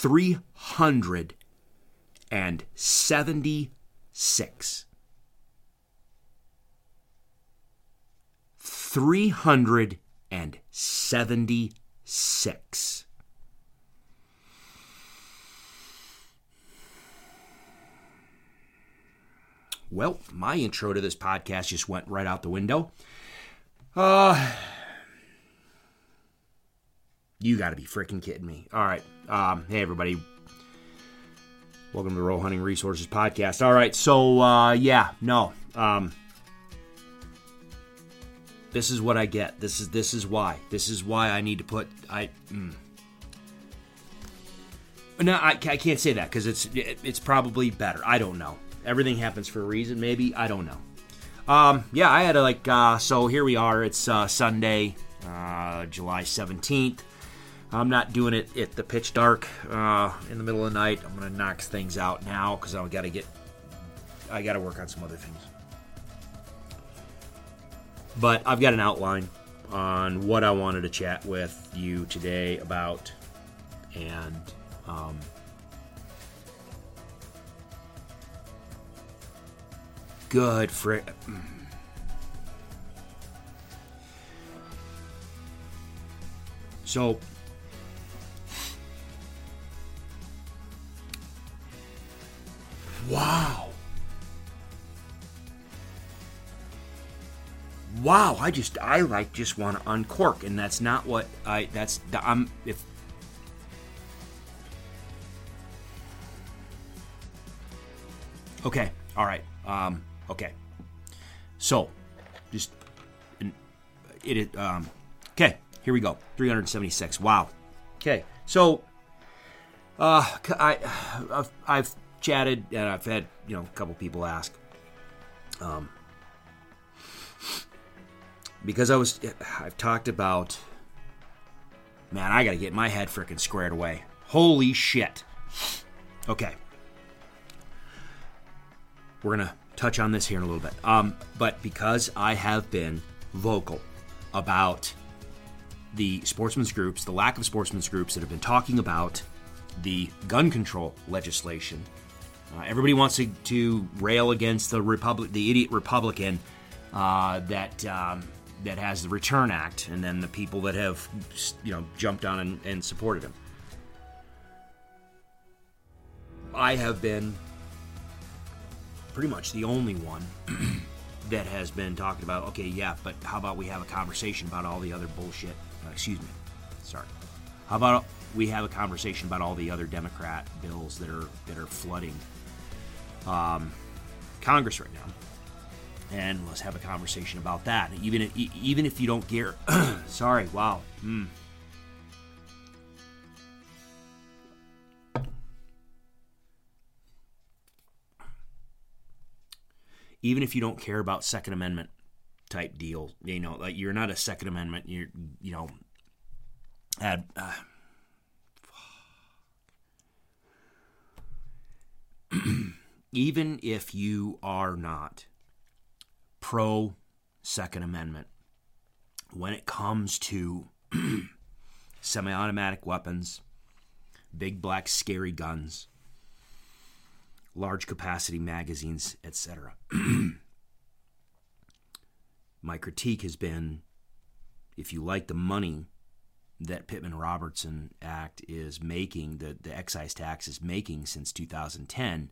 376. 376. Well, my intro to this podcast just went right out the window. Uh, you got to be freaking kidding me. All right. Um, hey, everybody. Welcome to the Hunting Resources Podcast. All right. So, uh, yeah, no. Um, this is what I get. This is this is why. This is why I need to put I. Mm. No, I, I can't say that because it's it, it's probably better. I don't know. Everything happens for a reason. Maybe I don't know. Um, yeah, I had a like. Uh, so here we are. It's uh, Sunday, uh, July seventeenth. I'm not doing it at the pitch dark uh, in the middle of the night. I'm gonna knock things out now because I got to get. I got to work on some other things. But I've got an outline on what I wanted to chat with you today about, and um, good frick. So, wow. Wow, I just I like just want to uncork and that's not what I that's I'm if Okay, all right. Um okay. So, just it um okay, here we go. 376. Wow. Okay. So uh I I've, I've chatted and I've had, you know, a couple people ask um because I was I've talked about man, I got to get my head freaking squared away. Holy shit. Okay. We're to touch on this here in a little bit. Um, but because I have been vocal about the sportsmen's groups, the lack of sportsmen's groups that have been talking about the gun control legislation. Uh, everybody wants to, to, rail against the republic, the idiot Republican uh, that um, that has the Return Act, and then the people that have you know jumped on and, and supported him. I have been pretty much the only one that has been talking about okay, yeah, but how about we have a conversation about all the other bullshit? Uh, excuse me, sorry. How about we have a conversation about all the other Democrat bills that are that are flooding um, Congress right now? and let's have a conversation about that. Even if, even if you don't care, sorry, wow. Mm. Even if you don't care about Second Amendment type deal, you know, like you're not a Second Amendment, you're, you know, had. Uh, even if you are not pro Second Amendment when it comes to semi automatic weapons, big black scary guns, large capacity magazines, etc. My critique has been if you like the money that Pittman Robertson Act is making, the, the excise tax is making since 2010,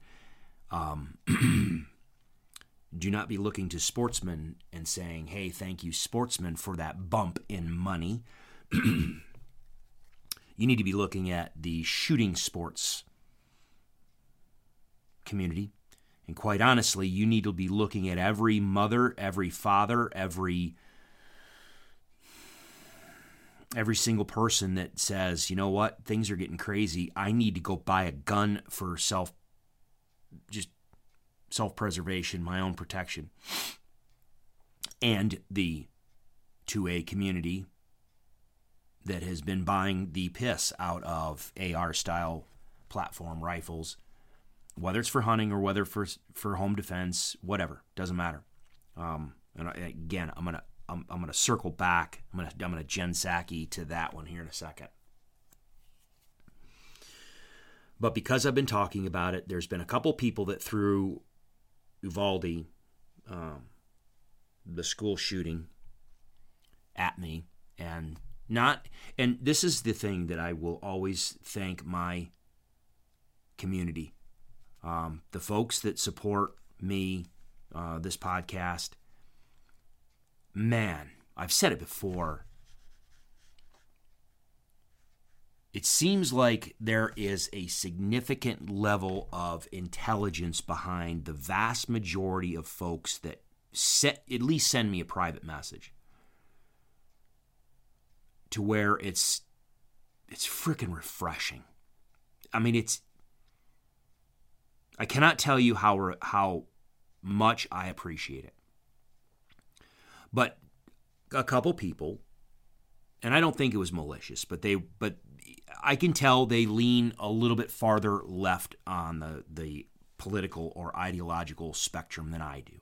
um, do not be looking to sportsmen and saying, hey, thank you, sportsmen, for that bump in money. you need to be looking at the shooting sports community. And quite honestly, you need to be looking at every mother, every father, every every single person that says, you know what, things are getting crazy. I need to go buy a gun for self just self preservation, my own protection, and the 2A community that has been buying the piss out of AR style platform rifles, whether it's for hunting or whether for for home defense, whatever, doesn't matter. Um, and again, I'm gonna I'm, I'm gonna circle back. I'm gonna I'm gonna Jen Psaki to that one here in a second. But because I've been talking about it, there's been a couple people that threw Uvalde, um, the school shooting, at me, and not. And this is the thing that I will always thank my community, um, the folks that support me, uh, this podcast. Man, I've said it before. It seems like there is a significant level of intelligence behind the vast majority of folks that set, at least send me a private message to where it's it's freaking refreshing. I mean, it's I cannot tell you how how much I appreciate it. But a couple people, and I don't think it was malicious, but they but I can tell they lean a little bit farther left on the the political or ideological spectrum than I do.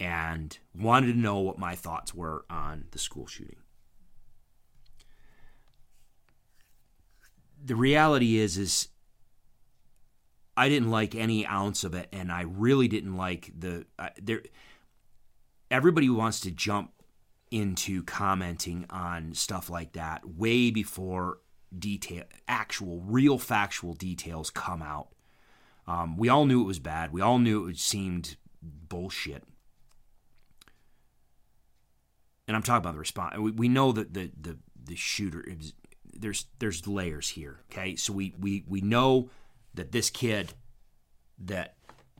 And wanted to know what my thoughts were on the school shooting. The reality is is I didn't like any ounce of it, and I really didn't like the uh, there. Everybody wants to jump into commenting on stuff like that way before detail, actual, real, factual details come out. Um, we all knew it was bad. We all knew it seemed bullshit. And I'm talking about the response. We, we know that the the the shooter is, there's there's layers here. Okay, so we we we know that this kid that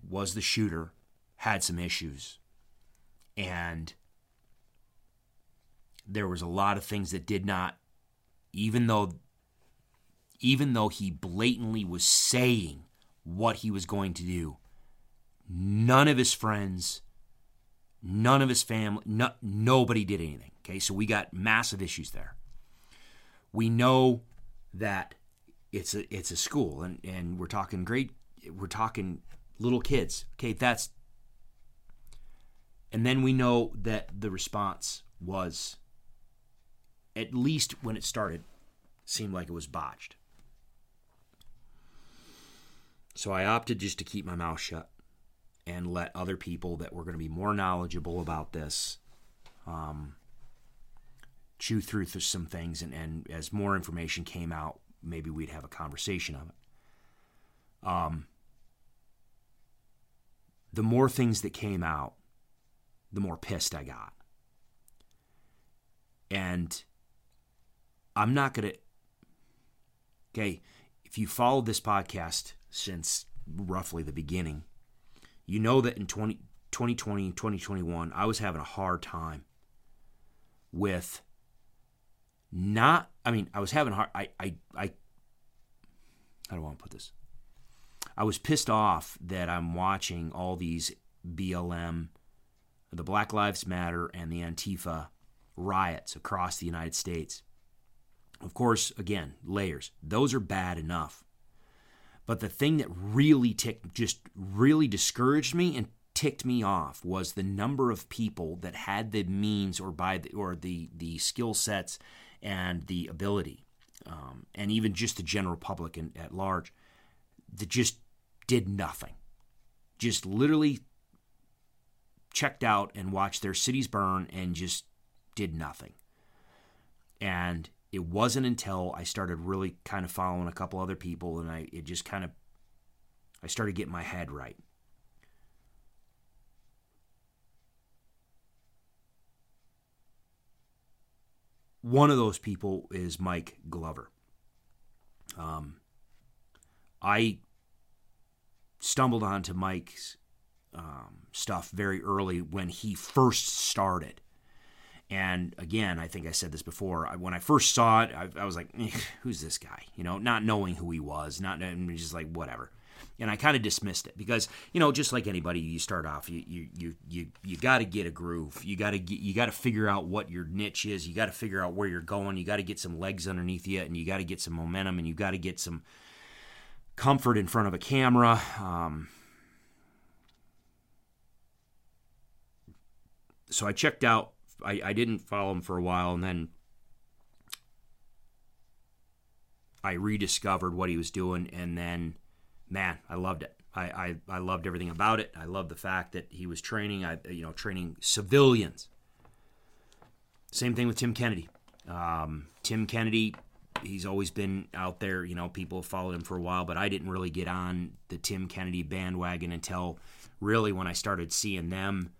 was the shooter had some issues and there was a lot of things that did not even though even though he blatantly was saying what he was going to do none of his friends none of his family no, nobody did anything. Okay so we got massive issues there. We know that it's a it's a school and and we're talking great we're talking little kids. Okay that's and then we know that the response was at least when it started seemed like it was botched so i opted just to keep my mouth shut and let other people that were going to be more knowledgeable about this um, chew through some things and, and as more information came out maybe we'd have a conversation of it. Um, the more things that came out, the more pissed I got. And I'm not going to. Okay, if you followed this podcast since roughly the beginning, you know that in 20, 2020, 2021, I was having a hard time with not I mean, I was having hard I I I I don't want to put this. I was pissed off that I'm watching all these BLM, the Black Lives Matter and the Antifa riots across the United States. Of course, again, layers. Those are bad enough. But the thing that really ticked, just really discouraged me and ticked me off was the number of people that had the means or by the, or the the skill sets and the ability, um, and even just the general public in, at large, that just did nothing. Just literally checked out and watched their cities burn and just did nothing. And it wasn't until I started really kind of following a couple other people and I it just kind of I started getting my head right. One of those people is Mike Glover. Um, I stumbled onto Mike's um, stuff very early when he first started. And again, I think I said this before. When I first saw it, I, I was like, eh, "Who's this guy?" You know, not knowing who he was, not just like whatever and I kind of dismissed it because you know just like anybody you start off you you you you, you got to get a groove you got to you got to figure out what your niche is you got to figure out where you're going you got to get some legs underneath you and you got to get some momentum and you got to get some comfort in front of a camera um, so I checked out I, I didn't follow him for a while and then I rediscovered what he was doing, and then, man, I loved it. I, I, I loved everything about it. I loved the fact that he was training, I, you know, training civilians. Same thing with Tim Kennedy. Um, Tim Kennedy, he's always been out there. You know, people followed him for a while, but I didn't really get on the Tim Kennedy bandwagon until really when I started seeing them,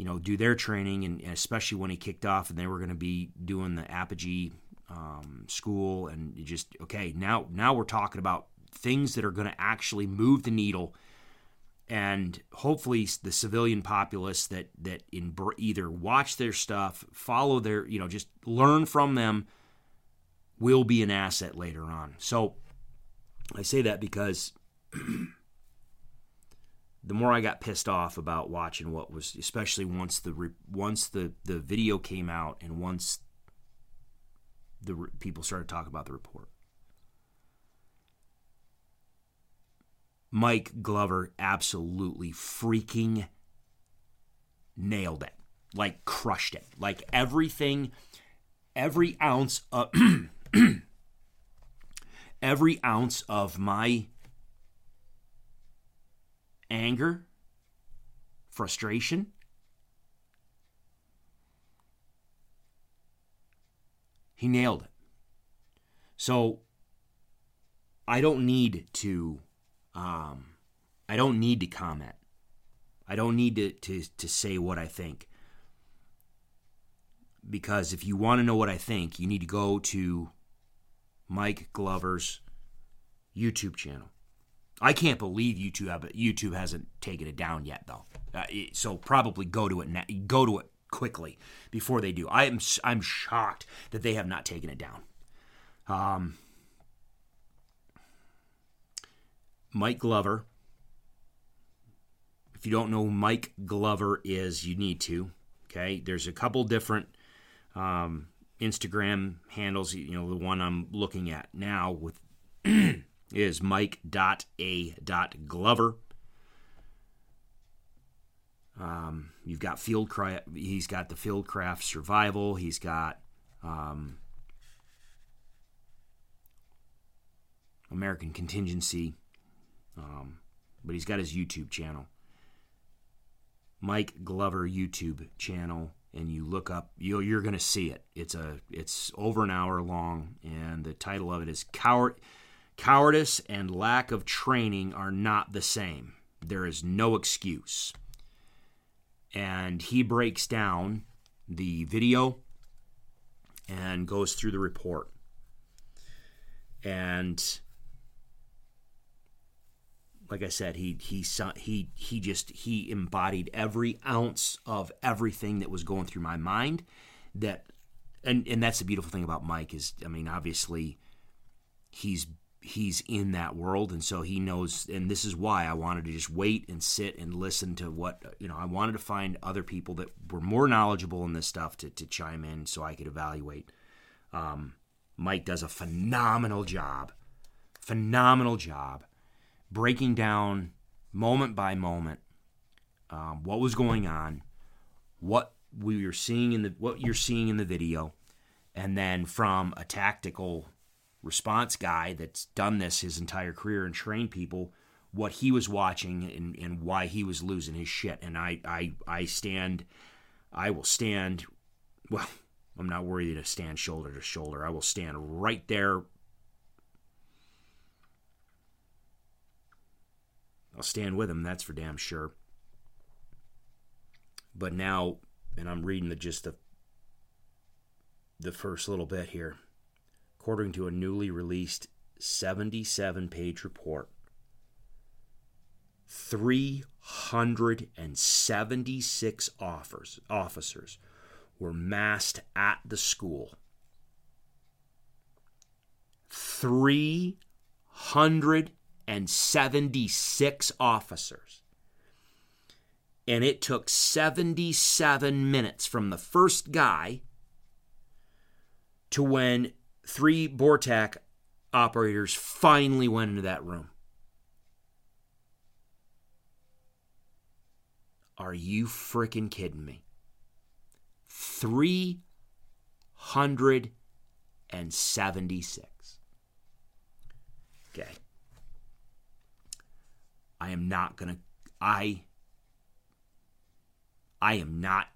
you know, do their training, and, especially when he kicked off and they were going to be doing the Apogee um, school, and just okay, now now we're talking about things that are going to actually move the needle and hopefully the civilian populace that that in, either watch their stuff, follow their, you know, just learn from them will be an asset later on. So I say that because the more I got pissed off about watching what was especially once the once the the video came out and once the people started talking about the report Mike Glover absolutely freaking nailed it. Like crushed it. Like everything, every ounce of every ounce of my anger, frustration, he nailed it. So I don't need to um, I don't need to comment. I don't need to, to, to say what I think. Because if you want to know what I think, you need to go to Mike Glover's YouTube channel. I can't believe YouTube YouTube hasn't taken it down yet, though. Uh, so probably go to it now, go to it quickly before they do. I am I'm shocked that they have not taken it down. Um, Mike Glover. If you don't know who Mike Glover is, you need to. Okay, there's a couple different um, Instagram handles. You know, the one I'm looking at now with is Mike.a.glover. Um, you've got Fieldcraft. He's got the Fieldcraft Survival. He's got um, American Contingency. Um, but he's got his YouTube channel, Mike Glover YouTube channel, and you look up, you you're gonna see it. It's a it's over an hour long, and the title of it is Coward, Cowardice and Lack of Training Are Not the Same. There is no excuse. And he breaks down the video and goes through the report. And like I said, he he he he just he embodied every ounce of everything that was going through my mind. That and and that's the beautiful thing about Mike is, I mean, obviously, he's he's in that world, and so he knows. And this is why I wanted to just wait and sit and listen to what you know. I wanted to find other people that were more knowledgeable in this stuff to to chime in, so I could evaluate. Um, Mike does a phenomenal job, phenomenal job breaking down moment by moment um, what was going on, what we were seeing in the what you're seeing in the video, and then from a tactical response guy that's done this his entire career and trained people, what he was watching and, and why he was losing his shit. And I, I I stand I will stand well, I'm not worthy to stand shoulder to shoulder. I will stand right there I'll stand with him, that's for damn sure. But now, and I'm reading the just the the first little bit here. According to a newly released 77 page report, 376 offers, officers were massed at the school. 376 officers. And it took 77 minutes from the first guy to when three BORTAC operators finally went into that room. Are you freaking kidding me? 376. Okay. I am not going to I I am not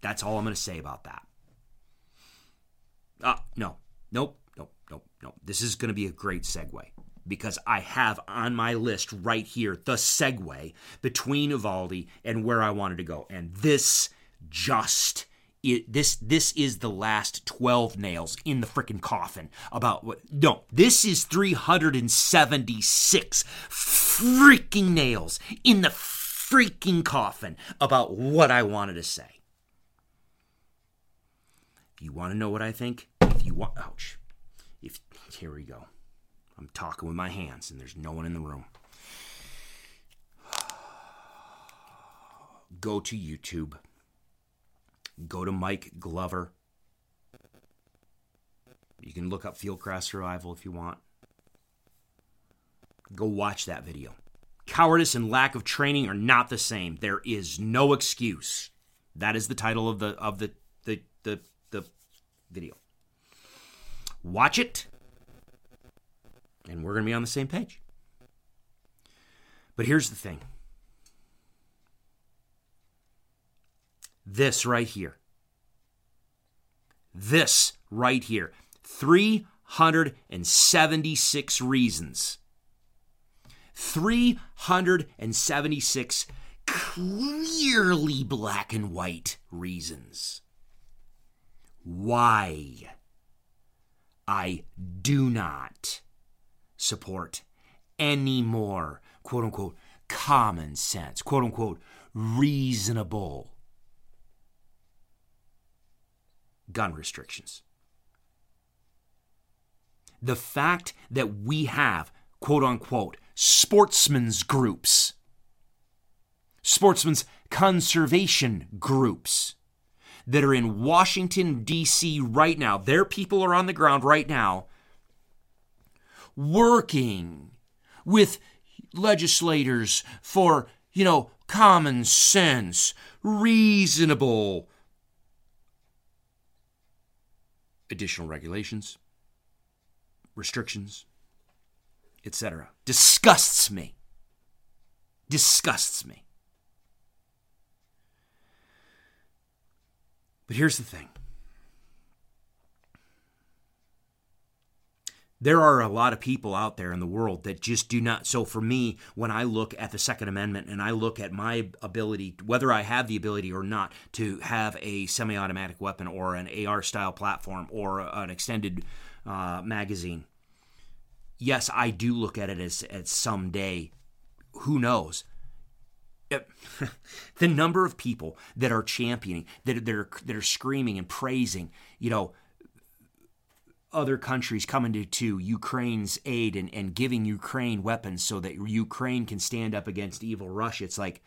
that's all I'm going to say about that. Uh no. Nope. Nope. Nope. Nope. This is going to be a great segue because I have on my list right here the segue between Uvalde and where I wanted to go. And this just it, this this is the last 12 nails in the freaking coffin about what no this is 376 freaking nails in the freaking coffin about what I wanted to say you want to know what I think if you want ouch if here we go I'm talking with my hands and there's no one in the room go to YouTube Go to Mike Glover. You can look up Fieldcraft Survival if you want. Go watch that video. Cowardice and lack of training are not the same. There is no excuse. That is the title of the of the the the, video. Watch it, and we're going to be on the same page. But here's the thing. this right here. This right here. 376 reasons. 376 clearly black and white reasons why I do not support any more quote unquote common sense, quote unquote reasonable gun restrictions. The fact that we have, quote unquote, sportsmen's groups, sportsmen's conservation groups that are in Washington, D.C. right now, their people are on the ground right now working with legislators for, you know, common sense, reasonable additional regulations, restrictions, etc. Disgusts me. Disgusts me. But here's the thing there are a lot of people out there in the world that just do not. So, for me, when I look at the Second Amendment and I look at my ability, whether I have the ability or not, to have a semi automatic weapon or an AR style platform or an extended uh, magazine, yes, I do look at it as, as someday, who knows? the number of people that are championing, that, that are that are screaming and praising, you know, other countries coming to, to Ukraine's aid and, and giving Ukraine weapons so that Ukraine can stand up against evil Russia. It's like,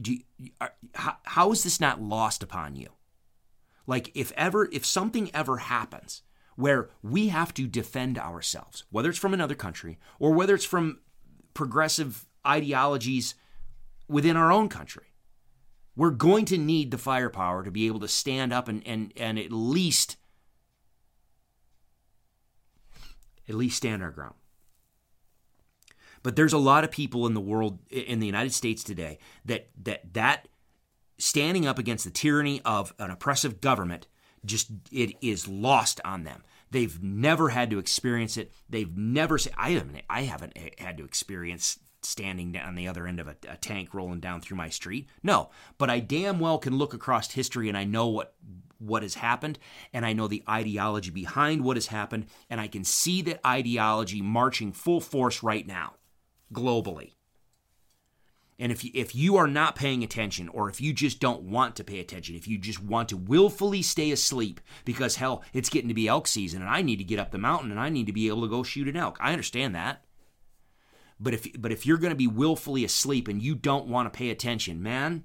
do you, are, how, how is this not lost upon you? Like, if ever, if something ever happens where we have to defend ourselves, whether it's from another country or whether it's from progressive ideologies within our own country, we're going to need the firepower to be able to stand up and, and, and at least at least stand our ground. But there's a lot of people in the world, in the United States today, that that that standing up against the tyranny of an oppressive government just it is lost on them. They've never had to experience it. They've never. I haven't. I haven't eh, had to experience standing on the other end of a, a, tank rolling down through my street. No, but I damn well can look across history and I know what what has happened and I know the ideology behind what has happened and I can see that ideology marching full force right now globally. And if you, if you are not paying attention, or if you just don't want to pay attention, if you just want to willfully stay asleep because hell, it's getting to be elk season and I need to get up the mountain and I need to be able to go shoot an elk. I understand that. But if but if you're going to be willfully asleep and you don't want to pay attention, man,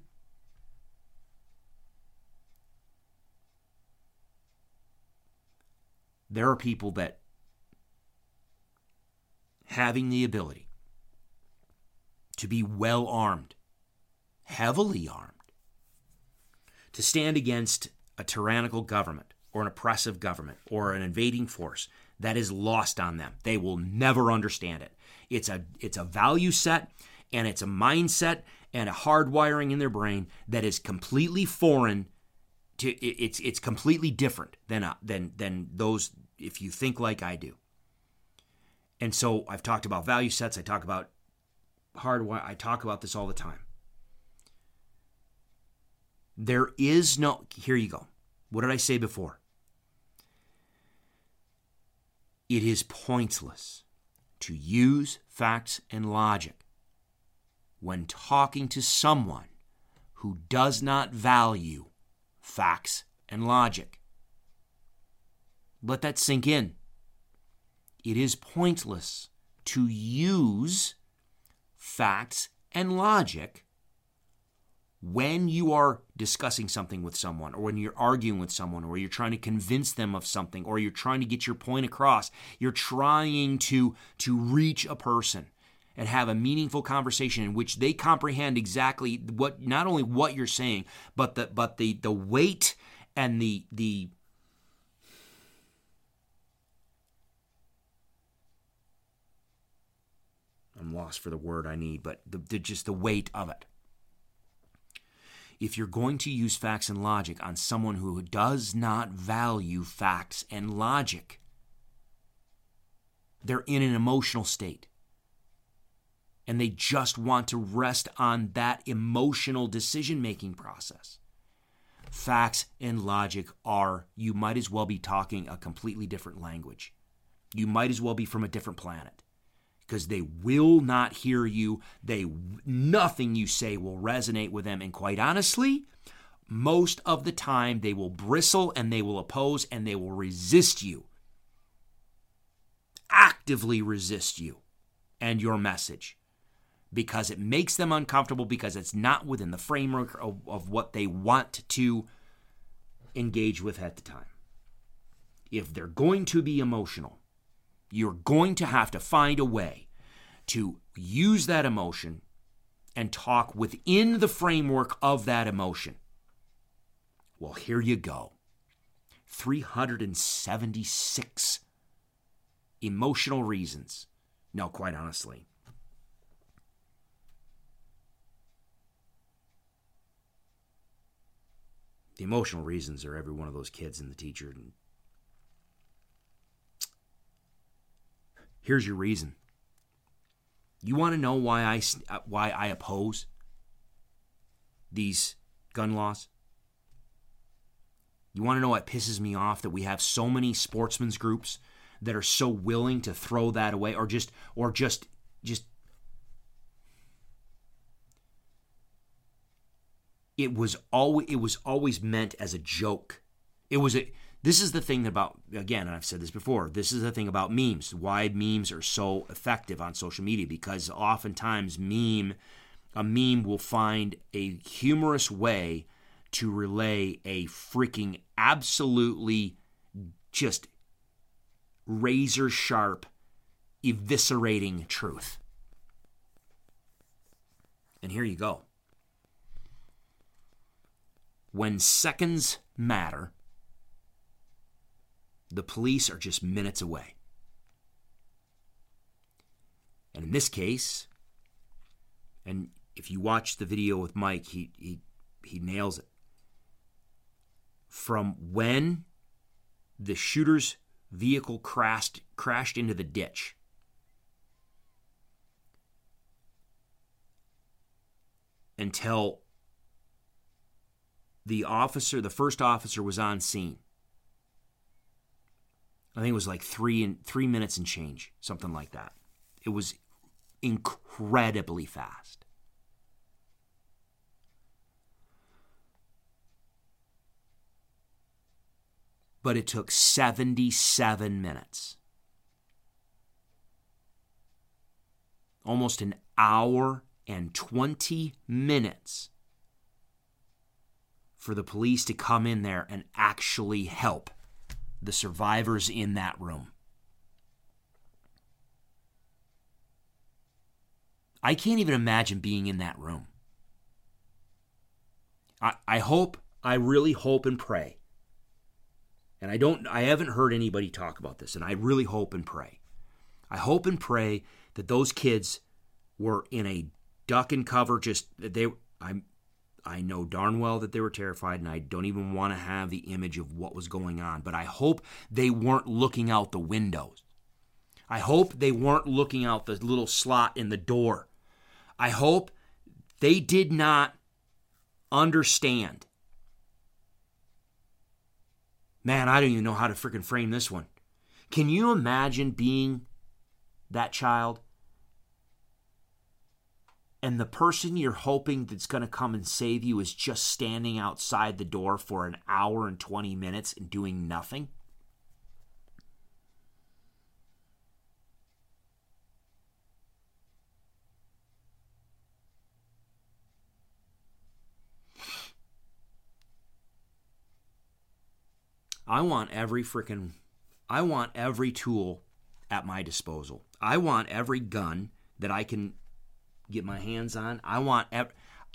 there are people that having the ability to be well armed, heavily armed, to stand against a tyrannical government or an oppressive government or an invading force, that is lost on them. They will never understand it. It's a it's a value set and it's a mindset and a hardwiring in their brain that is completely foreign to it's it's completely different than uh, than than those if you think like I do. And so I've talked about value sets, I talk about hardwire, I talk about this all the time. There is no here you go. What did I say before? It is pointless to use facts and logic when talking to someone who does not value facts and logic. Let that sink in. It is pointless to use facts and logic when you are discussing something with someone or when you're arguing with someone or you're trying to convince them of something or you're trying to get your point across you're trying to to reach a person and have a meaningful conversation in which they comprehend exactly what not only what you're saying but the but the the weight and the the I'm lost for the word I need but the, the just the weight of it if you're going to use facts and logic on someone who does not value facts and logic. They're in an emotional state. And they just want to rest on that emotional decision making process. Facts and logic are, you might as well be talking a completely different language. You might as well be from a different planet because they will not hear you. They nothing you say will resonate with them and quite honestly, most of the time they will bristle and they will oppose and they will resist you. Actively resist you and your message because it makes them uncomfortable because it's not within the framework of, of what they want to engage with at the time. If they're going to be emotional, you're going to have to find a way to use that emotion and talk within the framework of that emotion. Well, here you go 376 emotional reasons. No, quite honestly. The emotional reasons are every one of those kids and the teacher and Here's your reason. You want to know why I uh, why I oppose these gun laws? You want to know what pisses me off that we have so many sportsmen's groups that are so willing to throw that away or just or just just it was always it was always meant as a joke. It was a this is the thing about, again, and I've said this before, this is the thing about memes, why memes are so effective on social media, because oftentimes meme, a meme will find a humorous way to relay a freaking absolutely just razor sharp, eviscerating truth. And here you go. When seconds matter, the police are just minutes away. And in this case, and if you watch the video with Mike, he, he, he nails it. From when the shooter's vehicle crashed, crashed into the ditch until the officer, the first officer, was on scene. I think it was like three and three minutes and change, something like that. It was incredibly fast. But it took 77 minutes. Almost an hour and 20 minutes for the police to come in there and actually help the survivors in that room. I can't even imagine being in that room. I, I hope, I really hope and pray and I don't I haven't heard anybody talk about this, and I really hope and pray. I hope and pray that those kids were in a duck and cover just they I I know darn well that they were terrified and I don't even want to have the image of what was going on, but I hope they weren't looking out the windows. I hope they weren't looking out the little slot in the door. I hope they did not understand. Man, I don't even know how to freaking frame this one. Can you imagine being that child and the person you're hoping that's going to come and save you is just standing outside the door for an hour and 20 minutes and doing nothing? I want every freaking I want every tool at my disposal. I want every gun that I can get my hands on. I want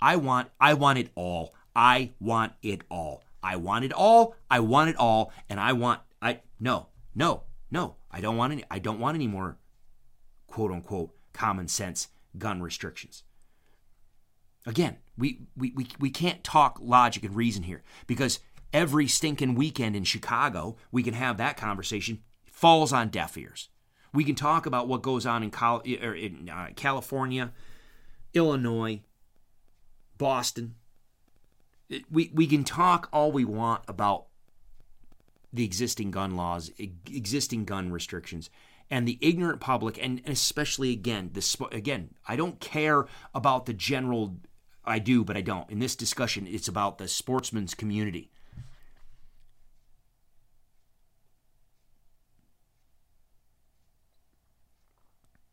I want I want it all. I want it all. I want it all. I want it all and I want I no. No. No. I don't want any I don't want any more quote unquote common sense gun restrictions. Again, we, we, we, we can't talk logic and reason here because every stinking weekend in Chicago, we can have that conversation, falls on deaf ears. We can talk about what goes on in, Col- in uh, California, Illinois, Boston. We, we can talk all we want about the existing gun laws, existing gun restrictions, and the ignorant public, and especially again, this again, I don't care about the general. I do, but I don't. In this discussion, it's about the sportsman's community.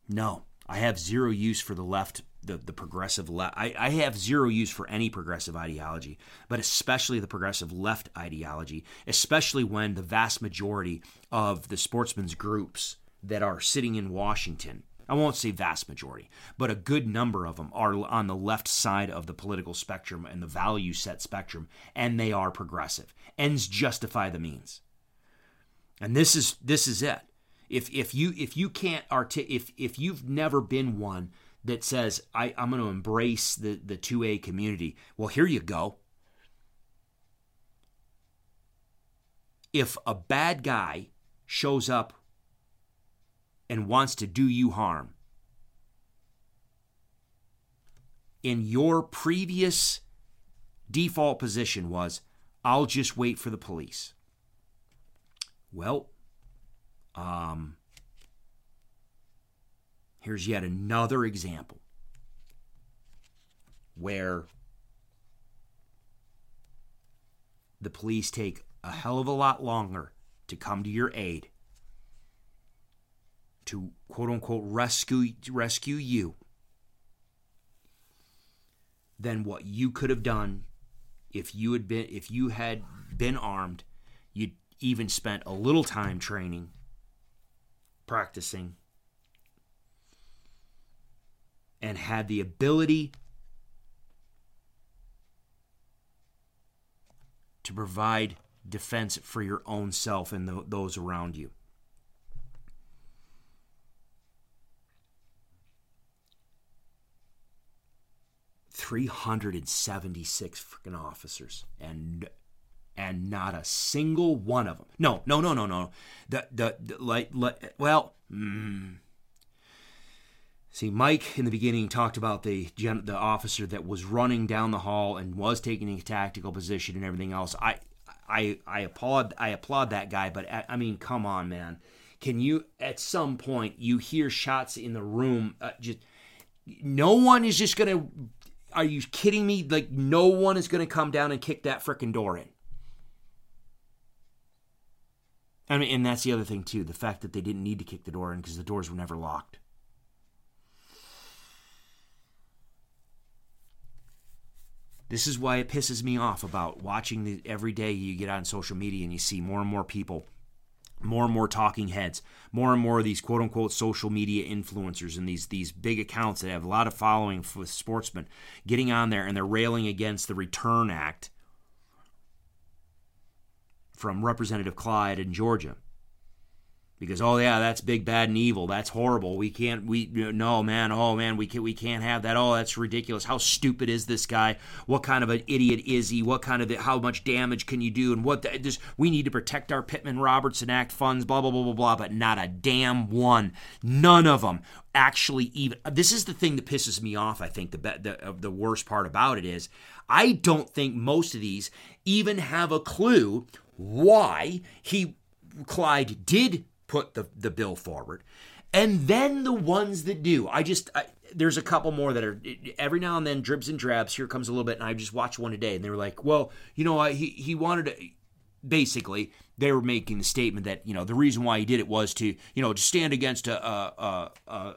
No, I have zero use for the left, the, the progressive left. I, I have zero use for any progressive ideology, but especially the progressive left ideology, especially when the vast majority of the sportsmen's groups that are sitting in Washington, I won't say vast majority, but a good number of them are on the left side of the political spectrum and the value set spectrum, and they are progressive. Ends justify the means. And this is this is it. If if you if you can't arti- if if you've never been one that says I, I'm going to embrace the the two A community, well here you go. If a bad guy shows up and wants to do you harm, in your previous default position was I'll just wait for the police. Well, um, here's yet another example where the police take a hell of a lot longer to come to your aid to quote unquote rescue rescue you than what you could have done if you had been if you had been armed. You'd even spent a little time training practicing and had the ability to provide defense for your own self and the, those around you. Three hundred and seventy-six freaking officers, and and not a single one of them. No, no, no, no, no. The the, the like, like well. Mm, See, Mike in the beginning talked about the gen- the officer that was running down the hall and was taking a tactical position and everything else. I I I applaud I applaud that guy, but I, I mean, come on, man. Can you at some point you hear shots in the room? Uh, just no one is just gonna. Are you kidding me? Like no one is gonna come down and kick that freaking door in. I mean, and that's the other thing too, the fact that they didn't need to kick the door in because the doors were never locked. This is why it pisses me off about watching the every day you get on social media and you see more and more people, more and more talking heads, more and more of these quote unquote social media influencers and these these big accounts that have a lot of following with sportsmen getting on there and they're railing against the Return Act from Representative Clyde in Georgia because oh yeah that's big bad and evil. That's horrible. We can't we no man oh man we can we can't have that. Oh that's ridiculous. How stupid is this guy? What kind of an idiot is he? What kind of how much damage can you do? And what the, this we need to protect our Pittman Robertson Act funds blah blah blah blah blah but not a damn one. None of them actually even this is the thing that pisses me off I think the the the worst part about it is I don't think most of these even have a clue why he Clyde did put the, the bill forward. And then the ones that do, I just, I, there's a couple more that are every now and then dribs and drabs. Here comes a little bit, and I just watched one today, and they were like, well, you know, he, he wanted to, basically, they were making the statement that, you know, the reason why he did it was to, you know, to stand against a, a, a, a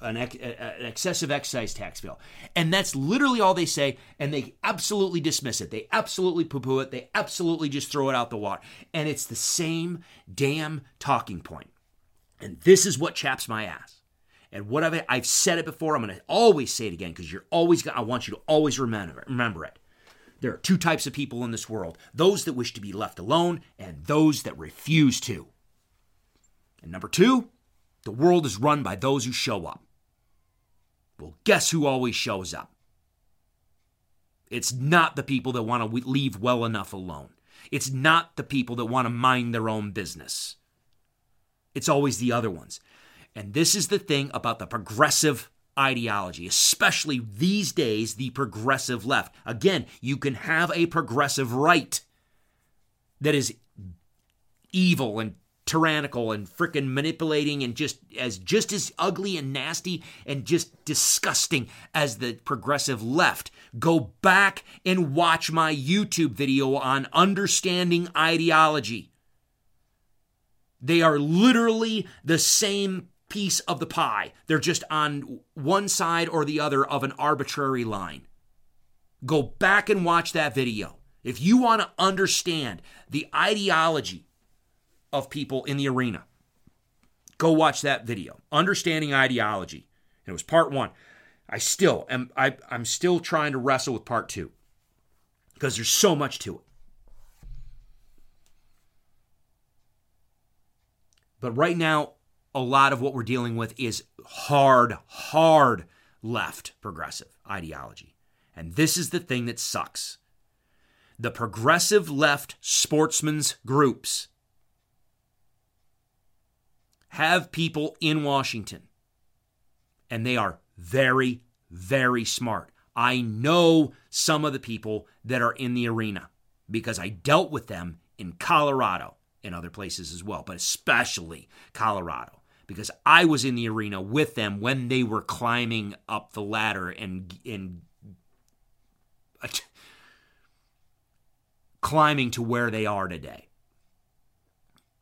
an, ex- an, excessive excise tax bill. And that's literally all they say. And they absolutely dismiss it. They absolutely poo poo it. They absolutely just throw it out the water. And it's the same damn talking point. And this is what chaps my ass. And what I've, I've said it before, I'm going to always say it again because you're always, going I want you to always remember, it, remember it. There are two types of people in this world those that wish to be left alone and those that refuse to. And number two, the world is run by those who show up. Well, guess who always shows up? It's not the people that want to leave well enough alone. It's not the people that want to mind their own business. It's always the other ones. And this is the thing about the progressive ideology, especially these days, the progressive left. Again, you can have a progressive right that is evil and tyrannical and freaking manipulating and just as just as ugly and nasty and just disgusting as the progressive left. Go back and watch my YouTube video on understanding ideology. They are literally the same piece of the pie. They're just on one side or the other of an arbitrary line. Go back and watch that video. If you want to understand the ideology of people in the arena. Go watch that video. Understanding ideology. And it was part one. I still am I, I'm still trying to wrestle with part two. Because there's so much to it. But right now, a lot of what we're dealing with is hard, hard left progressive ideology. And this is the thing that sucks. The progressive left sportsmen's groups have people in Washington, and they are very, very smart. I know some of the people that are in the arena because I dealt with them in Colorado and other places as well, but especially Colorado because I was in the arena with them when they were climbing up the ladder and and climbing to where they are today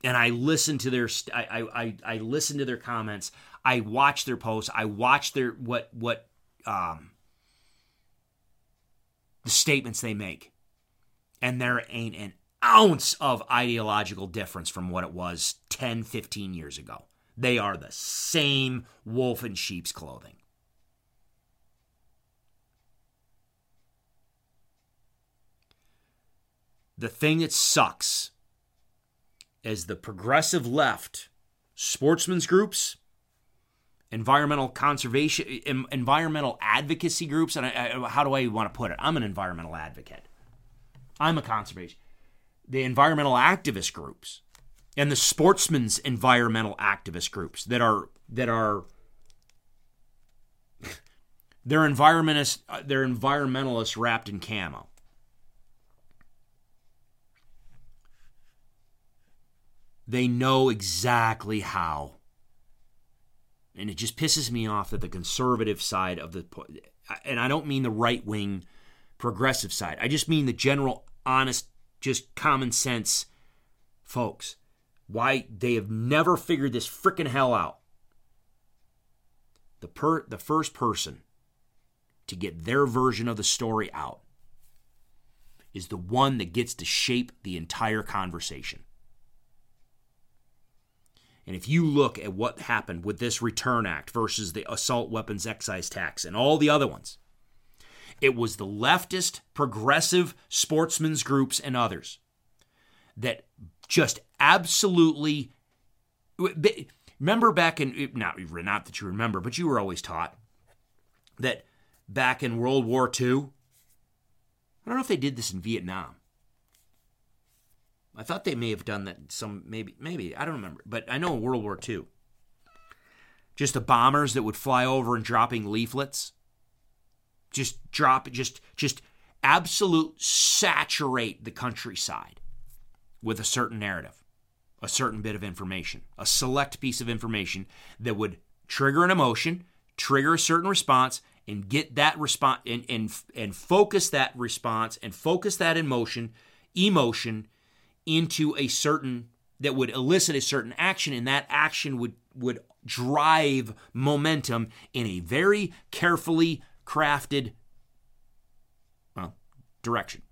and I listen to their I, I I listen to their comments. I watch their posts. I watch their what what um the statements they make. And there ain't an ounce of ideological difference from what it was 10, 15 years ago. They are the same wolf in sheep's clothing. The thing that sucks as the progressive left, sportsmen's groups, environmental conservation, environmental advocacy groups, and I, I, how do I want to put it? I'm an environmental advocate. I'm a conservation. The environmental activist groups and the sportsmen's environmental activist groups that are that are they're environmentalists uh, they're environmentalists wrapped in camo. They know exactly how. And it just pisses me off that the conservative side of the, and I don't mean the right wing progressive side, I just mean the general, honest, just common sense folks. Why they have never figured this freaking hell out. The, per, the first person to get their version of the story out is the one that gets to shape the entire conversation. And if you look at what happened with this Return Act versus the Assault Weapons Excise Tax and all the other ones, it was the leftist, progressive sportsmen's groups and others that just absolutely remember back in not not that you remember, but you were always taught that back in World War II. I don't know if they did this in Vietnam. I thought they may have done that some maybe maybe I don't remember, but I know in World War II. Just the bombers that would fly over and dropping leaflets. Just drop just just absolute saturate the countryside with a certain narrative, a certain bit of information, a select piece of information that would trigger an emotion, trigger a certain response, and get that response and, and and focus that response and focus that emotion emotion into a certain that would elicit a certain action and that action would would drive momentum in a very carefully crafted well, direction.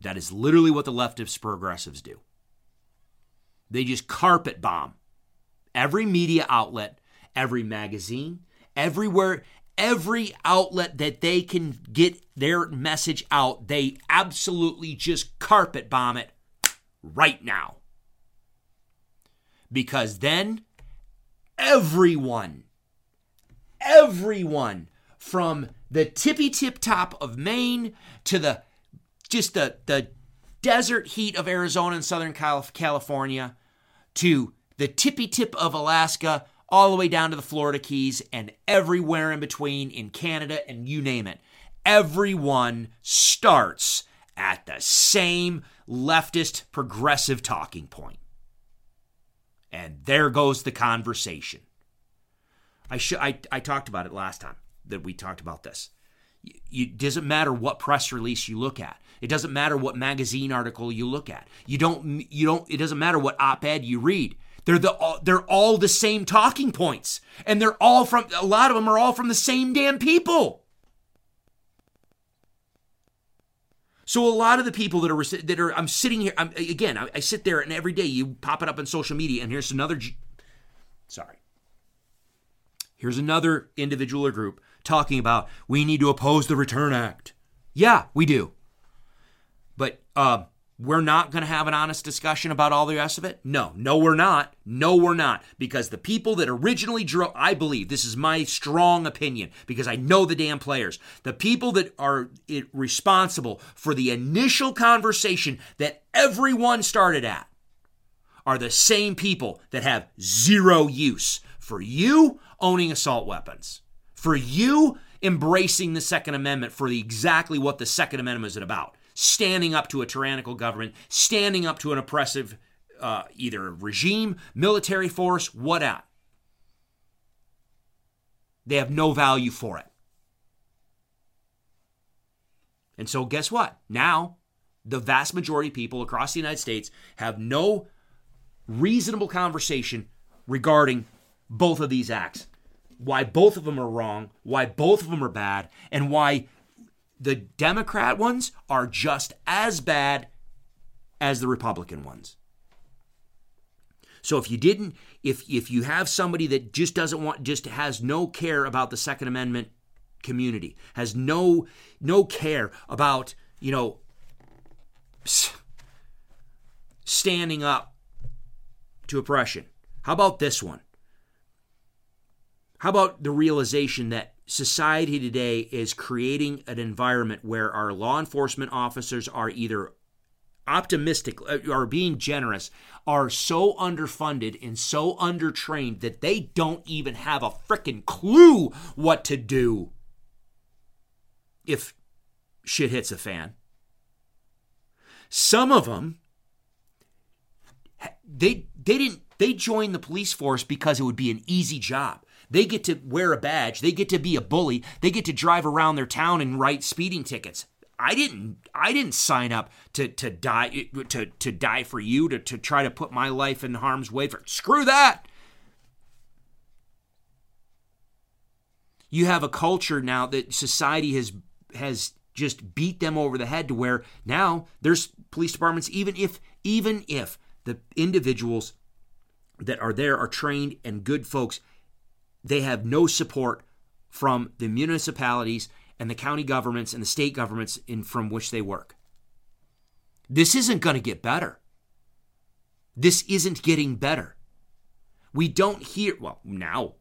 That is literally what the leftist progressives do. They just carpet bomb every media outlet, every magazine, everywhere, every outlet that they can get their message out, they absolutely just carpet bomb it right now. Because then everyone, everyone from the tippy tip top of Maine to the just the, the desert heat of Arizona and Southern California to the tippy tip of Alaska all the way down to the Florida Keys and everywhere in between in Canada and you name it. Everyone starts at the same leftist progressive talking point. And there goes the conversation. I, sh- I, I talked about it last time that we talked about this. It doesn't matter what press release you look at. It doesn't matter what magazine article you look at. You don't you don't it doesn't matter what op-ed you read. They're the they're all the same talking points, and they're all from a lot of them are all from the same damn people. So a lot of the people that are that are I'm sitting here I'm, again I, I, sit there and every day you pop it up on social media and here's another sorry here's another individual or group talking about we need to oppose the Return Act. Yeah, we do. But uh, we're not going to have an honest discussion about all the rest of it? No, no, we're not. No, we're not. Because the people that originally drove, I believe, this is my strong opinion, because I know the damn players, the people that are responsible for the initial conversation that everyone started at are the same people that have zero use for you owning assault weapons, for you embracing the Second Amendment for exactly what the Second Amendment is about standing up to a tyrannical government, standing up to an oppressive uh, either regime, military force, whatever. They have no value for it. And so, guess what? Now, the vast majority of people across the United States have no reasonable conversation regarding both of these acts. Why both of them are wrong, why both of them are bad, and why the Democrat ones are just as bad as the Republican ones. So if you didn't, if if you have somebody that just doesn't want, just has no care about the Second Amendment community, has no no care about you know standing up to oppression. How about this one? How about the realization that society today is creating an environment where our law enforcement officers are either optimistic or uh, being generous are so underfunded and so undertrained that they don't even have a freaking clue what to do if shit hits a fan. Some of them they they didn't they joined the police force because it would be an easy job. They get to wear a badge. They get to be a bully. They get to drive around their town and write speeding tickets. I didn't I didn't sign up to to die to to die for you to to try to put my life in harm's way for screw that. You have a culture now that society has has just beat them over the head to where now there's police departments even if even if the individuals that are there are trained and good folks they have no support from the municipalities and the county governments and the state governments in from which they work. This isn't going to get better. This isn't getting better. We don't hear, well, now,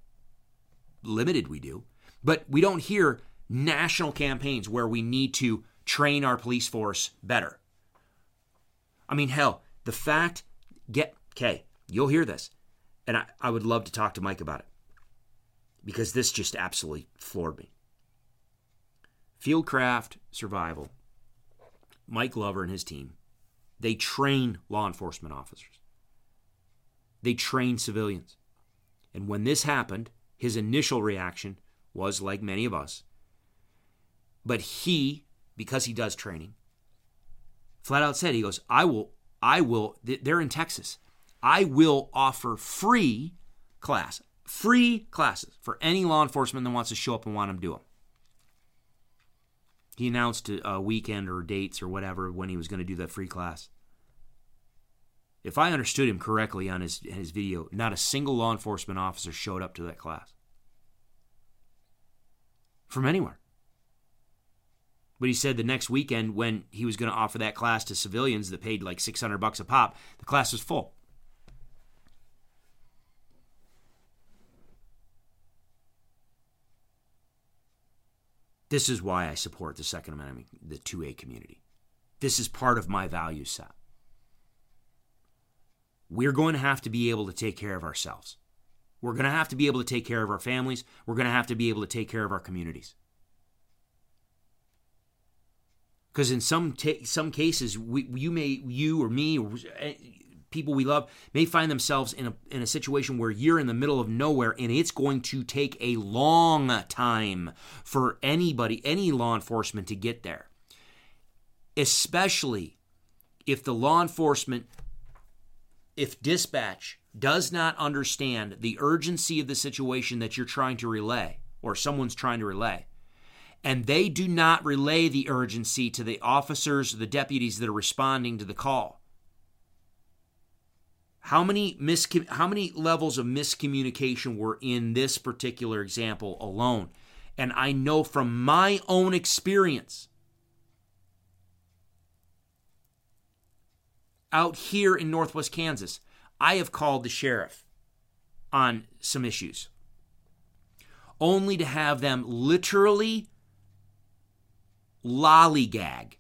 limited we do, but we don't hear national campaigns where we need to train our police force better. I mean, hell, the fact, get, okay, you'll hear this. And I, I would love to talk to Mike about it because this just absolutely floored me. Fieldcraft Survival, Mike Glover and his team, they train law enforcement officers. They train civilians. And when this happened, his initial reaction was like many of us. But he, because he does training, flat out said, he goes, I will, I will, they're in Texas. I will offer free class, free classes for any law enforcement that wants to show up and want to do them. He announced a weekend or dates or whatever when he was going to do that free class. If I understood him correctly on his his video, not a single law enforcement officer showed up to that class from anywhere. But he said the next weekend when he was going to offer that class to civilians that paid like 600 bucks a pop, the class was full. This is why I support the Second Amendment, the 2A community. This is part of my value set. We're going to have to be able to take care of ourselves. We're going to have to be able to take care of our families. We're going to have to be able to take care of our communities. Because in some ta- some cases, we, you may you or me or eh, people we love may find themselves in a, in a situation where you're in the middle of nowhere and it's going to take a long time for anybody, any law enforcement to get there. Especially if the law enforcement, if dispatch does not understand the urgency of the situation that you're trying to relay or someone's trying to relay and they do not relay the urgency to the officers, the deputies that are responding to the call. How many miscom- how many levels of miscommunication were in this particular example alone? And I know from my own experience out here in Northwest Kansas, I have called the sheriff on some issues only to have them literally lollygag,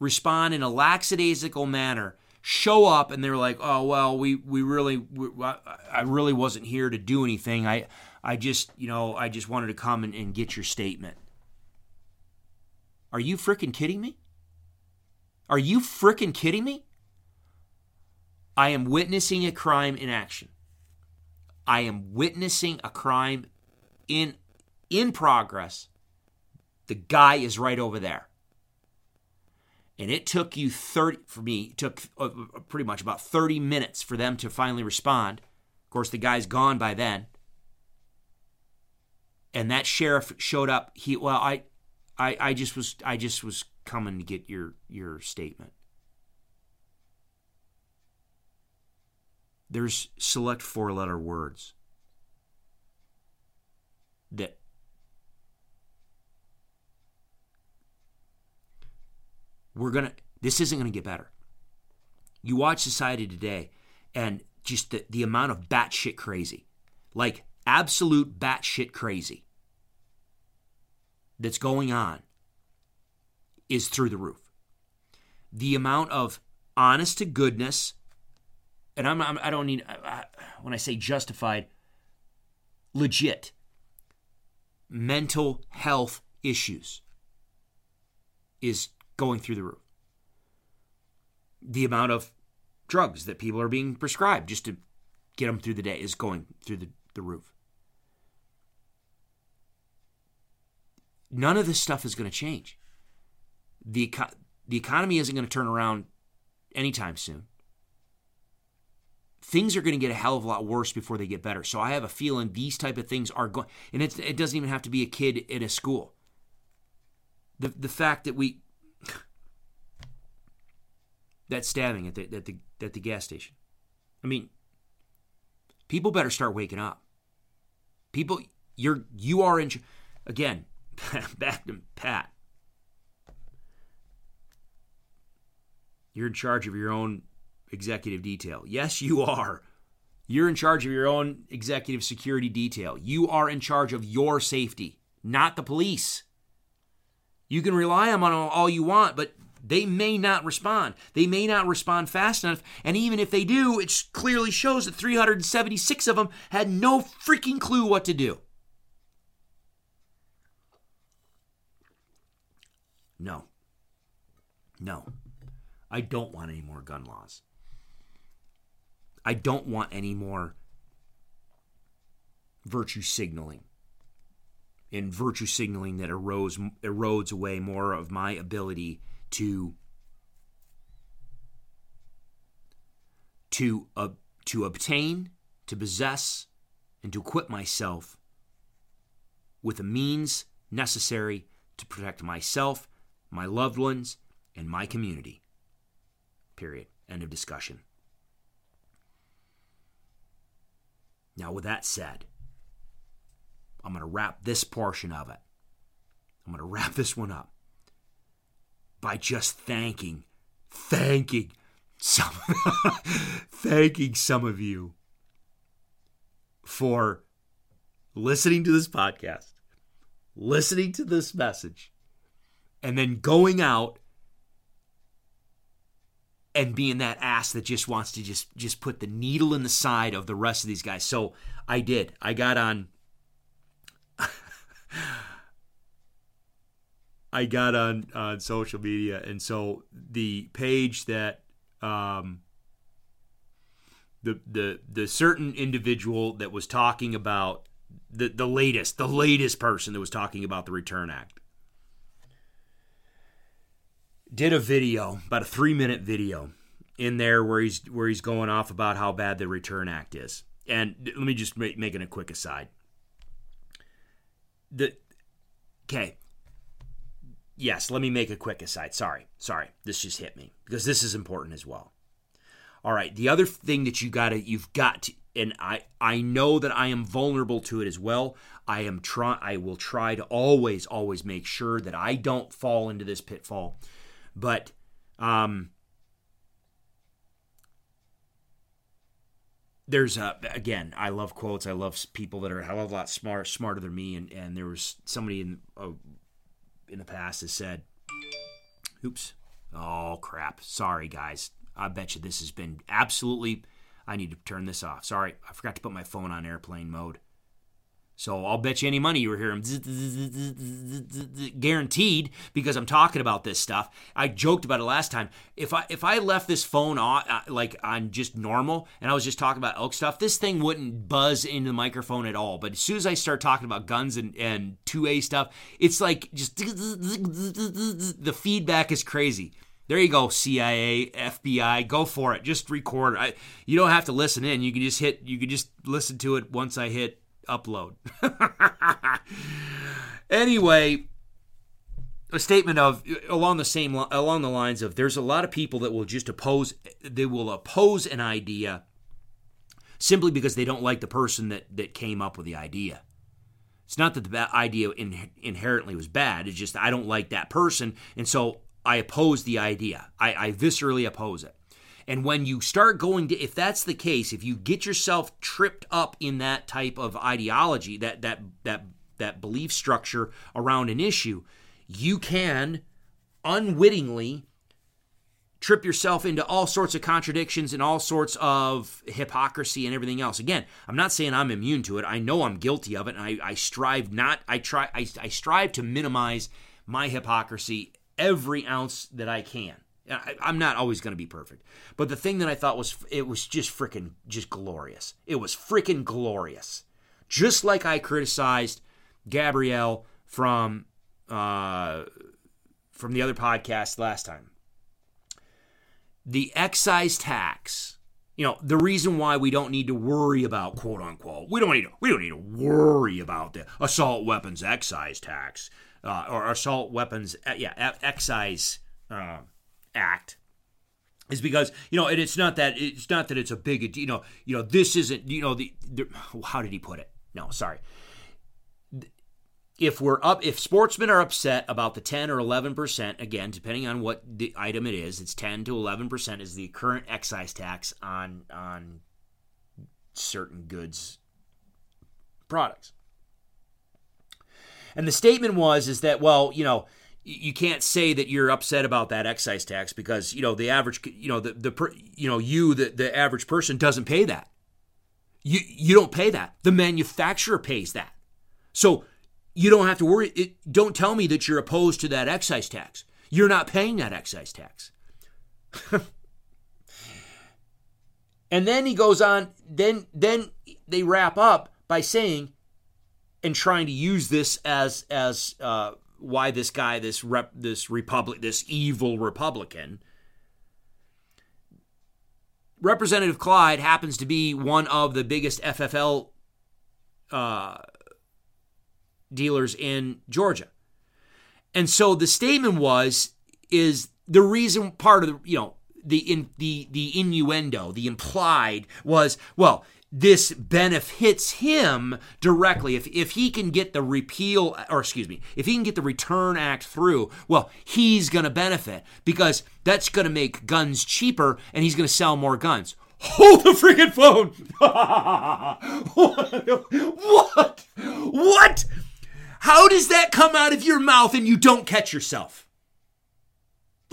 respond in a lackadaisical manner show up and they're like, "Oh well, we we really we, I really wasn't here to do anything. I I just you know I just wanted to come and, and get your statement." Are you freaking kidding me? Are you freaking kidding me? I am witnessing a crime in action. I am witnessing a crime in in progress. The guy is right over there and it took you 30 for me took uh, pretty much about 30 minutes for them to finally respond. Of course the guy's gone by then. And that sheriff showed up. He well i i, I just was i just was coming to get your your statement. There's select four letter words that we're going to, this isn't going to get better. You watch society today and just the, the amount of batshit crazy, like absolute batshit crazy that's going on is through the roof. The amount of honest to goodness, and I'm, I'm I don't need I, when I say justified, legit mental health issues is going through the roof. The amount of drugs that people are being prescribed just to get them through the day is going through the, the roof. None of this stuff is going to change. The, the economy isn't going to turn around anytime soon. Things are going to get a hell of a lot worse before they get better. So I have a feeling these type of things are going, and it doesn't even have to be a kid in a school. The the fact that we that stabbing at the, at the at the gas station. I mean, people better start waking up. People, you're you are in. Again, back to Pat. You're in charge of your own executive detail. Yes, you are. You're in charge of your own executive security detail. You are in charge of your safety, not the police. You can rely on them all you want, but they may not respond. They may not respond fast enough. And even if they do, it clearly shows that 376 of them had no freaking clue what to do. No. No. I don't want any more gun laws. I don't want any more virtue signaling and virtue signaling that erodes erodes away more of my ability to to uh, to obtain, to possess, and to equip myself with the means necessary to protect myself, my loved ones, and my community. Period. End of discussion. Now, with that said, I'm going to wrap this portion of it. I'm going to wrap this one up by just thanking, thanking some, thanking some of you for listening to this podcast, listening to this message, and then going out and being that ass that just wants to just just put the needle in the side of the rest of these guys. So I did. I got on I got on on social media, and so the page that um, the the the certain individual that was talking about the the latest the latest person that was talking about the Return Act did a video about a three minute video in there where he's where he's going off about how bad the Return Act is. And let me just make, making a quick aside. The okay, yes, let me make a quick aside. Sorry, sorry, this just hit me because this is important as well. All right, the other thing that you gotta, you've got to, and I, I know that I am vulnerable to it as well. I am try, I will try to always, always make sure that I don't fall into this pitfall. But, um, there's a again i love quotes i love people that are a hell of a lot smart smarter than me and and there was somebody in uh, in the past has said, oops, oh crap, sorry guys. I bet you this has been absolutely, I need to turn this off. Sorry, I forgot to put my phone on airplane mode. So I'll bet you any money you were hearing guaranteed because I'm talking about this stuff. I joked about it last time. If I if I left this phone on uh, like on just normal and I was just talking about elk stuff, this thing wouldn't buzz into the microphone at all. But as soon as I start talking about guns and and 2A stuff, it's like just the feedback is crazy. There you go, CIA, FBI, go for it. Just record. I, you don't have to listen in. You can just hit. You can just listen to it once I hit upload. anyway, a statement of along the same along the lines of there's a lot of people that will just oppose they will oppose an idea simply because they don't like the person that that came up with the idea. It's not that the idea in, inherently was bad. It's just I don't like that person, and so I oppose the idea. I, I viscerally oppose it. And when you start going to, if that's the case, if you get yourself tripped up in that type of ideology, that that that that belief structure around an issue, you can unwittingly trip yourself into all sorts of contradictions and all sorts of hypocrisy and everything else. Again, I'm not saying I'm immune to it. I know I'm guilty of it, and I, I strive not. I try. I, I strive to minimize my hypocrisy every ounce that I can. I, am not always going to be perfect, but the thing that I thought was it was just freaking just glorious. It was freaking glorious. Just like I criticized Gabrielle from uh, from the other podcast last time. The excise tax, you know, the reason why we don't need to worry about quote unquote, we don't need to, we don't need to worry about the assault weapons excise tax uh, or assault weapons, uh, yeah, excise. Uh, act is because you know and it's not that it's not that it's a big you know you know this isn't you know the, the how did he put it? No sorry. If we're up if sportsmen are upset about the 10 or 11% again depending on what the item it is it's 10 to 11% is the current excise tax on on certain goods products. And the statement was is that well you know you can't say that you're upset about that excise tax because you know the average you know the the you know you the, the average person doesn't pay that you you don't pay that the manufacturer pays that so you don't have to worry. It, don't tell me that you're opposed to that excise tax. You're not paying that excise tax. and then he goes on. Then then they wrap up by saying, and trying to use this as as uh, why this guy, this rep, this republic, this evil Republican. Representative Clyde happens to be one of the biggest FFL uh, dealers in Georgia. And so the statement was is the reason part of the you know the in the the innuendo, the implied was well this benefits him directly. If, if he can get the repeal or excuse me if he can get the return act through well he's going to benefit because that's going to make guns cheaper and he's going to sell more guns. Hold the freaking phone! What? What? How does that come out of your mouth and you don't catch yourself?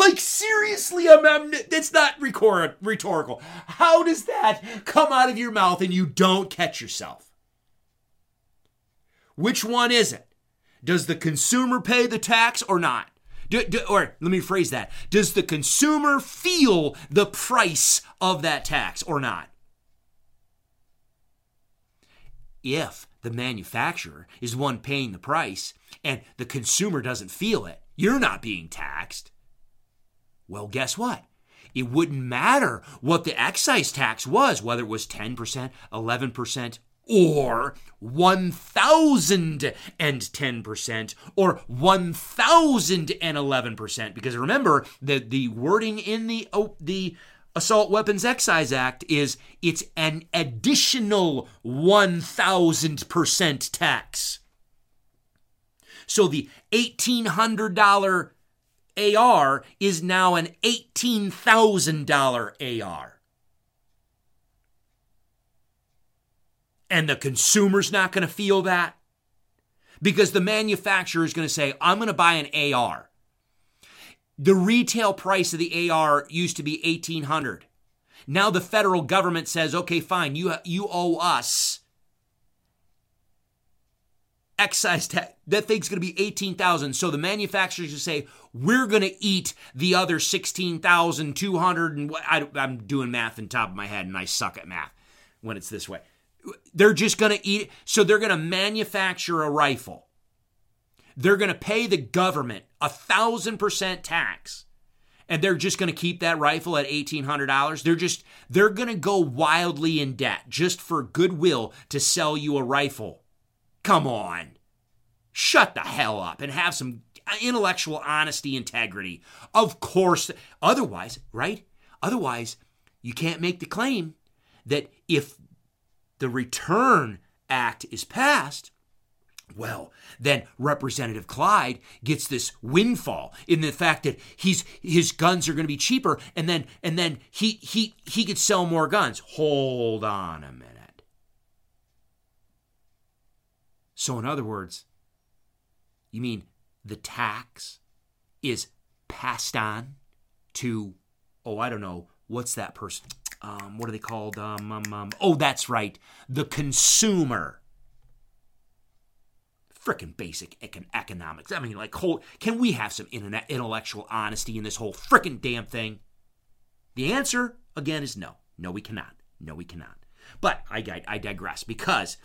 Like seriously, I'm, I'm it's not record, rhetorical. How does that come out of your mouth and you don't catch yourself? Which one is it? Does the consumer pay the tax or not? Do, do, or let me phrase that. Does the consumer feel the price of that tax or not? If the manufacturer is the one paying the price and the consumer doesn't feel it. You're not being taxed. Well, guess what? It wouldn't matter what the excise tax was, whether it was 10%, 11%, or 1010% or 1011% because remember the the wording in the oh, the Assault Weapons Excise Act is it's an additional 1000% tax. So the $1800 AR is now an $18,000 AR. And the consumer's not going to feel that because the manufacturer is going to say, I'm going to buy an AR. The retail price of the AR used to be 1800. Now the federal government says, "Okay, fine. You you owe us excise tax. That thing's going to be 18,000." So the manufacturers just say, "We're going to eat the other 16,200 and I, I'm doing math in top of my head and I suck at math when it's this way. They're just going to eat it. so they're going to manufacture a rifle they're going to pay the government a thousand percent tax and they're just going to keep that rifle at $1800 they're just they're going to go wildly in debt just for goodwill to sell you a rifle come on shut the hell up and have some intellectual honesty integrity of course otherwise right otherwise you can't make the claim that if the return act is passed well, then Representative Clyde gets this windfall in the fact that he's his guns are going to be cheaper, and then and then he he he could sell more guns. Hold on a minute. So, in other words, you mean the tax is passed on to oh I don't know what's that person? Um, what are they called? Um, um, um, oh, that's right, the consumer freaking basic econ- economics. I mean, like, whole, can we have some internet intellectual honesty in this whole freaking damn thing? The answer, again, is no. No, we cannot. No, we cannot. But I, I digress because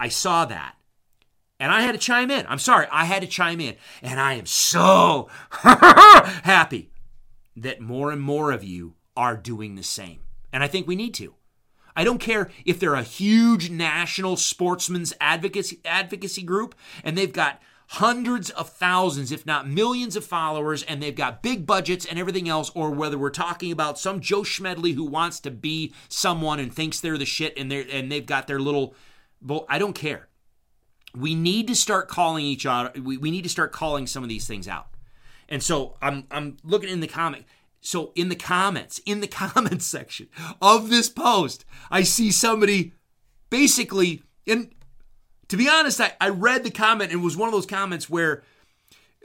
I saw that and I had to chime in. I'm sorry, I had to chime in. And I am so happy that more and more of you are doing the same. And I think we need to. I don't care if they're a huge national sportsman's advocacy advocacy group and they've got hundreds of thousands, if not millions of followers, and they've got big budgets and everything else, or whether we're talking about some Joe Schmedley who wants to be someone and thinks they're the shit and they're and they've got their little I don't care. We need to start calling each other we, we need to start calling some of these things out. And so i'm i'm looking in the comic so in the comments in the comments section of this post i see somebody basically and to be honest i, I read the comment and it was one of those comments where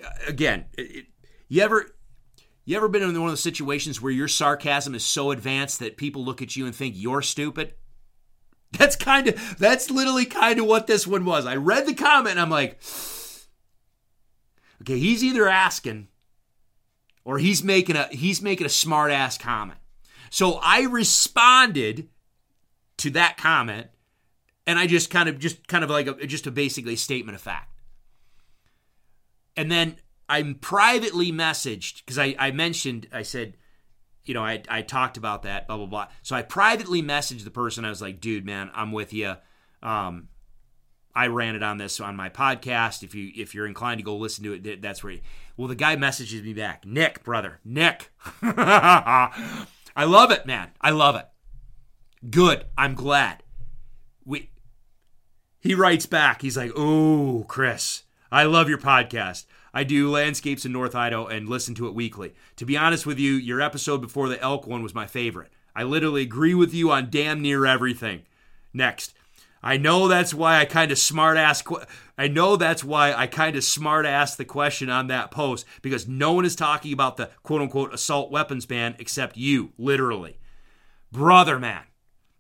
uh, again it, you ever you ever been in one of those situations where your sarcasm is so advanced that people look at you and think you're stupid that's kind of that's literally kind of what this one was. I read the comment and I'm like, okay, he's either asking or he's making a he's making a smart ass comment. So I responded to that comment and I just kind of just kind of like a, just a basically statement of fact. And then I'm privately messaged because I, I mentioned I said you know, I, I talked about that, blah, blah, blah. So I privately messaged the person. I was like, dude, man, I'm with you. Um, I ran it on this on my podcast. If you if you're inclined to go listen to it, that's where. You, well, the guy messages me back, Nick, brother, Nick. I love it, man. I love it. Good. I'm glad. We. He writes back. He's like, "Oh, Chris, I love your podcast. I do landscapes in North Idaho and listen to it weekly. To be honest with you, your episode before the elk one was my favorite. I literally agree with you on damn near everything. Next. I know that's why I kind of smart ass. I know that's why I kind of smart ass the question on that post because no one is talking about the quote unquote assault weapons ban except you, literally, brother, man.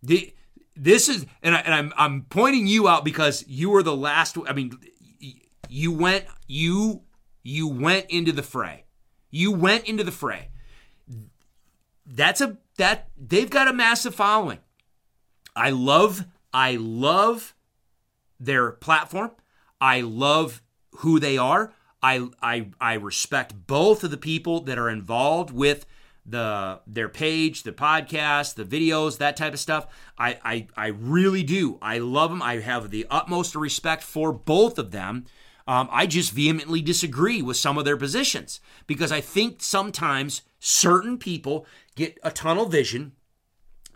The, this is, and, I, and I'm I'm pointing you out because you were the last. I mean, you went you you went into the fray. You went into the fray. That's a that they've got a massive following. I love I love their platform. I love who they are. I I I respect both of the people that are involved with the their page, the podcast, the videos, that type of stuff. I I, I really do. I love them. I have the utmost respect for both of them. Um, I just vehemently disagree with some of their positions because I think sometimes certain people get a tunnel vision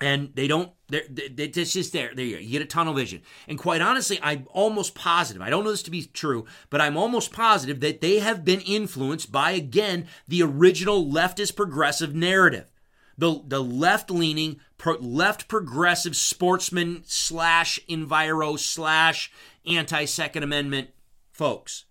and they don't they're, they're, it's just there there you, go. you get a tunnel vision and quite honestly i'm almost positive i don't know this to be true but i'm almost positive that they have been influenced by again the original leftist progressive narrative the the left leaning pro, left progressive sportsman slash enviro slash anti second amendment folks.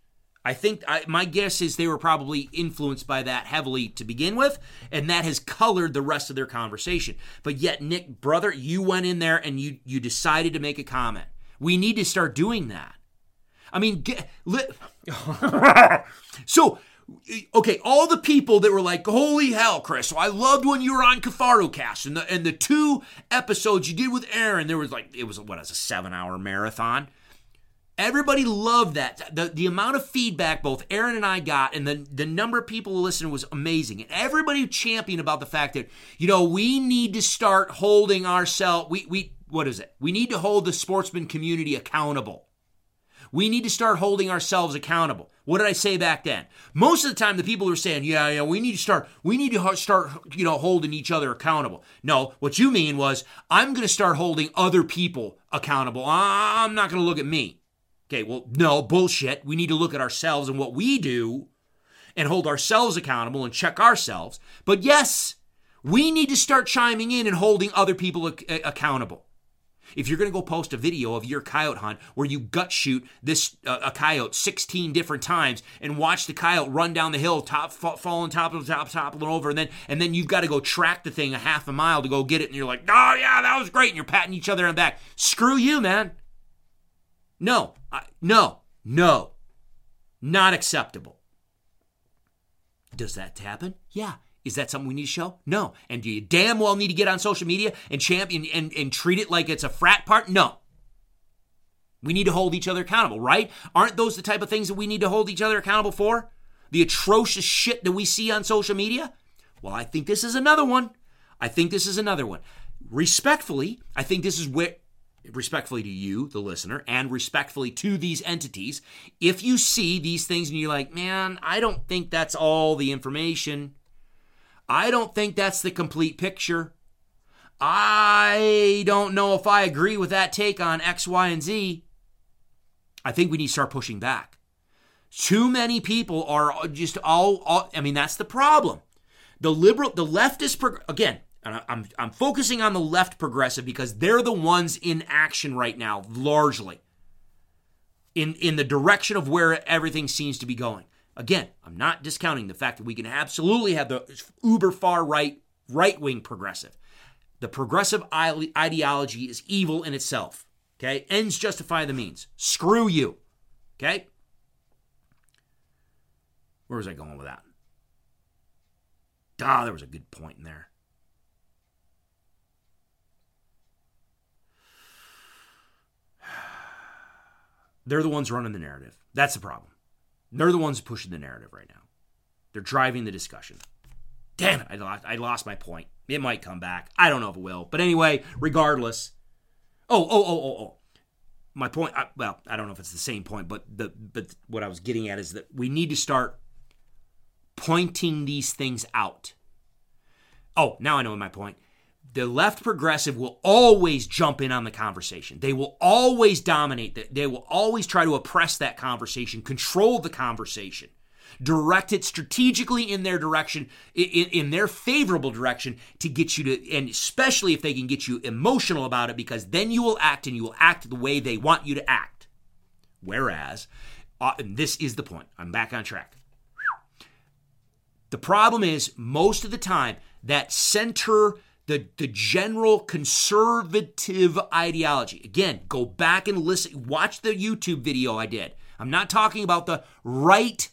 I think I, my guess is they were probably influenced by that heavily to begin with, and that has colored the rest of their conversation. But yet, Nick, brother, you went in there and you you decided to make a comment. We need to start doing that. I mean, get, li- so okay, all the people that were like, "Holy hell, Chris!" So I loved when you were on Cast and the and the two episodes you did with Aaron. There was like it was what, it was a seven hour marathon. Everybody loved that. The, the amount of feedback both Aaron and I got and the, the number of people who listened was amazing. And everybody championed about the fact that, you know, we need to start holding ourselves, we, we, what is it? We need to hold the sportsman community accountable. We need to start holding ourselves accountable. What did I say back then? Most of the time, the people were saying, "Yeah, yeah, we need to start. We need to start, you know, holding each other accountable." No, what you mean was, I'm going to start holding other people accountable. I'm not going to look at me. Okay, well, no, bullshit. We need to look at ourselves and what we do and hold ourselves accountable and check ourselves. But yes, we need to start chiming in and holding other people ac- accountable. If you're going to go post a video of your coyote hunt where you gut shoot this uh, a coyote 16 different times and watch the coyote run down the hill, top fall, fall on top of top, toppling over, and then and then you've got to go track the thing a half a mile to go get it, and you're like, oh yeah, that was great, and you're patting each other on the back. Screw you, man. No, I, no, no, not acceptable. Does that happen? Yeah. Is that something we need to show? No. And do you damn well need to get on social media and champion and, and treat it like it's a frat part? No. We need to hold each other accountable, right? Aren't those the type of things that we need to hold each other accountable for? The atrocious shit that we see on social media? Well, I think this is another one. I think this is another one. Respectfully, I think this is where respectfully to you, the listener, and respectfully to these entities, if you see these things and you're like, man, I don't think that's all the information. I don't think that's the complete picture. I don't know if I agree with that take on X, Y, and Z. I think we need to start pushing back. Too many people are just all, all I mean, that's the problem. The liberal, the leftist, again, and I'm, I'm focusing on the left progressive because they're the ones in action right now, largely in, in the direction of where everything seems to be going. Again, I'm not discounting the fact that we can absolutely have the uber far right, right wing progressive. The progressive ideology is evil in itself. Okay? Ends justify the means. Screw you. Okay? Where was I going with that? Ah, there was a good point in there. They're the ones running the narrative. That's the problem. They're the ones pushing the narrative right now. They're driving the discussion. Damn it, I lost, I lost my point. It might come back. I don't know if it will. But anyway, regardless. Oh, oh, oh, oh, oh. My point, I, well, I don't know if it's the same point, but the but what I was getting at is that we need to start pointing these things out. Oh, now I know my point. The left progressive will always jump in on the conversation. They will always dominate that. They will always try to oppress that conversation, control the conversation, direct it strategically in their direction, in, in their favorable direction to get you to, and especially if they can get you emotional about it, because then you will act and you will act the way they want you to act. Whereas, uh, this is the point. I'm back on track. The problem is, most of the time, that center, the, the general conservative ideology. Again, go back and listen, watch the YouTube video I did. I'm not talking about the right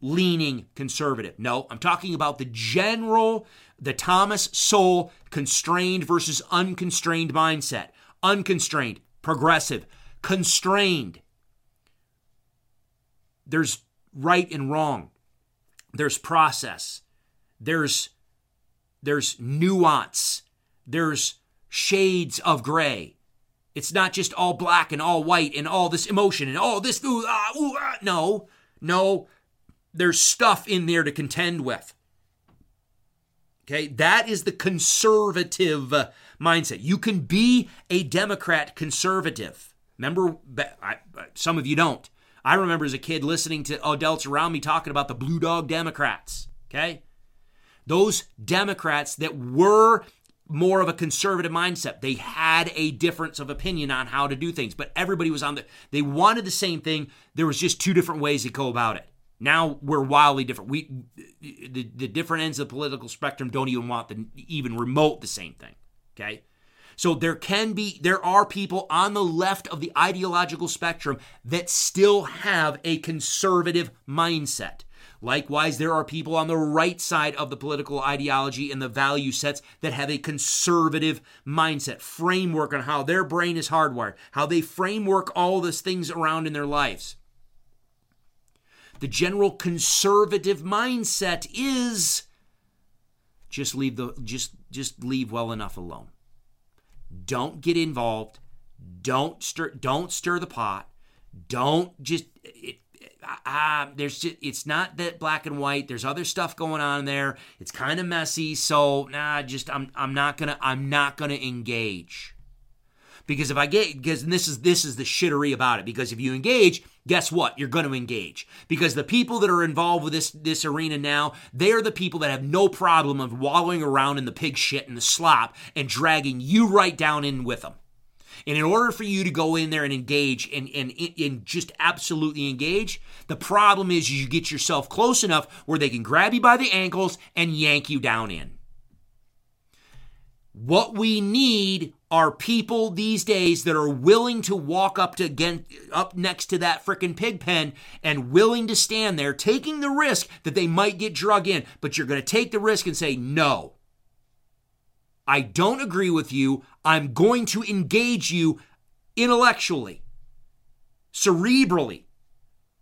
leaning conservative. No, I'm talking about the general, the Thomas Sowell constrained versus unconstrained mindset. Unconstrained, progressive, constrained. There's right and wrong there's process there's there's nuance. There's shades of gray. It's not just all black and all white and all this emotion and all this ooh, ah, ooh, ah. no no. There's stuff in there to contend with. Okay? That is the conservative mindset. You can be a democrat conservative. Remember some of you don't. I remember as a kid listening to adults around me talking about the Blue Dog Democrats, okay? Those Democrats that were more of a conservative mindset. They had a difference of opinion on how to do things, but everybody was on the they wanted the same thing. There was just two different ways to go about it. Now we're wildly different. We the, the different ends of the political spectrum don't even want the even remote the same thing. Okay? So there can be, there are people on the left of the ideological spectrum that still have a conservative mindset. Likewise, there are people on the right side of the political ideology and the value sets that have a conservative mindset, framework on how their brain is hardwired, how they framework all these things around in their lives. The general conservative mindset is just leave the just just leave well enough alone. Don't get involved. Don't stir. Don't stir the pot. Don't just. It, uh, there's just it's not that black and white. There's other stuff going on there. It's kind of messy. So nah, just I'm I'm not gonna I'm not gonna engage because if I get because this is this is the shittery about it because if you engage guess what? You're going to engage because the people that are involved with this this arena now, they are the people that have no problem of wallowing around in the pig shit and the slop and dragging you right down in with them. And in order for you to go in there and engage and, and, and just absolutely engage, the problem is you get yourself close enough where they can grab you by the ankles and yank you down in. What we need are people these days that are willing to walk up to again up next to that freaking pig pen and willing to stand there taking the risk that they might get drug in. But you're going to take the risk and say no. I don't agree with you I'm going to engage you intellectually cerebrally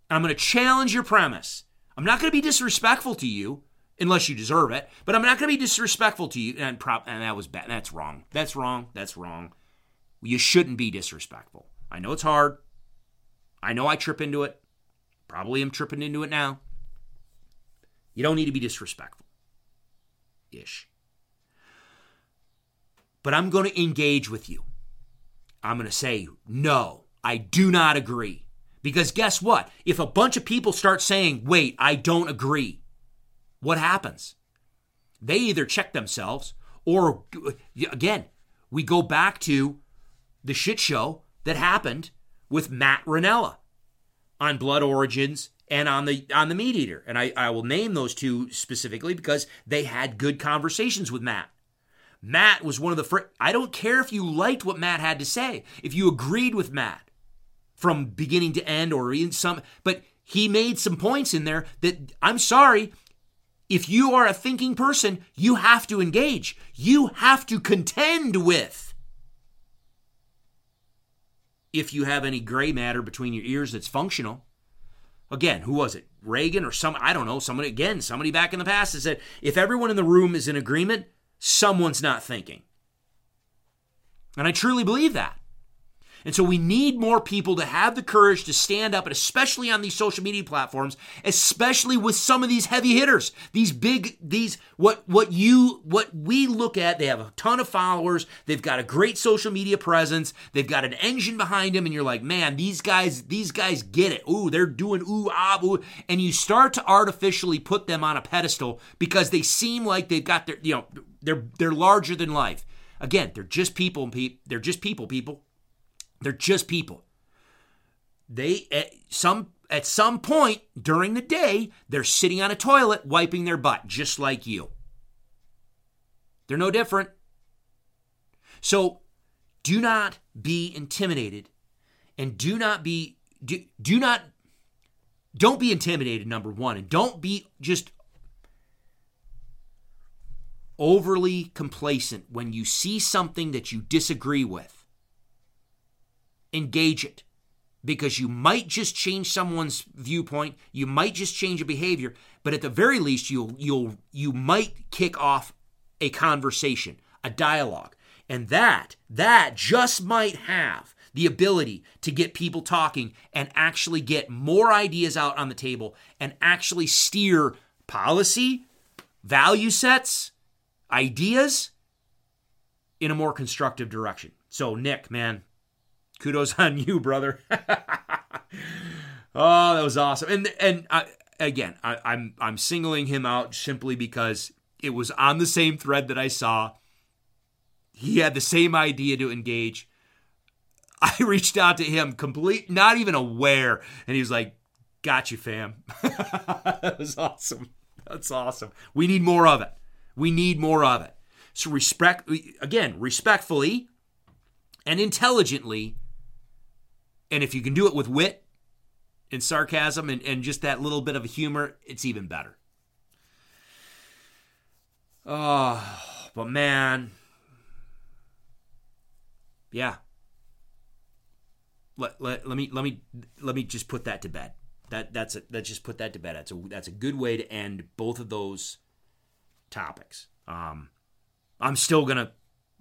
I'm going to challenge your premise I'm not going to be disrespectful to you unless you deserve it. But I'm not going to be disrespectful to you. And, and that was bad. That's wrong. That's wrong. That's wrong. You shouldn't be disrespectful. I know it's hard. I know I trip into it. Probably am tripping into it now. You don't need to be disrespectful. Ish. But I'm going to engage with you. I'm going to say, no, I do not agree. Because guess what? If a bunch of people start saying, wait, I don't agree, what happens? They either check themselves or, again, we go back to the shit show that happened with Matt Rinella on Blood Origins and on the on the Meat Eater. And I, I will name those two specifically because they had good conversations with Matt. Matt was one of the first. I don't care if you liked what Matt had to say, if you agreed with Matt from beginning to end or in some, but he made some points in there that I'm sorry. If you are a thinking person, you have to engage. You have to contend with. If you have any gray matter between your ears that's functional. Again, who was it? Reagan or some, I don't know, somebody, again, somebody back in the past has said, if everyone in the room is in agreement, someone's not thinking. And I truly believe that. And so we need more people to have the courage to stand up, and especially on these social media platforms, especially with some of these heavy hitters, these big, these what what you what we look at. They have a ton of followers. They've got a great social media presence. They've got an engine behind them, and you're like, man, these guys, these guys get it. Ooh, they're doing ooh ah and you start to artificially put them on a pedestal because they seem like they've got their, you know, they're they're larger than life. Again, they're just people. They're just people. People they're just people. They at some at some point during the day, they're sitting on a toilet wiping their butt just like you. They're no different. So do not be intimidated and do not be do, do not don't be intimidated number 1 and don't be just overly complacent when you see something that you disagree with engage it. Because you might just change someone's viewpoint you might just change a behavior but at the very least you'll you'll you might kick off a conversation a dialogue. And that that just might have the ability to get people talking and actually get more ideas out on the table and actually steer policy value sets ideas in a more constructive direction so nick man kudos on you, brother. oh, that was awesome. And and I, again, I, I'm I'm singling him out simply because it was on the same thread that I saw. He had the same idea to engage. I reached out to him, complete, not even aware, and he was like, "Got you, fam." that was awesome. That's awesome. We need more of it. We need more of it. So respect again, respectfully and intelligently and if you can do it with wit and sarcasm and, and just that little bit of humor, it's even better. Oh, but man. Yeah. Let, let, let me let me let me just put that to bed. That that's a, let's just put that to bed. That's a that's a good way to end both of those topics. Um, I'm still gonna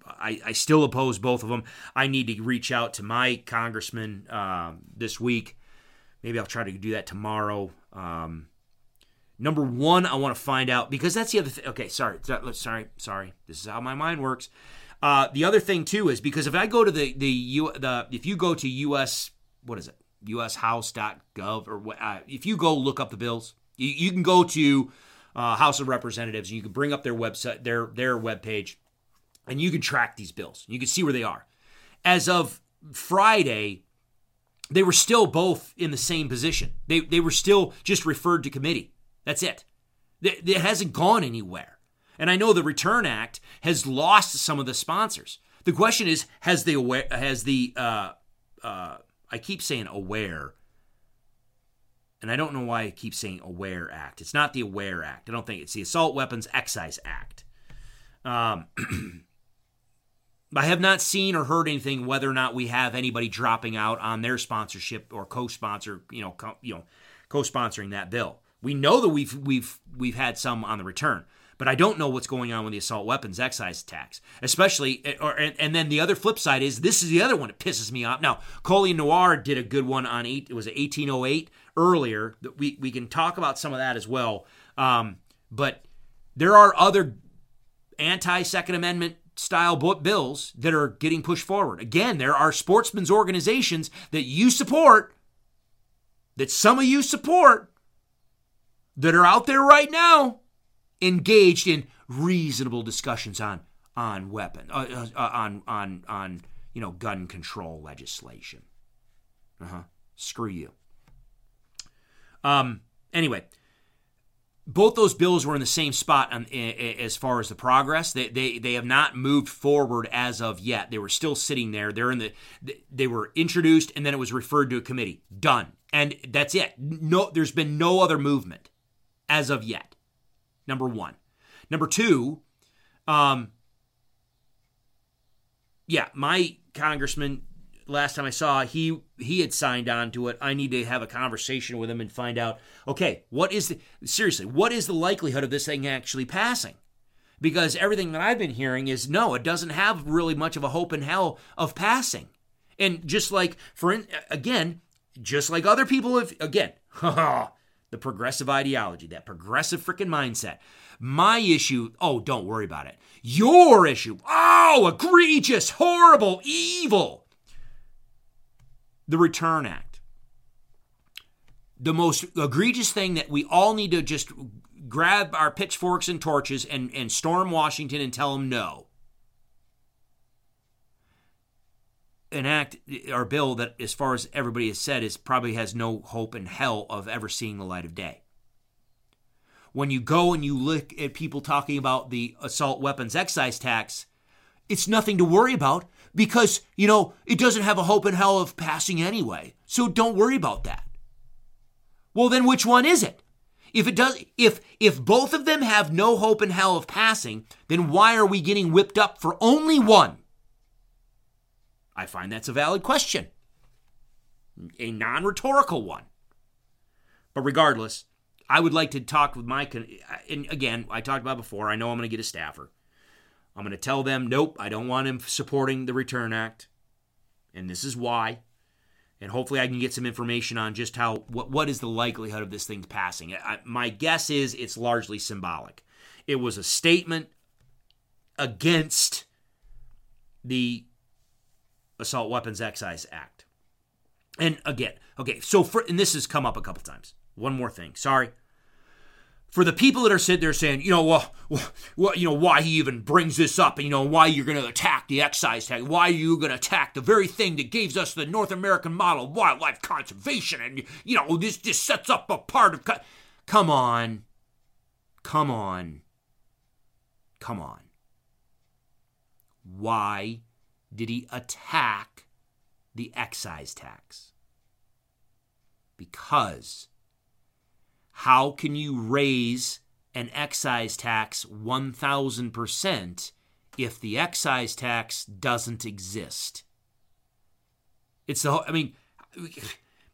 I, I still oppose both of them. I need to reach out to my congressman uh, this week. Maybe I'll try to do that tomorrow. Um, number one, I want to find out because that's the other thing. Okay, sorry, sorry, sorry. This is how my mind works. Uh, the other thing too is because if I go to the the U, the if you go to US what is it ushouse.gov or uh, if you go look up the bills, you, you can go to uh, House of Representatives and you can bring up their website their their webpage and you can track these bills. You can see where they are. As of Friday, they were still both in the same position. They, they were still just referred to committee. That's it. It, it hasn't gone anywhere. And I know the Return Act has lost some of the sponsors. The question is, has the aware, has the uh, uh, I keep saying aware, and I don't know why I keep saying Aware Act. It's not the Aware Act. I don't think it's the Assault Weapons Excise Act. Um, I have not seen or heard anything whether or not we have anybody dropping out on their sponsorship or co-sponsor, you know, co- you know, co-sponsoring that bill. We know that we've we've we've had some on the return, but I don't know what's going on with the assault weapons excise tax, especially. Eh, or and, and then the other flip side is this is the other one that pisses me off. Now, Colion Noir did a good one on eight. It was 1808 earlier. That We we can talk about some of that as well. Um, but there are other anti Second Amendment style bills that are getting pushed forward. Again, there are sportsmen's organizations that you support that some of you support that are out there right now engaged in reasonable discussions on on weapon uh, uh, uh on on on you know gun control legislation. Uh-huh. Screw you. Um anyway, both those bills were in the same spot on, as far as the progress. They, they they have not moved forward as of yet. They were still sitting there. They're in the they were introduced and then it was referred to a committee. Done. And that's it. No there's been no other movement as of yet. Number 1. Number 2, um yeah, my congressman last time I saw, he he had signed on to it. I need to have a conversation with him and find out. Okay, what is the seriously? What is the likelihood of this thing actually passing? Because everything that I've been hearing is no, it doesn't have really much of a hope in hell of passing. And just like for again, just like other people have again, the progressive ideology, that progressive freaking mindset. My issue, oh, don't worry about it. Your issue, oh, egregious, horrible, evil the Return Act. The most egregious thing that we all need to just grab our pitchforks and torches and, and storm Washington and tell them no. An act or bill that, as far as everybody has said, is probably has no hope in hell of ever seeing the light of day. When you go and you look at people talking about the assault weapons excise tax, it's nothing to worry about because, you know, it doesn't have a hope in hell of passing anyway. So don't worry about that. Well, then which one is it? If it does if if both of them have no hope in hell of passing, then why are we getting whipped up for only one? I find that's a valid question. A non-rhetorical one. But regardless, I would like to talk with my and again, I talked about before, I know I'm going to get a staffer. I'm going to tell them, nope, I don't want him supporting the Return Act. And this is why. And hopefully I can get some information on just how, what, what is the likelihood of this thing passing. I, my guess is it's largely symbolic. It was a statement against the Assault Weapons Excise Act. And again, okay, so for, and this has come up a couple times. One more thing. Sorry, for the people that are sitting there saying, you know, well, well, you know, why he even brings this up, and you know, why you're going to attack the excise tax, why are you going to attack the very thing that gives us the North American model of wildlife conservation, and you know, this just sets up a part of. Co-. Come on, come on, come on. Why did he attack the excise tax? Because how can you raise an excise tax 1000% if the excise tax doesn't exist? It's the whole, I mean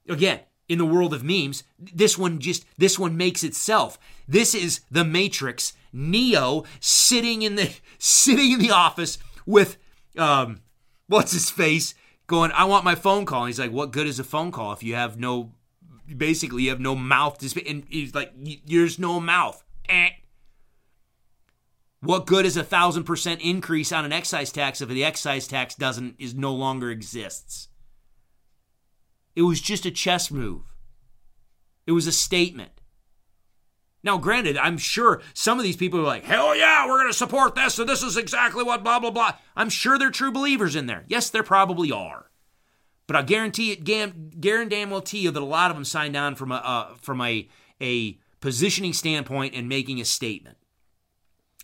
again, in the world of memes, this one just this one makes itself. This is the Matrix, Neo sitting in the sitting in the office with um what's his face going, I want my phone call. And he's like, What good is a phone call if you have no basically you have no mouth to speak. And he's like, there's no mouth. Eh. What good is a thousand percent increase on an excise tax if the excise tax doesn't is no longer exists? It was just a chess move. It was a statement. Now, granted, I'm sure some of these people are like, hell yeah, we're going to support this, and this is exactly what blah, blah, blah. I'm sure they're true believers in there. Yes, there probably are. But I guarantee it, guarantee damn well to you that a lot of them signed on from a uh, from a a positioning standpoint and making a statement.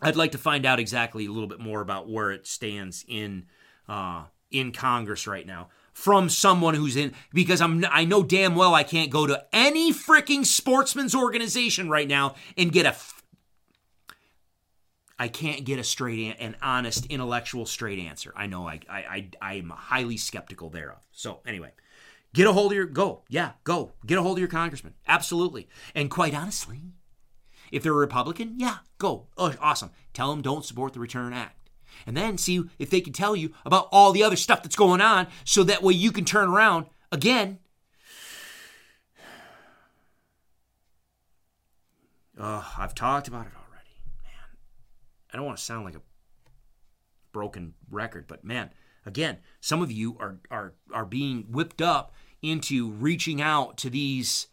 I'd like to find out exactly a little bit more about where it stands in uh, in Congress right now from someone who's in because I'm I know damn well I can't go to any freaking sportsman's organization right now and get a I can't get a straight an honest intellectual straight answer. I know I I I am highly skeptical thereof. So anyway, get a hold of your go. Yeah, go. Get a hold of your congressman. Absolutely. And quite honestly, if they're a Republican, yeah, go. Oh, awesome. Tell them don't support the Return Act. And then see if they can tell you about all the other stuff that's going on so that way you can turn around again. Uh, I've talked about it all. I don't want to sound like a broken record, but man, again, some of you are are are being whipped up into reaching out to these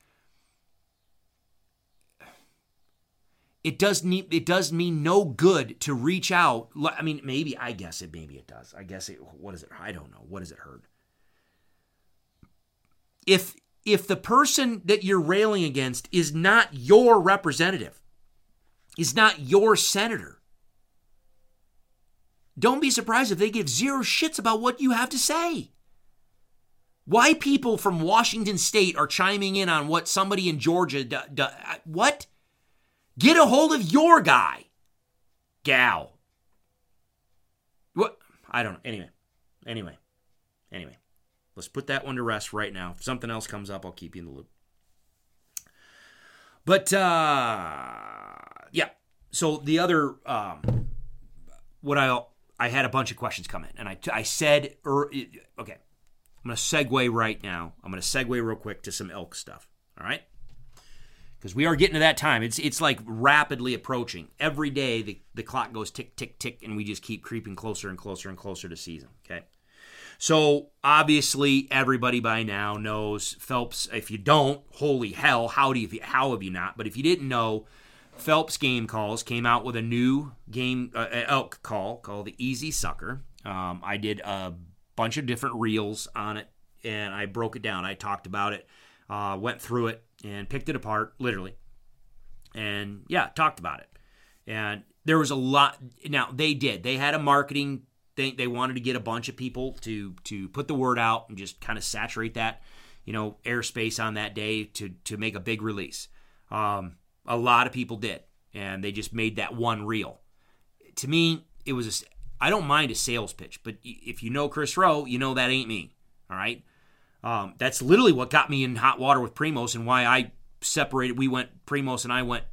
it does need it does mean no good to reach out i mean maybe i guess it maybe it does. I guess it what is it i don't know. What is it hurt? If if the person that you're railing against is not your representative is not your senator don't be surprised if they give zero shits about what you have to say why people from washington state are chiming in on what somebody in georgia do, do, what Get a hold of your guy, gal. What? I don't know. Anyway, anyway, anyway. Let's put that one to rest right now. If something else comes up, I'll keep you in the loop. But uh yeah. So the other um what I I had a bunch of questions come in and I I said er, okay. I'm going to segue right now. I'm going to segue real quick to some elk stuff. All right? because we are getting to that time. It's it's like rapidly approaching. Every day the, the clock goes tick tick tick, and we just keep creeping closer and closer and closer to season. Okay. So obviously everybody by now knows Phelps. If you don't, holy hell, how do you how have you not? But if you didn't know, Phelps Game Calls came out with a new game uh, elk call called the Easy Sucker. Um, I did a bunch of different reels on it, and I broke it down. I talked about it, uh, went through it and picked it apart, literally. And yeah, talked about it. And there was a lot. Now they did. They had a marketing thing. They wanted to get a bunch of people to to put the word out and just kind of saturate that, you know, airspace on that day to to make a big release. Um, a lot of people did, and they just made that one reel. To me, it was a. I don't mind a sales pitch, but if you know Chris Rowe, you know that ain't me. All right. Um, that's literally what got me in hot water with Primos and why I separated. We went Primos and I went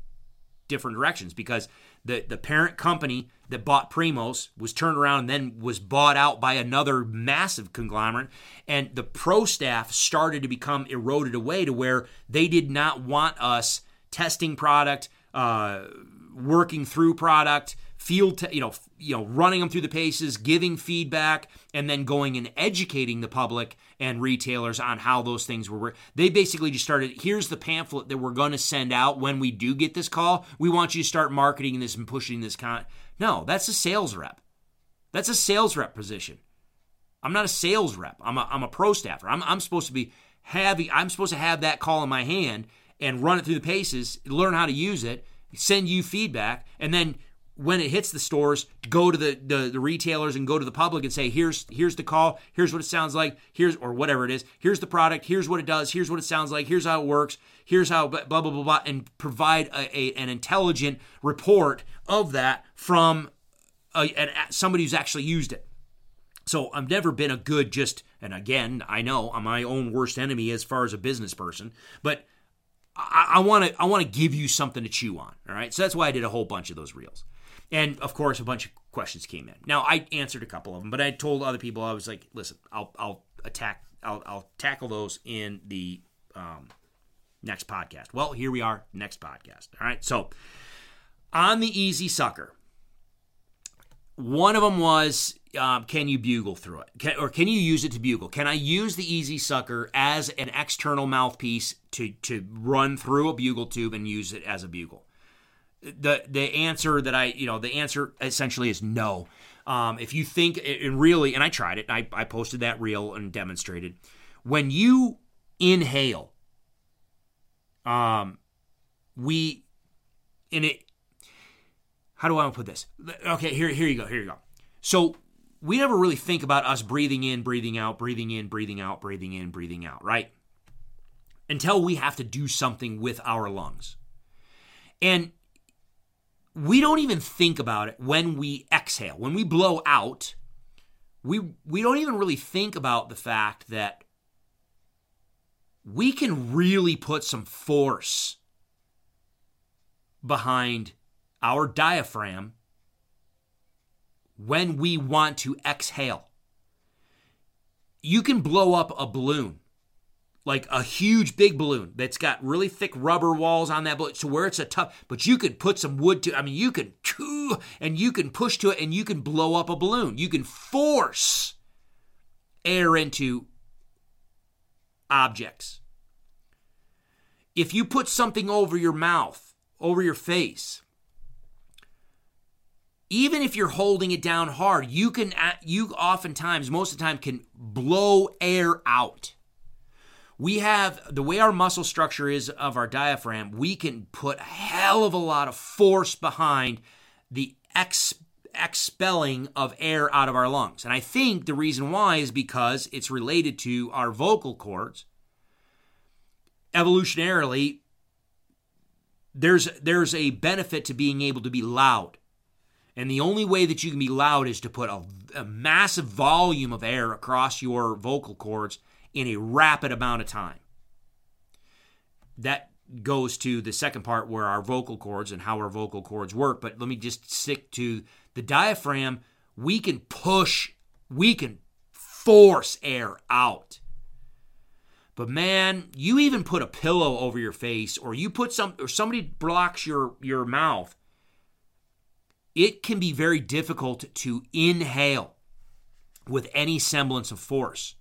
different directions because the the parent company that bought Primos was turned around and then was bought out by another massive conglomerate, and the pro staff started to become eroded away to where they did not want us testing product, uh, working through product field, te- you know, you know, running them through the paces, giving feedback, and then going and educating the public and retailers on how those things were. They basically just started. Here's the pamphlet that we're going to send out when we do get this call. We want you to start marketing this and pushing this con. No, that's a sales rep. That's a sales rep position. I'm not a sales rep. I'm a, I'm a pro staffer. I'm, I'm supposed to be having. I'm supposed to have that call in my hand and run it through the paces, learn how to use it, send you feedback, and then when it hits the stores, go to the, the, the, retailers and go to the public and say, here's here's the call, here's what it sounds like, here's or whatever it is, here's the product, here's what it does, here's what it sounds like, here's how it works, here's how blah blah blah blah, and provide a, a an intelligent report of that from a, somebody who's actually used it. So I've never been a good just, and again, I know I'm my own worst enemy as far as a business person, but I want to I want to give you something to chew on. All right, so that's why I did a whole bunch of those reels. And of course, a bunch of questions came in. Now I answered a couple of them, but I told other people I was like, "Listen, I'll I'll attack I'll I'll tackle those in the um, next podcast." Well, here we are, next podcast. All right, so on the easy sucker, one of them was, um, "Can you bugle through it, can, or can you use it to bugle? Can I use the easy sucker as an external mouthpiece to to run through a bugle tube and use it as a bugle?" the the answer that I you know the answer essentially is no. Um, if you think and really, and I tried it, I, I posted that reel and demonstrated when you inhale, um, we in it. How do I put this? Okay, here here you go. Here you go. So we never really think about us breathing in, breathing out, breathing in, breathing out, breathing in, breathing out, right? Until we have to do something with our lungs. And we don't even think about it when we exhale. When we blow out, we we don't even really think about the fact that we can really put some force behind our diaphragm when we want to exhale. You can blow up a balloon like a huge big balloon that's got really thick rubber walls on that balloon, so where it's a tough. But you could put some wood to. I mean, you can and you can push to it, and you can blow up a balloon. You can force air into objects. If you put something over your mouth, over your face, even if you're holding it down hard, you can you oftentimes most of the time can blow air out. We have the way our muscle structure is of our diaphragm, we can put a hell of a lot of force behind the ex, expelling of air out of our lungs. And I think the reason why is because it's related to our vocal cords. Evolutionarily, there's there's a benefit to being able to be loud and the only way that you can be loud is to put a, a massive volume of air across your vocal cords in a rapid amount of time. That goes to the second part where our vocal cords and how our vocal cords work. But let me just stick to the diaphragm. We can push, we can force air out. But man, you even put a pillow over your face or you put some or somebody blocks your your mouth it can be very difficult to inhale with any semblance of force.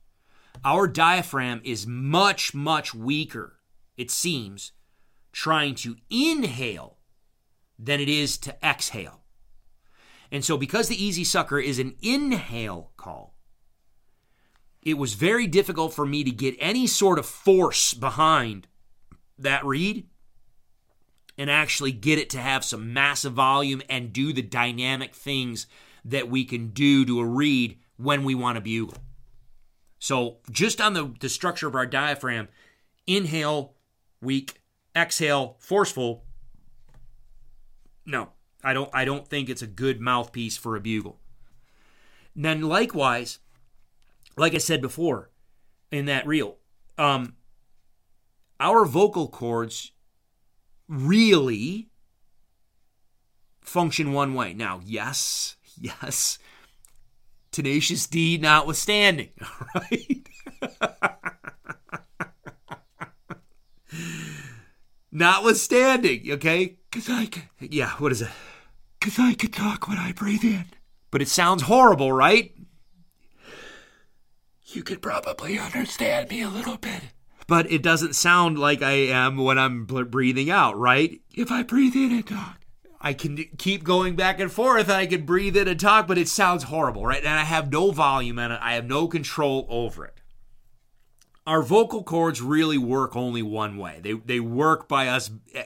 Our diaphragm is much, much weaker, it seems, trying to inhale than it is to exhale. And so, because the Easy Sucker is an inhale call, it was very difficult for me to get any sort of force behind that reed and actually get it to have some massive volume and do the dynamic things that we can do to a reed when we want to bugle. So, just on the, the structure of our diaphragm, inhale, weak, exhale, forceful. No, I don't I don't think it's a good mouthpiece for a bugle. And then likewise, like I said before in that reel, um, our vocal cords really function one way. Now, yes, yes, Tenacious D notwithstanding, right? notwithstanding, okay? Because I can. Yeah, what is it? Because I can talk when I breathe in. But it sounds horrible, right? You could probably understand me a little bit but it doesn't sound like I am when I'm breathing out, right? If I breathe in and talk, I can keep going back and forth. I can breathe in and talk, but it sounds horrible, right? And I have no volume in it. I have no control over it. Our vocal cords really work only one way. They they work by us eh,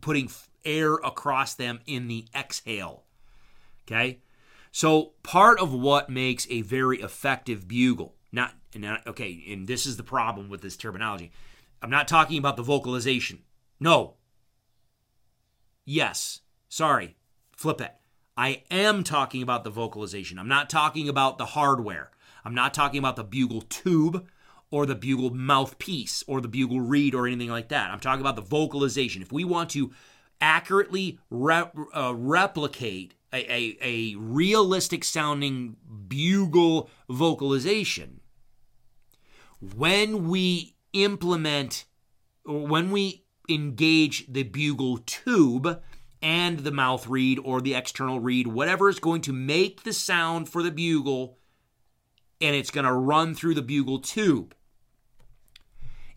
putting air across them in the exhale. Okay? So part of what makes a very effective bugle, not okay, and this is the problem with this terminology. I'm not talking about the vocalization. No. Yes. Sorry. Flip it. I am talking about the vocalization. I'm not talking about the hardware. I'm not talking about the bugle tube or the bugle mouthpiece or the bugle reed or anything like that. I'm talking about the vocalization. If we want to accurately rep, uh, replicate a, a, a realistic sounding bugle vocalization, when we implement or when we engage the bugle tube and the mouth reed or the external reed, whatever is going to make the sound for the bugle, and it's going to run through the bugle tube.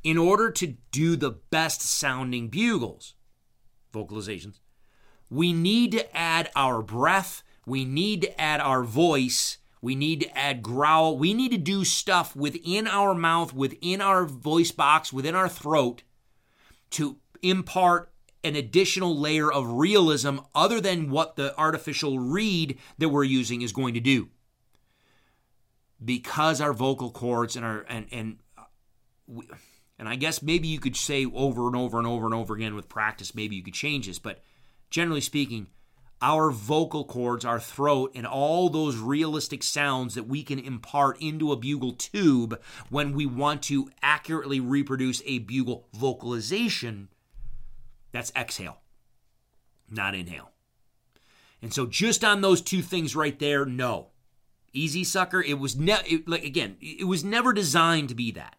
In order to do the best sounding bugles, vocalizations, we need to add our breath, we need to add our voice, we need to add growl. We need to do stuff within our mouth, within our voice box, within our throat to impart an additional layer of realism other than what the artificial reed that we're using is going to do. Because our vocal cords and our and and and I guess maybe you could say over and over and over and over again with practice, maybe you could change this, but generally speaking, our vocal cords, our throat, and all those realistic sounds that we can impart into a bugle tube when we want to accurately reproduce a bugle vocalization, that's exhale, not inhale. And so, just on those two things right there, no. Easy sucker, it was never, like, again, it was never designed to be that.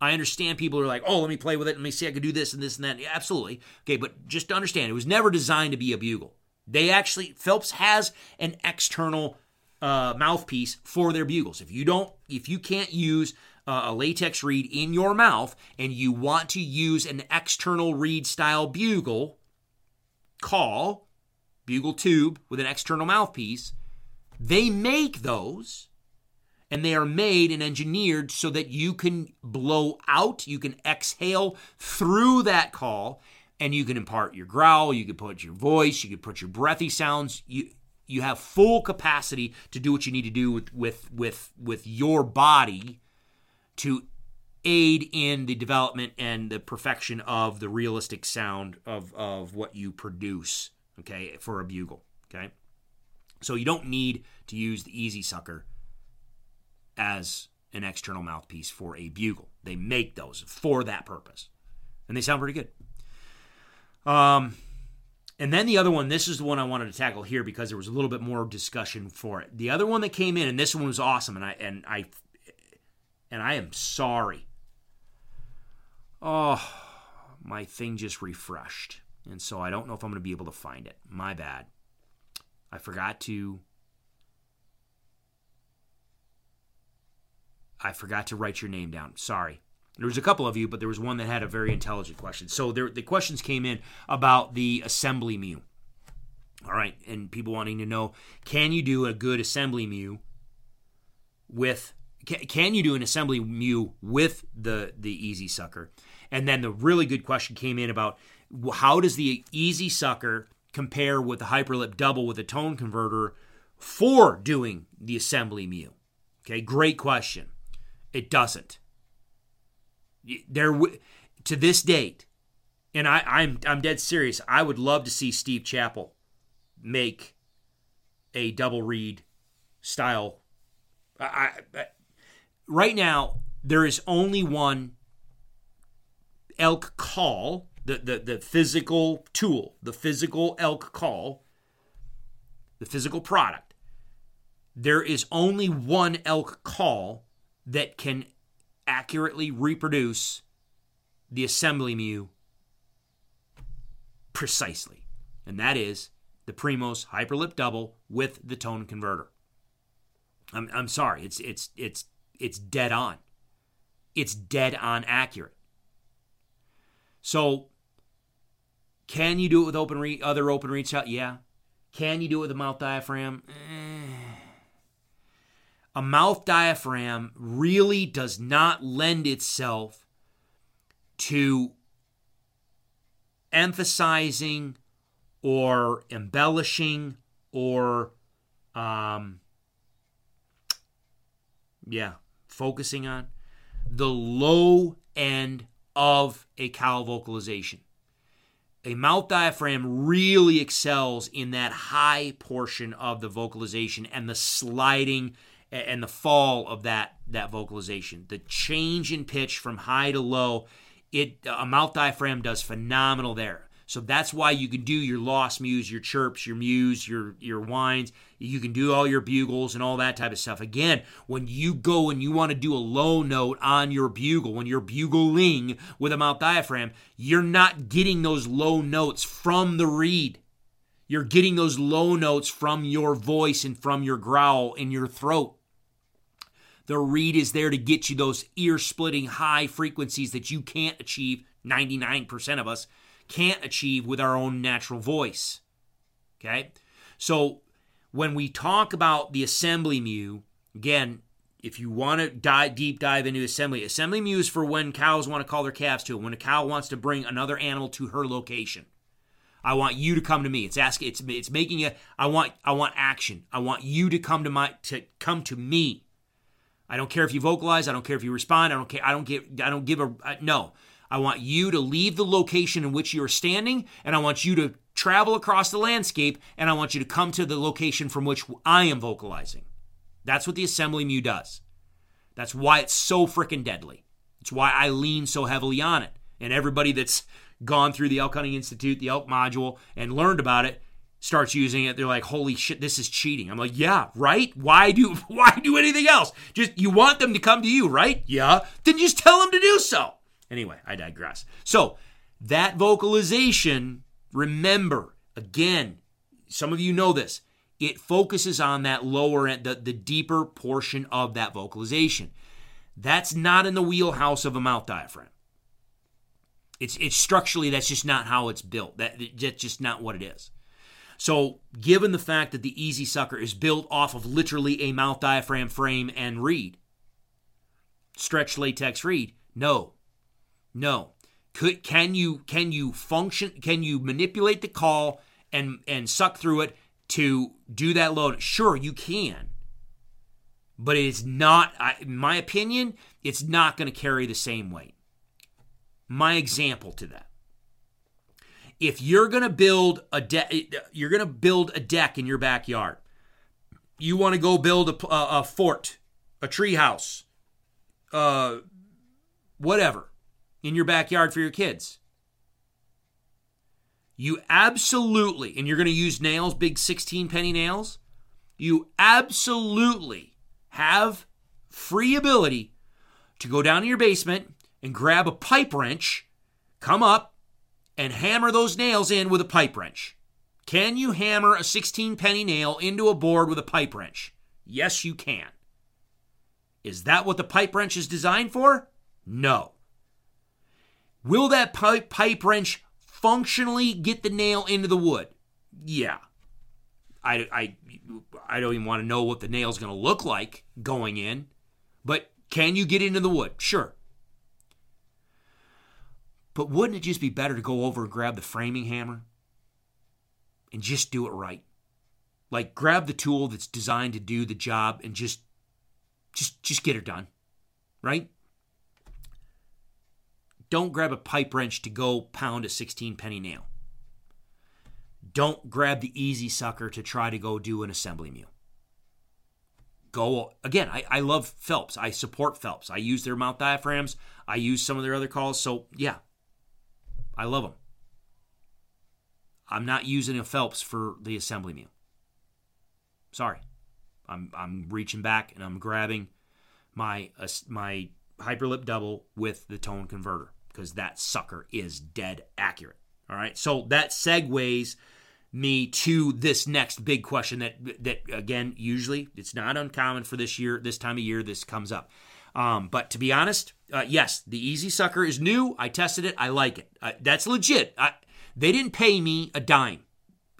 I understand people are like, oh, let me play with it. Let me see, I could do this and this and that. Yeah, absolutely. Okay, but just understand, it was never designed to be a bugle. They actually Phelps has an external uh, mouthpiece for their bugles. If you don't, if you can't use uh, a latex reed in your mouth and you want to use an external reed style bugle call, bugle tube with an external mouthpiece, they make those and they are made and engineered so that you can blow out, you can exhale through that call, and you can impart your growl, you can put your voice, you can put your breathy sounds. You you have full capacity to do what you need to do with with with, with your body to aid in the development and the perfection of the realistic sound of, of what you produce, okay, for a bugle, okay? So you don't need to use the Easy Sucker as an external mouthpiece for a bugle. They make those for that purpose. And they sound pretty good. Um, and then the other one, this is the one I wanted to tackle here because there was a little bit more discussion for it. The other one that came in, and this one was awesome, and I and I and I am sorry. Oh, my thing just refreshed. And so I don't know if I'm going to be able to find it. My bad. I forgot to I forgot to write your name down. Sorry. There was a couple of you, but there was one that had a very intelligent question. So there, the questions came in about the assembly mew. All right, and people wanting to know, can you do a good assembly mew with can, can you do an assembly mew with the the easy sucker? And then the really good question came in about how does the easy sucker compare with the hyperlip double with a tone converter for doing the assembly mew? Okay, great question. It doesn't. There, to this date, and I, I'm I'm dead serious. I would love to see Steve Chappell make a double reed style. I, I, right now there is only one elk call, the, the the physical tool, the physical elk call, the physical product. There is only one elk call that can accurately reproduce the assembly mew precisely. And that is the Primos Hyperlip Double with the tone converter. I'm, I'm sorry, it's it's it's it's dead on. It's dead on accurate. So can you do it with open re- other open reach out? Yeah. Can you do it with a mouth diaphragm? Eh a mouth diaphragm really does not lend itself to emphasizing or embellishing or um, yeah focusing on the low end of a cow vocalization. A mouth diaphragm really excels in that high portion of the vocalization and the sliding and the fall of that that vocalization, the change in pitch from high to low, it a mouth diaphragm does phenomenal there. So that's why you can do your lost mews, your chirps, your mews, your your whines. You can do all your bugles and all that type of stuff. Again, when you go and you want to do a low note on your bugle, when you're bugling with a mouth diaphragm, you're not getting those low notes from the reed. You're getting those low notes from your voice and from your growl in your throat. The reed is there to get you those ear splitting high frequencies that you can't achieve, 99% of us can't achieve with our own natural voice. Okay? So when we talk about the assembly mew, again, if you want to dive deep dive into assembly, assembly mew is for when cows want to call their calves to it, when a cow wants to bring another animal to her location. I want you to come to me. It's asking. It's it's making it. I want I want action. I want you to come to my to come to me. I don't care if you vocalize. I don't care if you respond. I don't care. I don't give. I don't give a no. I want you to leave the location in which you are standing, and I want you to travel across the landscape, and I want you to come to the location from which I am vocalizing. That's what the assembly mew does. That's why it's so freaking deadly. It's why I lean so heavily on it. And everybody that's gone through the Elk Hunting Institute, the Elk module, and learned about it starts using it, they're like, "Holy shit, this is cheating." I'm like, "Yeah, right? Why do why do anything else? Just you want them to come to you, right? Yeah. Then just tell them to do so." Anyway, I digress. So, that vocalization, remember, again, some of you know this. It focuses on that lower end, the, the deeper portion of that vocalization. That's not in the wheelhouse of a mouth diaphragm. It's it's structurally that's just not how it's built. That that's just not what it is. So, given the fact that the Easy Sucker is built off of literally a mouth diaphragm frame and reed, stretched latex reed, no, no. Could can you can you function? Can you manipulate the call and and suck through it to do that load? Sure, you can. But it's not, I, in my opinion, it's not going to carry the same weight. My example to that if you're going to build a deck you're going to build a deck in your backyard you want to go build a, a, a fort a tree house uh, whatever in your backyard for your kids. You absolutely and you're going to use nails big 16 penny nails you absolutely have free ability to go down to your basement and grab a pipe wrench come up and hammer those nails in with a pipe wrench. Can you hammer a 16 penny nail into a board with a pipe wrench? Yes, you can. Is that what the pipe wrench is designed for? No. Will that pipe, pipe wrench functionally get the nail into the wood? Yeah. I, I, I don't even want to know what the nail's going to look like going in, but can you get into the wood? Sure. But wouldn't it just be better to go over and grab the framing hammer and just do it right? Like grab the tool that's designed to do the job and just just just get it done. Right? Don't grab a pipe wrench to go pound a 16 penny nail. Don't grab the easy sucker to try to go do an assembly mew. Go again, I, I love Phelps. I support Phelps. I use their mouth diaphragms. I use some of their other calls. So yeah, I love them. I'm not using a Phelps for the assembly mew. Sorry. I'm I'm reaching back and I'm grabbing my uh, my hyperlip double with the tone converter because that sucker is dead accurate. All right. So that segues me to this next big question that that again usually it's not uncommon for this year this time of year this comes up um, but to be honest, uh, yes, the Easy Sucker is new. I tested it. I like it. Uh, that's legit. I, they didn't pay me a dime.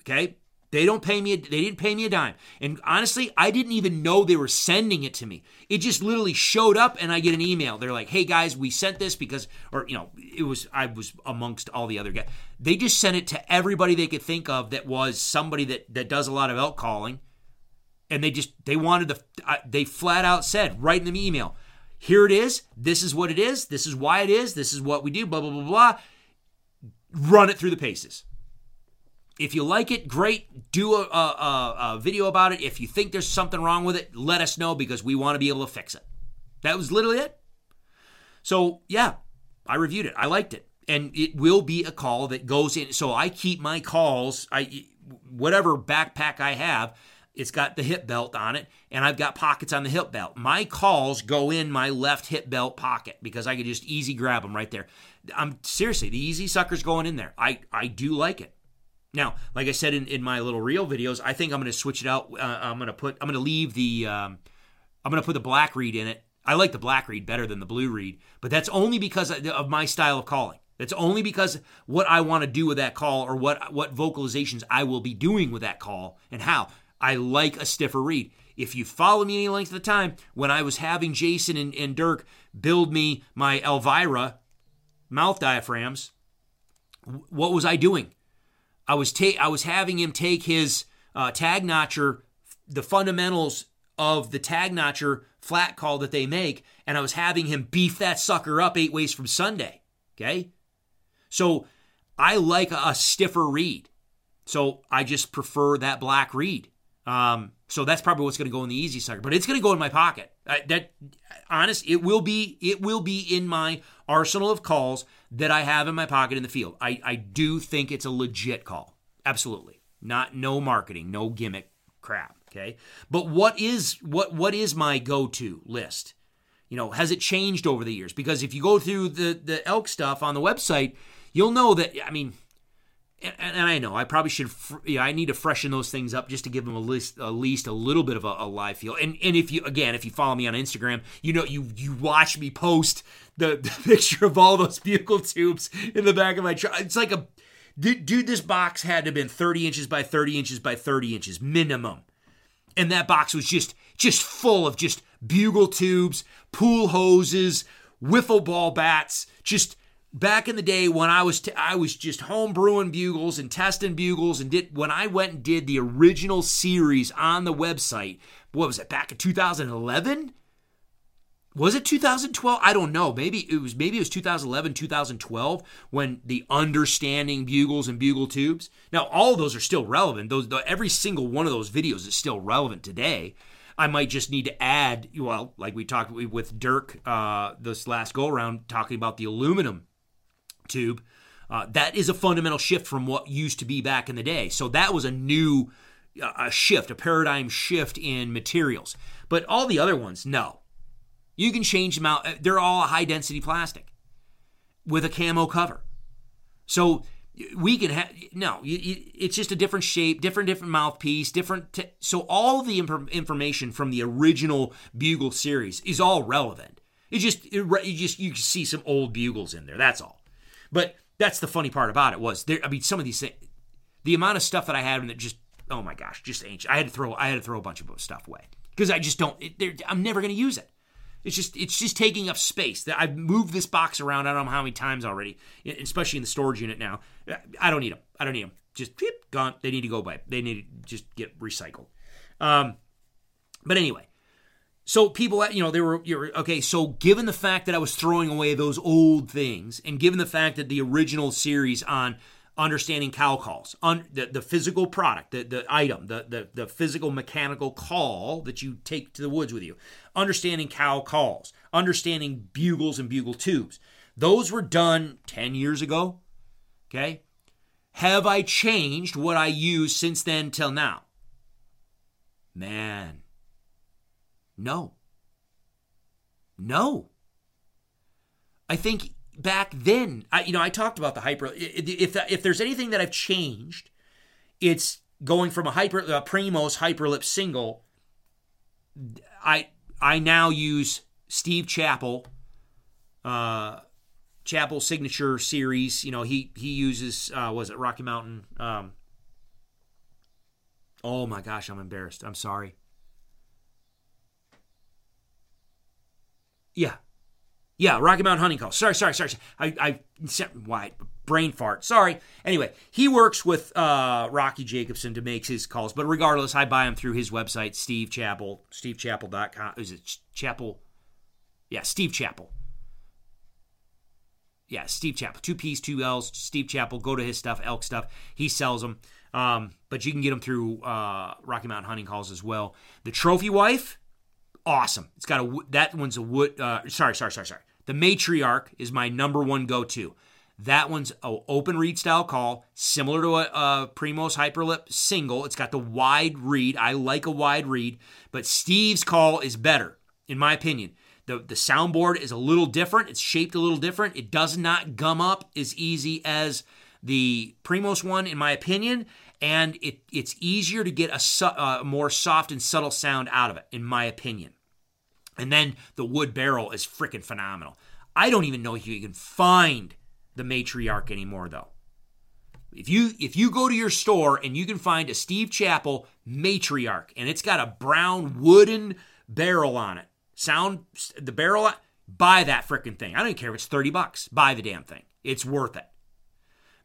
Okay, they don't pay me. A, they didn't pay me a dime. And honestly, I didn't even know they were sending it to me. It just literally showed up, and I get an email. They're like, "Hey guys, we sent this because, or you know, it was I was amongst all the other guys. They just sent it to everybody they could think of that was somebody that that does a lot of elk calling." And they just they wanted. Uh, they flat out said right in the email, here it is. This is what it is. This is why it is. This is what we do. Blah, blah, blah, blah. Run it through the paces. If you like it, great. Do a, a, a, video about it. If you think there's something wrong with it, let us know because we want to be able to fix it. That was literally it. So, yeah, I reviewed it. I liked it. And it will be a call that goes in. So I keep my calls, I whatever backpack I have, it's got the hip belt on it, and I've got pockets on the hip belt. My calls go in my left hip belt pocket because I can just easy grab them right there. I'm seriously, the easy sucker's going in there. I, I do like it. Now, like I said in, in my little reel videos, I think I'm going to switch it out. Uh, I'm going to put, I'm going to leave the, um, I'm going to put the black reed in it. I like the black reed better than the blue reed, but that's only because of my style of calling. That's only because what I want to do with that call or what what vocalizations I will be doing with that call and how. I like a stiffer reed. If you follow me any length of time, when I was having Jason and, and Dirk build me my Elvira mouth diaphragms, what was I doing? I was ta- I was having him take his uh, tag notcher, the fundamentals of the tag notcher flat call that they make, and I was having him beef that sucker up eight ways from Sunday. Okay, so I like a, a stiffer reed, so I just prefer that black reed. Um, so that's probably what's going to go in the easy sucker, but it's going to go in my pocket. that honest, it will be it will be in my arsenal of calls that I have in my pocket in the field. I I do think it's a legit call. Absolutely. Not no marketing, no gimmick crap, okay? But what is what what is my go-to list? You know, has it changed over the years? Because if you go through the the elk stuff on the website, you'll know that I mean, and, and I know I probably should. I need to freshen those things up just to give them a least, at least a little bit of a, a live feel. And and if you again, if you follow me on Instagram, you know you you watch me post the, the picture of all those bugle tubes in the back of my truck. It's like a dude. This box had to have been thirty inches by thirty inches by thirty inches minimum, and that box was just just full of just bugle tubes, pool hoses, wiffle ball bats, just back in the day when I was t- I was just home brewing bugles and testing bugles and did when I went and did the original series on the website. What was it back in 2011? Was it 2012? I don't know. Maybe it was maybe it was 2011, 2012 when the understanding bugles and bugle tubes. Now all of those are still relevant. Those every single one of those videos is still relevant today. I might just need to add, well, like we talked with Dirk uh, this last go around, talking about the aluminum tube. Uh, that is a fundamental shift from what used to be back in the day. So that was a new uh, a shift, a paradigm shift in materials. But all the other ones, no. You can change them out. They're all high density plastic with a camo cover. So we can have no. It's just a different shape, different different mouthpiece, different. T- so all the imp- information from the original Bugle series is all relevant. It just it, you just you see some old bugles in there. That's all. But that's the funny part about it was there. I mean, some of these things, the amount of stuff that I had in that just oh my gosh, just ancient. I had to throw I had to throw a bunch of stuff away because I just don't. It, I'm never going to use it. It's just it's just taking up space. That I've moved this box around. I don't know how many times already, especially in the storage unit now. I don't need them. I don't need them. Just beep, gone. They need to go by. They need to just get recycled. Um, but anyway, so people, you know, they were you're, okay. So given the fact that I was throwing away those old things, and given the fact that the original series on understanding cow calls, on the, the physical product, the, the item, the, the the physical mechanical call that you take to the woods with you, understanding cow calls, understanding bugles and bugle tubes, those were done ten years ago. Okay, have I changed what I use since then till now? Man, no. No. I think back then, I, you know, I talked about the hyper. If if there's anything that I've changed, it's going from a hyper a Primos Hyperlip single. I I now use Steve Chappell, uh, Chappell signature series. You know, he he uses uh, was it Rocky Mountain? Um, oh my gosh, I'm embarrassed. I'm sorry. Yeah. Yeah, Rocky Mountain Hunting Call. Sorry, sorry, sorry. I, I, why, brain fart. Sorry. Anyway, he works with uh, Rocky Jacobsen to make his calls, but regardless, I buy him through his website, Steve Chappell, stevechappell.com. Is it Chappell? Yeah, Steve Chappell. Yeah, Steve Chappell. Two P's, two L's. Steve Chappell. Go to his stuff, elk stuff. He sells them. Um, but you can get them through uh, Rocky Mountain Hunting Calls as well. The Trophy Wife awesome. It's got a that one's a wood. Uh, sorry, sorry, sorry, sorry. The matriarch is my number one go-to. That one's an open reed style call, similar to a, a Primos Hyperlip single. It's got the wide reed. I like a wide reed, but Steve's call is better, in my opinion. The, the soundboard is a little different. It's shaped a little different. It does not gum up as easy as the Primos one, in my opinion and it, it's easier to get a su- uh, more soft and subtle sound out of it, in my opinion. And then the wood barrel is freaking phenomenal. I don't even know if you can find the matriarch anymore, though. If you if you go to your store and you can find a Steve Chappell matriarch and it's got a brown wooden barrel on it, sound the barrel, buy that freaking thing. I don't care if it's thirty bucks. Buy the damn thing. It's worth it.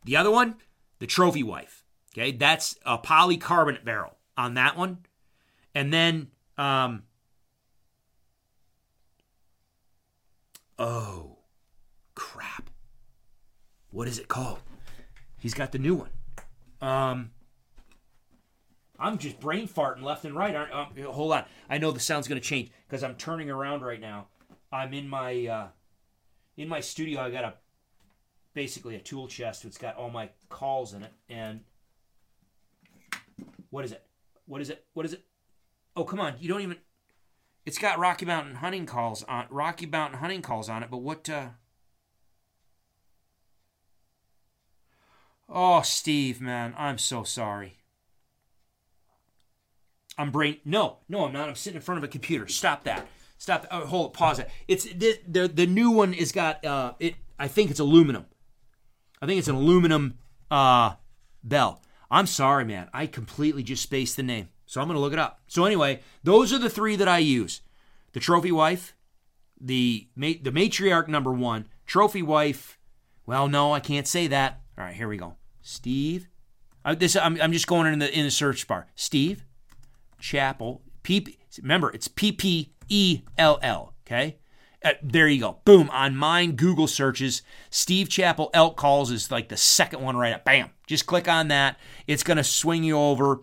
The other one, the trophy wife. Okay, that's a polycarbonate barrel on that one. And then, um, oh, crap. What is it called? He's got the new one. Um, I'm just brain farting left and right. Aren't, uh, hold on. I know the sound's going to change because I'm turning around right now. I'm in my uh, in my studio. I got a basically a tool chest. It's got all my calls in it, and what is it? What is it? What is it? Oh, come on. You don't even. It's got Rocky Mountain hunting calls on Rocky Mountain hunting calls on it, but what? uh Oh, Steve, man, I'm so sorry. I'm brain. No, no, I'm not. I'm sitting in front of a computer. Stop that. Stop. Oh, hold it. Pause it. It's the, the the new one is got uh it. I think it's aluminum. I think it's an aluminum uh bell. I'm sorry, man. I completely just spaced the name. So I'm going to look it up. So anyway, those are the three that I use. The trophy wife, the the matriarch number 1, trophy wife. Well, no, I can't say that. All right, here we go. Steve. Uh, this I'm, I'm just going in the in the search bar. Steve Chappell. P. Remember, it's P P E L L. Okay. Uh, there you go. Boom. On mine Google searches, Steve Chappell elk calls is like the second one right up. Bam. Just click on that. It's going to swing you over.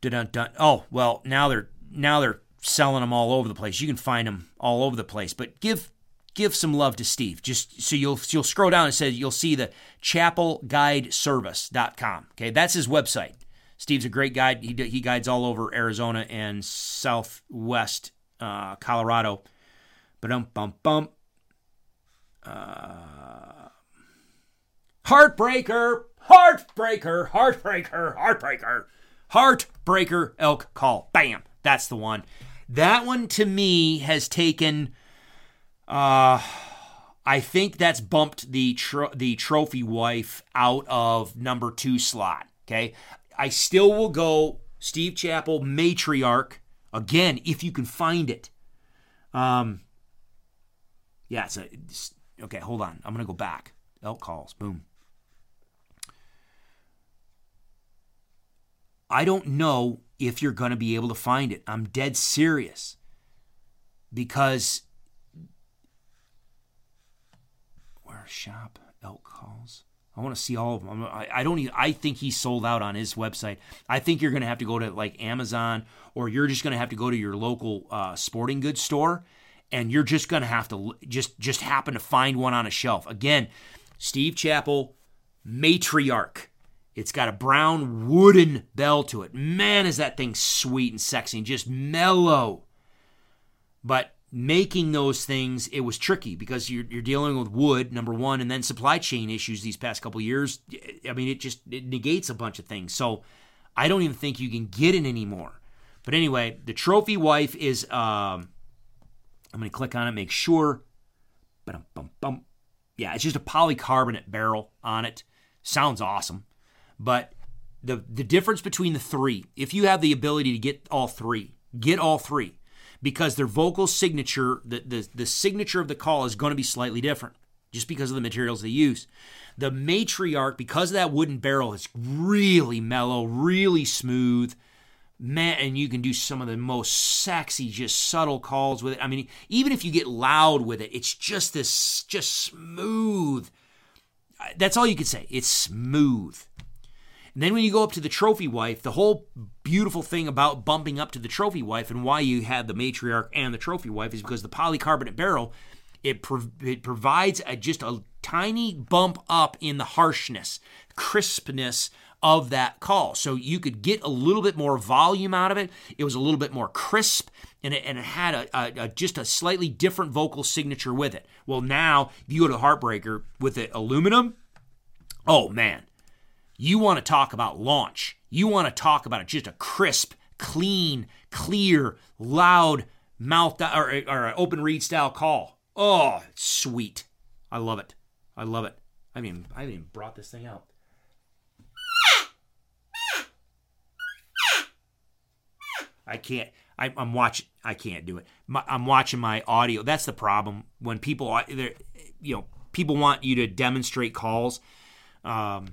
Dun-dun-dun. Oh, well, now they're now they're selling them all over the place. You can find them all over the place. But give give some love to Steve. Just so you'll you'll scroll down and say you'll see the chappellguideservice.com. Okay, that's his website. Steve's a great guide. He he guides all over Arizona and Southwest uh, Colorado. But um bum bum. Uh, heartbreaker, heartbreaker, heartbreaker, heartbreaker, heartbreaker elk call. Bam. That's the one. That one to me has taken. Uh, I think that's bumped the tro- the trophy wife out of number two slot. Okay, I still will go Steve Chappell matriarch Again, if you can find it. Um, yeah, it's a. It's, okay, hold on. I'm going to go back. Elk calls. Boom. I don't know if you're going to be able to find it. I'm dead serious. Because. Where shop? Elk calls. I want to see all of them. I, I don't. Even, I think he sold out on his website. I think you're going to have to go to like Amazon, or you're just going to have to go to your local uh, sporting goods store, and you're just going to have to just just happen to find one on a shelf. Again, Steve Chappell, matriarch. It's got a brown wooden bell to it. Man, is that thing sweet and sexy and just mellow. But making those things it was tricky because you're, you're dealing with wood number one and then supply chain issues these past couple years i mean it just it negates a bunch of things so i don't even think you can get it anymore but anyway the trophy wife is um i'm going to click on it make sure but bum bum yeah it's just a polycarbonate barrel on it sounds awesome but the the difference between the three if you have the ability to get all three get all three because their vocal signature, the, the, the signature of the call is going to be slightly different just because of the materials they use. The matriarch, because of that wooden barrel, is really mellow, really smooth. Man, and you can do some of the most sexy, just subtle calls with it. I mean, even if you get loud with it, it's just this, just smooth. That's all you can say. It's smooth. And then when you go up to the trophy wife, the whole beautiful thing about bumping up to the trophy wife and why you have the matriarch and the trophy wife is because the polycarbonate barrel it, it provides a, just a tiny bump up in the harshness, crispness of that call. So you could get a little bit more volume out of it. It was a little bit more crisp, and it, and it had a, a, a, just a slightly different vocal signature with it. Well, now if you go to Heartbreaker with the aluminum, oh man, you want to talk about launch. You want to talk about it, just a crisp, clean, clear, loud mouth or, or open reed style call. Oh, sweet. I love it. I love it. I mean, I haven't even brought this thing out. I can't. I, am watching. I can't do it. My, I'm watching my audio. That's the problem when people, you know, people want you to demonstrate calls. Um,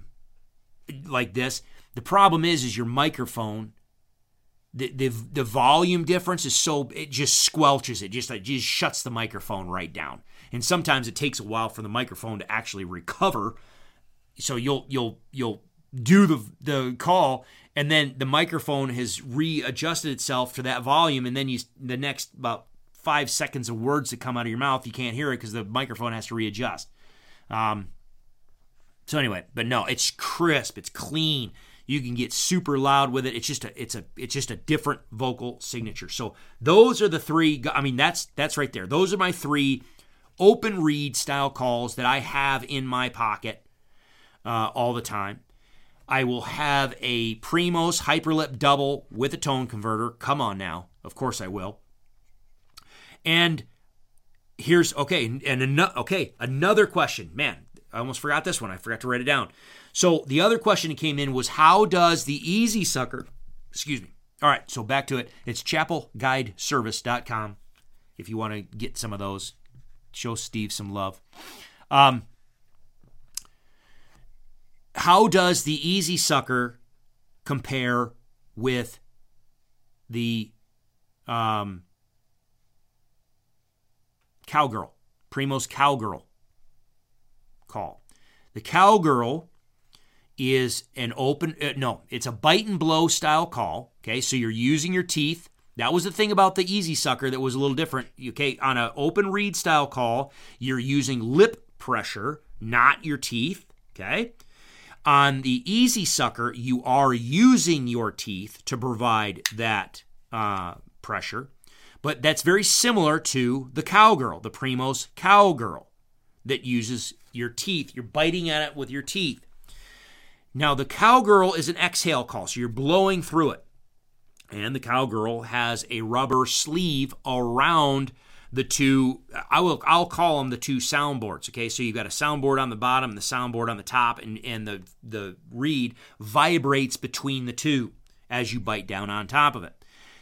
like this. The problem is, is your microphone. The, the, the volume difference is so it just squelches it just it just shuts the microphone right down and sometimes it takes a while for the microphone to actually recover so you'll you'll you'll do the the call and then the microphone has readjusted itself to that volume and then you the next about five seconds of words that come out of your mouth you can't hear it because the microphone has to readjust um, so anyway, but no, it's crisp, it's clean. You can get super loud with it. It's just a it's a it's just a different vocal signature. So those are the three I mean that's that's right there. Those are my three open reed style calls that I have in my pocket. uh, all the time. I will have a Primos Hyperlip double with a tone converter. Come on now. Of course I will. And here's okay, and an, okay, another question. Man, I almost forgot this one. I forgot to write it down. So the other question that came in was how does the Easy Sucker, excuse me. All right, so back to it. It's chappellguideservice.com if you want to get some of those. Show Steve some love. Um, how does the Easy Sucker compare with the um, Cowgirl, Primos Cowgirl call? The Cowgirl is an open, uh, no, it's a bite and blow style call. Okay, so you're using your teeth. That was the thing about the Easy Sucker that was a little different. Okay, on an open reed style call, you're using lip pressure, not your teeth. Okay. On the Easy Sucker, you are using your teeth to provide that uh, pressure, but that's very similar to the Cowgirl, the Primos Cowgirl, that uses your teeth. You're biting at it with your teeth. Now, the Cowgirl is an exhale call, so you're blowing through it. And the Cowgirl has a rubber sleeve around the two I will I'll call them the two soundboards. Okay, so you've got a soundboard on the bottom and the soundboard on the top, and, and the the reed vibrates between the two as you bite down on top of it.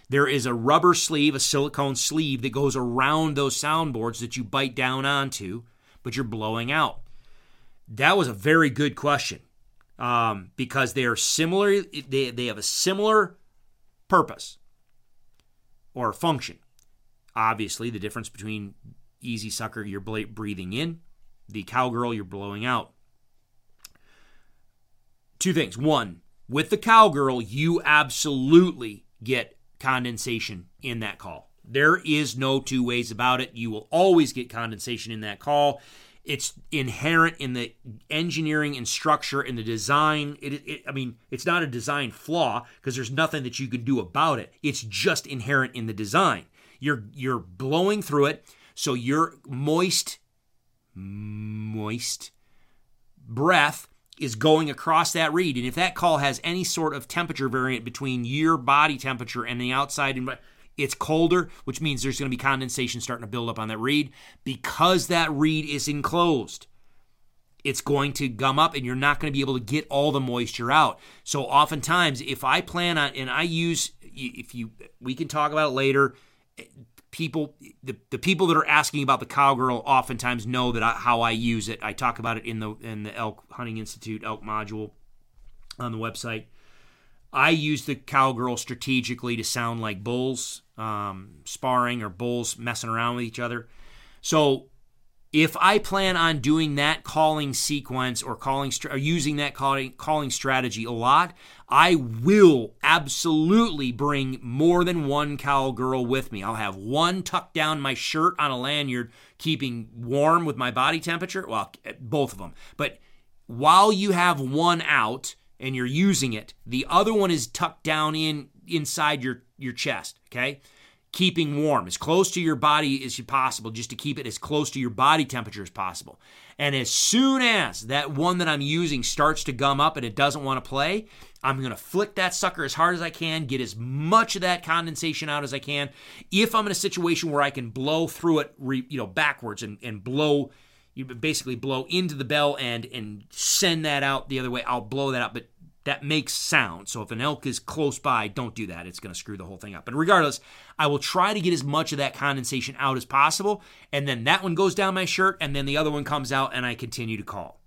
There is a rubber sleeve, a silicone sleeve that goes around those soundboards that you bite down onto, but you're blowing out. That was a very good question um, because they are similar. They, they have a similar purpose or function. Obviously, the difference between Easy Sucker, you're breathing in, the Cowgirl, you're blowing out. Two things. One, with the Cowgirl, you absolutely get condensation in that call. There is no two ways about it. You will always get condensation in that call. It's inherent in the engineering and structure and the design. It, it, I mean, it's not a design flaw because there's nothing that you can do about it. It's just inherent in the design. You're you're blowing through it, so your moist, moist breath is going across that reed. And if that call has any sort of temperature variant between your body temperature and the outside it's colder, which means there's going to be condensation starting to build up on that reed. Because that reed is enclosed, it's going to gum up and you're not going to be able to get all the moisture out. So oftentimes if I plan on and I use if you we can talk about it later people the, the people that are asking about the cowgirl oftentimes know that I, how I use it. I talk about it in the in the elk hunting institute elk module on the website. I use the cowgirl strategically to sound like bulls um, sparring or bulls messing around with each other. So if I plan on doing that calling sequence or calling or using that calling calling strategy a lot, I will absolutely bring more than one cowgirl with me. I'll have one tucked down my shirt on a lanyard, keeping warm with my body temperature. Well, eh, both of them. But while you have one out and you're using it, the other one is tucked down in inside your your chest. Okay keeping warm as close to your body as possible just to keep it as close to your body temperature as possible. And as soon as that one that i'm using starts to gum up and it doesn't want to play i'm going to flick that sucker as hard as i can get as much of that condensation out as i can. If i'm in a situation where i can blow through it you know backwards and, and blow you basically blow into the bell end and send that out the other way i'll blow that out. But that makes sound. So if an elk is close by, don't do that. It's going to screw the whole thing up. But regardless, I will try to get as much of that condensation out as possible. And then that one goes down my shirt, and then the other one comes out, and I continue to call.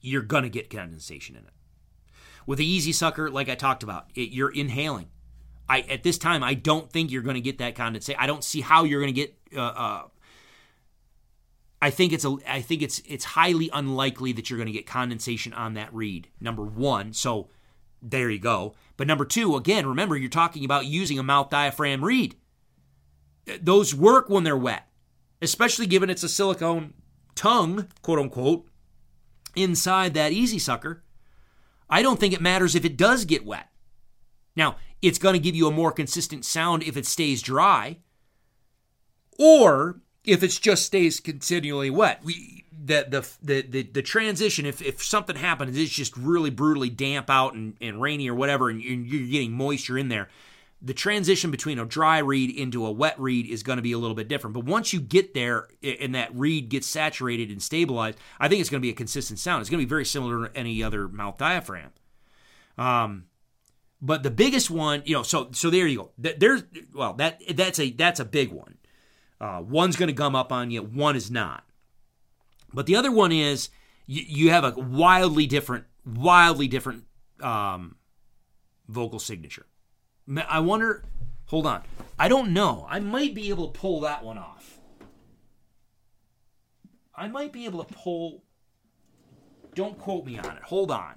You're going to get condensation in it. With the easy sucker, like I talked about, it, you're inhaling. I at this time, I don't think you're going to get that condensation. I don't see how you're going to get uh, uh, I think it's a I think it's it's highly unlikely that you're going to get condensation on that reed. Number 1. So there you go. But number 2, again, remember you're talking about using a mouth diaphragm reed. Those work when they're wet, especially given it's a silicone tongue, quote unquote, inside that easy sucker. I don't think it matters if it does get wet. Now, it's going to give you a more consistent sound if it stays dry. Or if it just stays continually wet. We the the the the, the transition if if something happens it's just really brutally damp out and, and rainy or whatever and you're you're getting moisture in there the transition between a dry reed into a wet reed is going to be a little bit different. But once you get there and that reed gets saturated and stabilized i think it's going to be a consistent sound. It's going to be very similar to any other mouth diaphragm. Um but the biggest one you know so so there you go. There's well that that's a that's a big one uh, one's going to gum up on you one is not but the other one is you, you have a wildly different, wildly different um, vocal signature. I wonder. Hold on. I don't know. I might be able to pull that one off. I might be able to pull. Don't quote me on it. Hold on.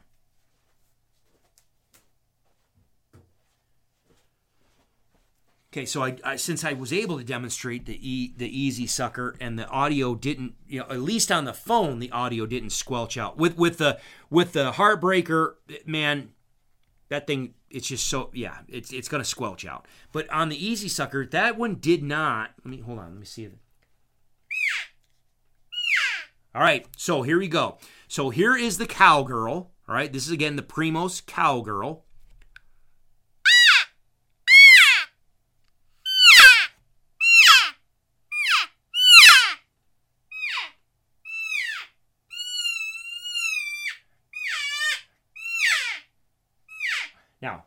Okay, so I, I since I was able to demonstrate the e, the easy sucker and the audio didn't you know at least on the phone the audio didn't squelch out. With with the with the heartbreaker man that thing it's just so yeah it's it's gonna squelch out. But on the easy sucker that one did not let me hold on let me see it all right so here we go. So here is the cowgirl all right? This is again the primos cowgirl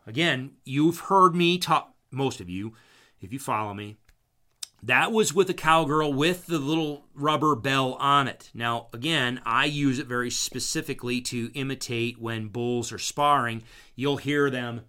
again, you've heard me talk, most of you, if you follow me. That was with a cowgirl with the little rubber bell on it. Now, again, I use it very specifically to imitate when bulls are sparring. You'll hear them.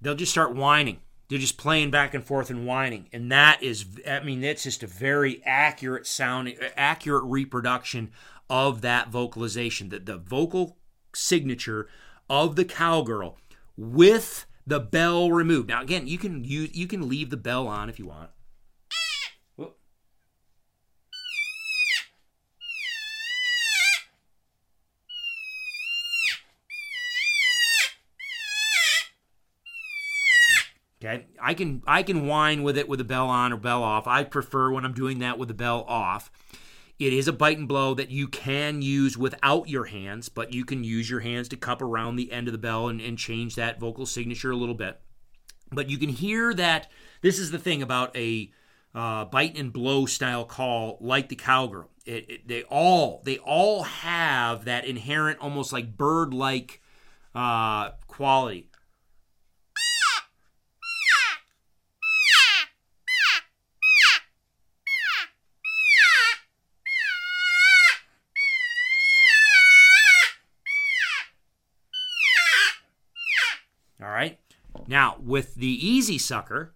They'll just start whining. They're just playing back and forth and whining, and that is, I mean, that's just a very accurate sound, accurate reproduction of that vocalization. That the vocal signature of the cowgirl with the bell removed. Now, again, you can use, you can leave the bell on if you want. Okay, I can I can whine with it with a bell on or bell off. I prefer when I'm doing that with the bell off. It is a bite and blow that you can use without your hands, but you can use your hands to cup around the end of the bell and, and change that vocal signature a little bit. But you can hear that this is the thing about a uh, bite and blow style call like the cowgirl. It, it, they all they all have that inherent almost like bird like uh, quality. Now, with the easy sucker,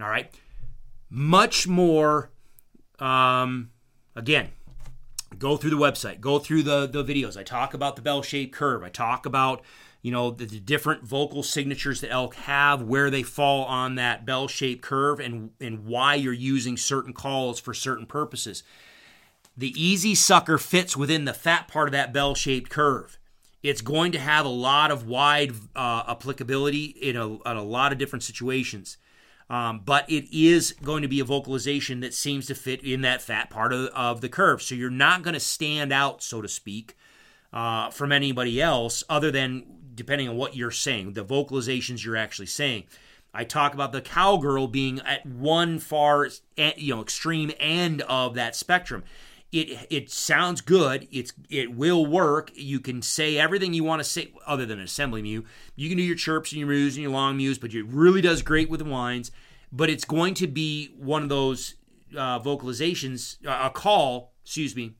all right, much more, um, again, go through the website go through the the videos. I talk about the bell shaped curve. I talk about you know the, the different vocal signatures that elk have where they fall on that bell shaped curve and and why you're using certain calls for certain purposes. The easy sucker fits within the fat part of that bell shaped curve. It's going to have a lot of wide uh, applicability in a, in a lot of different situations. Um, but it is going to be a vocalization that seems to fit in that fat part of, of the curve. So you're not going to stand out, so to speak, uh, from anybody else, other than depending on what you're saying, the vocalizations you're actually saying. I talk about the cowgirl being at one far, you know, extreme end of that spectrum. It it sounds good. It's it will work. You can say everything you want to say, other than an assembly mew. You can do your chirps and your mews and your long mews, but it really does great with the whines. But it's going to be one of those uh, vocalizations, uh, a call, excuse me,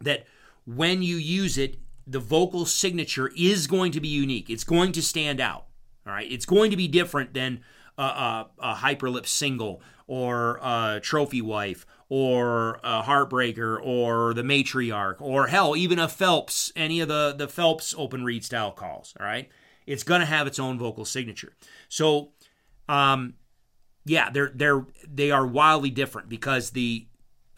that when you use it, the vocal signature is going to be unique. It's going to stand out. All right, it's going to be different than a, a, a Hyperlip single or a Trophy Wife or a Heartbreaker or the Matriarch or hell, even a Phelps, any of the, the Phelps open reed style calls, all right? It's going to have its own vocal signature. So, um, yeah, they're they're they are wildly different because the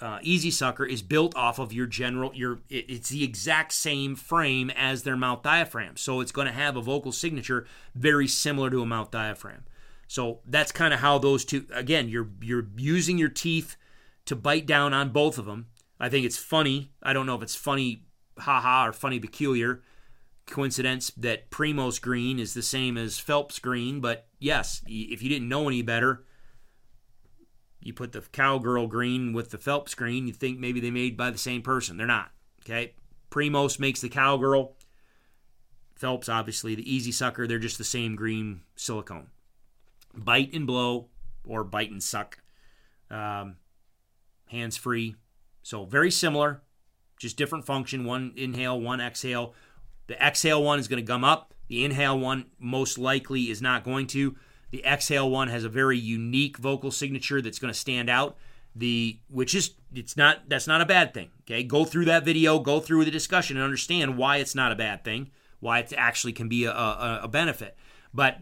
uh, Easy Sucker is built off of your general your it, it's the exact same frame as their mouth diaphragm, so it's going to have a vocal signature very similar to a mouth diaphragm. So that's kind of how those two. Again, you're you're using your teeth to bite down on both of them. I think it's funny. I don't know if it's funny, haha, or funny peculiar coincidence that Primos green is the same as Phelps green, but yes, if you didn't know any better, you put the cowgirl green with the Phelps green, you think maybe they made by the same person. They're not. Okay. Primos makes the cowgirl. Phelps, obviously, the easy sucker, they're just the same green silicone. Bite and blow or bite and suck. Um, hands free. So very similar, just different function. One inhale, one exhale. The exhale one is going to gum up. The inhale one most likely is not going to. The exhale one has a very unique vocal signature that's going to stand out. The which is it's not that's not a bad thing. Okay, go through that video, go through the discussion, and understand why it's not a bad thing, why it actually can be a, a, a benefit. But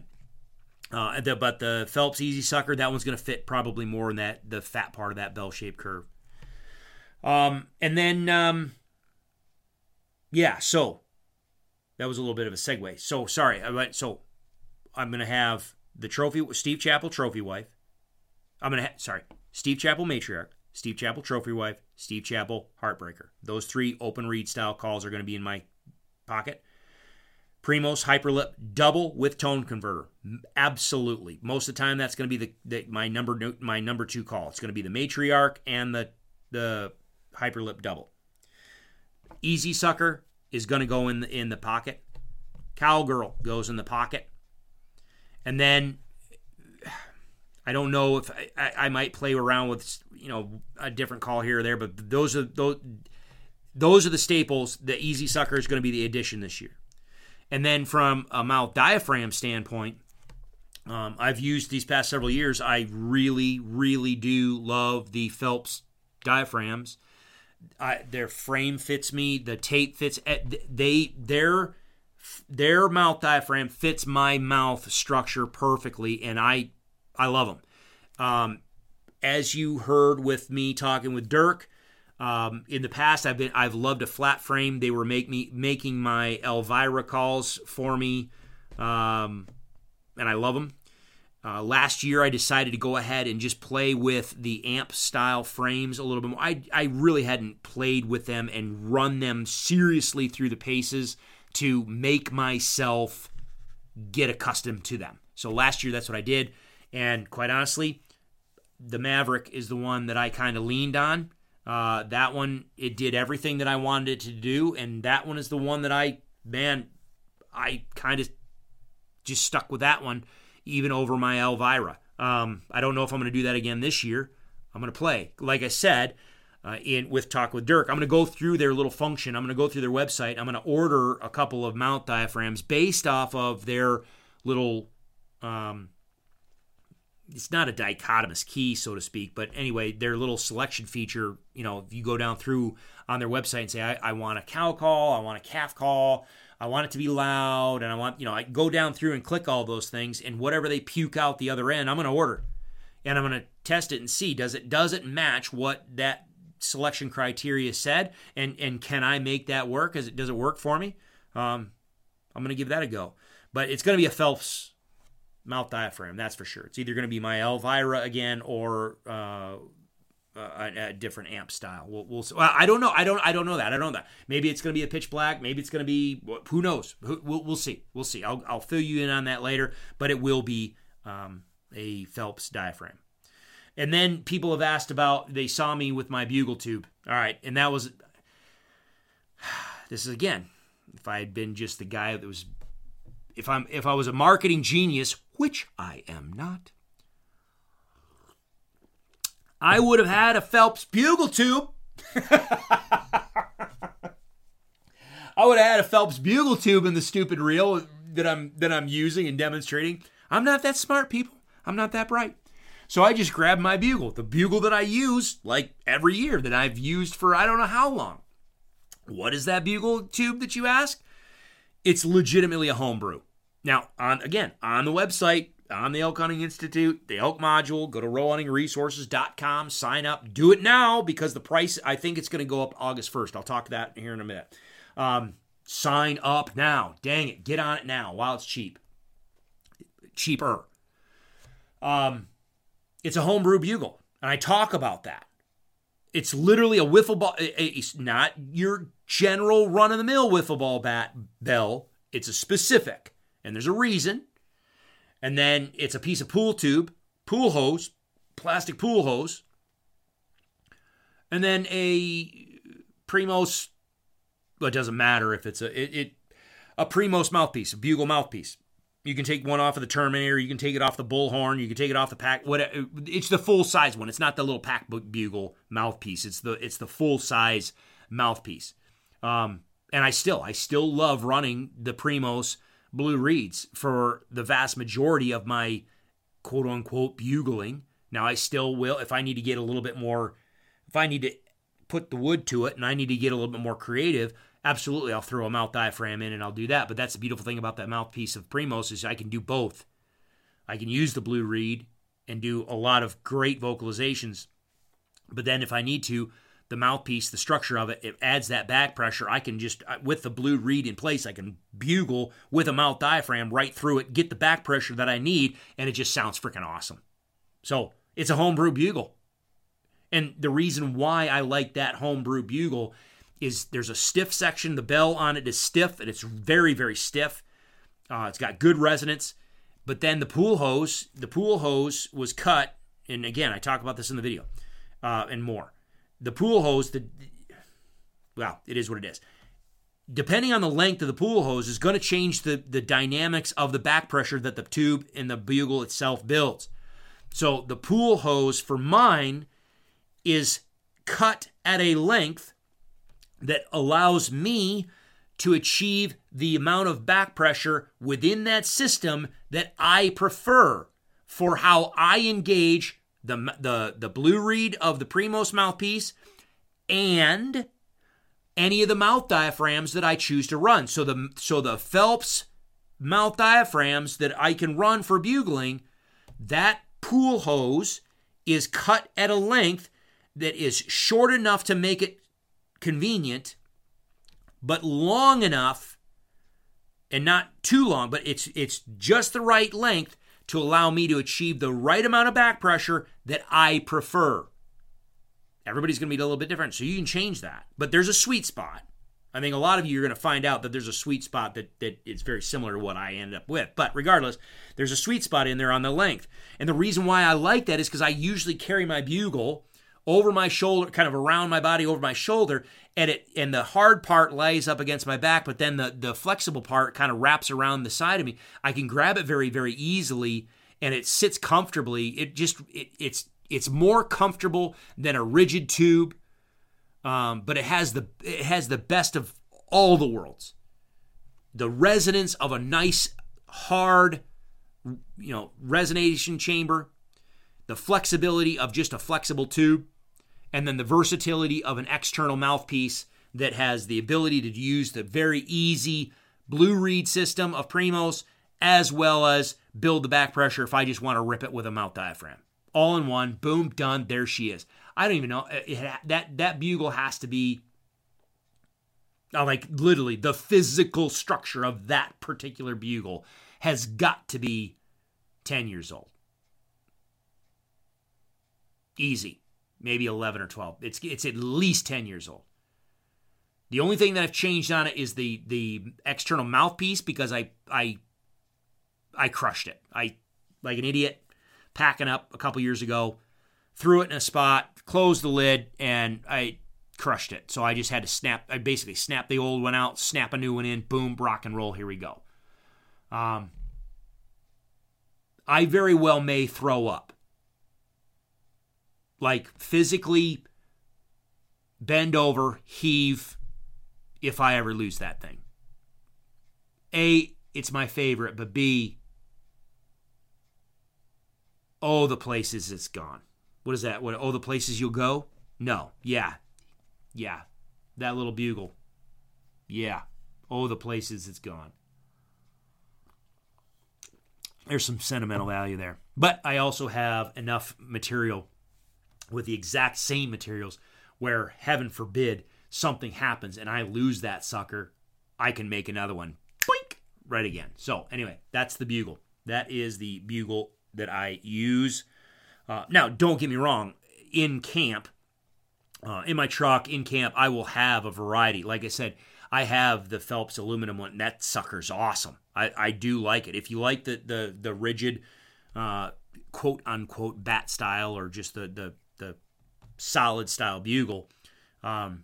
uh, the, but the Phelps Easy Sucker, that one's going to fit probably more in that the fat part of that bell-shaped curve. Um, and then, um, yeah, so that was a little bit of a segue. So sorry, went. So I'm going to have the trophy Steve Chappell trophy wife. I'm gonna ha- sorry Steve Chappell matriarch, Steve Chappell trophy wife, Steve Chappell heartbreaker. Those three open reed style calls are to be in my pocket. Primos Hyperlip double with tone converter. Absolutely. Most of the time that's going to be the, the, my number my number 2 call. It's going to be the matriarch and the the Hyperlip double. Easy sucker is going to go in the, in the pocket. Cowgirl goes in the pocket. And then I don't know if I, I, I might play around with you know a different call here or there, but those are those those are the staples. The easy sucker is going to be the addition this year. And then from a mouth diaphragm standpoint, um, I've used these past several years. I really, really do love the Phelps diaphragms. I, their frame fits me. The tape fits. Eh, they their their mouth diaphragm fits my mouth structure perfectly, and I I love them. Um, as you heard with me talking with Dirk, um, in the past I've been I've loved a flat frame. They were make me making my Elvira calls for me, um, and I love them. Uh, last year, I decided to go ahead and just play with the amp style frames a little bit more. I, I really hadn't played with them and run them seriously through the paces to make myself get accustomed to them. So last year, that's what I did. And quite honestly, the Maverick is the one that I kind of leaned on. Uh, that one, it did everything that I wanted it to do. And that one is the one that I, man, I kind of just stuck with that one, even over my Elvira. Um, I don't know if I'm going to do that again this year. I'm going to play. Like I said, uh, in with Talk with Dirk. I'm going to go through their little function. I'm going to go through their website. I'm going to order a couple of mouth diaphragms based off of their little. Um, it's not a dichotomous key, so to speak, but anyway, their little selection feature. You know, if you go down through on their website and say, I, I want a cow call, I want a calf call, I want it to be loud, and I want, you know, I go down through and click all those things, and whatever they puke out the other end, I'm going to order, and I'm going to test it and see does it does it match what that selection criteria said, and and can I make that work? As it does it work for me? Um, I'm going to give that a go. But it's going to be a Phelps mouth diaphragm, that's for sure. It's either going to be my Elvira again or uh, a, a, different amp style. We'll, we'll well, I don't know. I don't. I don't know that. I don't know that. Maybe it's going to be a pitch black. Maybe it's going to be. Who knows? We'll, we'll see. We'll see. I'll, I'll fill you in on that later. But it will be um, a Phelps diaphragm. And then people have asked about, they saw me with my bugle tube. All right. And that was, this is again, if I had been just the guy that was, if I'm, if I was a marketing genius, which I am not, I would have had a Phelps bugle tube. I would have had a Phelps bugle tube in the stupid reel that I'm that I'm using and demonstrating. I'm not that smart, people. I'm not that bright. So I just grabbed my bugle, the bugle that I use like every year that I've used for I don't know how long. What is that bugle tube that you ask? It's legitimately a homebrew. Now, on again, on the website, on the Elk Hunting Institute, the elk module, go to rowhuntingresources.com, sign up, do it now because the price, I think it's going to go up August 1st. I'll talk to that here in a minute. Um, sign up now. Dang it, get on it now while it's cheap. Cheaper. Um, it's a homebrew bugle, and I talk about that. It's literally a wiffle ball. It's not your general run of the mill wiffle ball bat bell. It's a specific, and there's a reason. And then it's a piece of pool tube, pool hose, plastic pool hose, and then a Primos. Well, it doesn't matter if it's a it, it a Primos mouthpiece, a bugle mouthpiece. You can take one off of the Terminator. You can take it off the Bullhorn. You can take it off the pack. What it's the full size one. It's not the little pack bugle mouthpiece. It's the it's the full size mouthpiece. Um, and I still I still love running the Primos Blue Reeds for the vast majority of my quote unquote bugling. Now I still will if I need to get a little bit more. If I need to put the wood to it and I need to get a little bit more creative, absolutely I'll throw a mouth diaphragm in and I'll do that. But that's the beautiful thing about that mouthpiece of Primos is I can do both. I can use the blue reed and do a lot of great vocalizations. But then if I need to, the mouthpiece, the structure of it, it adds that back pressure. I can just, uh, with the blue reed in place, I can bugle with a mouth diaphragm right through it, get the back pressure that I need, and it just sounds freaking awesome. So it's a homebrew bugle. And the reason why I like that homebrew bugle is there's a stiff section. The bell on it is stiff, and it's very, very stiff. Uh, it's got good resonance. But then the pool hose, the pool hose was cut, and again, I talk about this in the video uh, and more. The pool hose, the well, it is what it is. Depending on the length of the pool hose, is going to change the, the dynamics of the back pressure that the tube and the bugle itself builds. So the pool hose for mine is cut at a length that allows me to achieve the amount of back pressure within that system that I prefer for how I engage the, the, the blue reed of the Primos mouthpiece and any of the mouth diaphragms that I choose to run. So the so the Phelps mouth diaphragms that I can run for bugling, that pool hose is cut at a length that is short enough to make it convenient, but long enough and not too long, but it's it's just the right length to allow me to achieve the right amount of back pressure that I prefer. Everybody's going to be a little bit different, so you can change that. But there's a sweet spot. I think a lot of you are going to find out that there's a sweet spot that, that is very similar to what I ended up with. But regardless, there's a sweet spot in there on the length. And the reason why I like that is because I usually carry my bugle over my shoulder, kind of around my body over my shoulder, and it and the hard part lays up against my back, but then the the flexible part kind of wraps around the side of me. I can grab it very very easily, and it sits comfortably. It just it, it's it's more comfortable than a rigid tube, um, but it has the it has the best of all the worlds. The resonance of a nice hard, you know, resonation chamber, the flexibility of just a flexible tube and then the versatility of an external mouthpiece that has the ability to use the very easy blue reed system of Primos, as well as build the back pressure if I just want to rip it with a mouth diaphragm. All in one, boom, done. There she is. I don't even know that that bugle has to be uh, like literally the physical structure of that particular bugle has got to be 10 years old. Easy maybe 11 or 12. It's it's at least 10 years old. The only thing that I've changed on it is the the external mouthpiece because I I I crushed it. I like an idiot packing up a couple years ago, threw it in a spot, closed the lid, and I crushed it. So I just had to snap. I basically snapped the old one out, snap a new one in, boom, rock and roll. Here we go. Um, I very well may throw up like physically bend over, heave if I ever lose that thing. A, it's my favorite, but B, Oh, the places it's gone. What is that? What? Oh, the places you'll go? No. Yeah. Yeah. That little bugle. Yeah. Oh, the places it's gone. There's some sentimental value there. But I also have enough material with the exact same materials where, heaven forbid, something happens and I lose that sucker, I can make another one. Boink! Right again. So, anyway, that's the bugle. That is the bugle that I use. Uh, now, don't get me wrong. In camp, uh, in my truck, in camp, I will have a variety. Like I said, I have the Phelps aluminum one. And that sucker's awesome. I, I do like it. If you like the the the rigid, uh, quote unquote bat style or just the the the solid style bugle, um,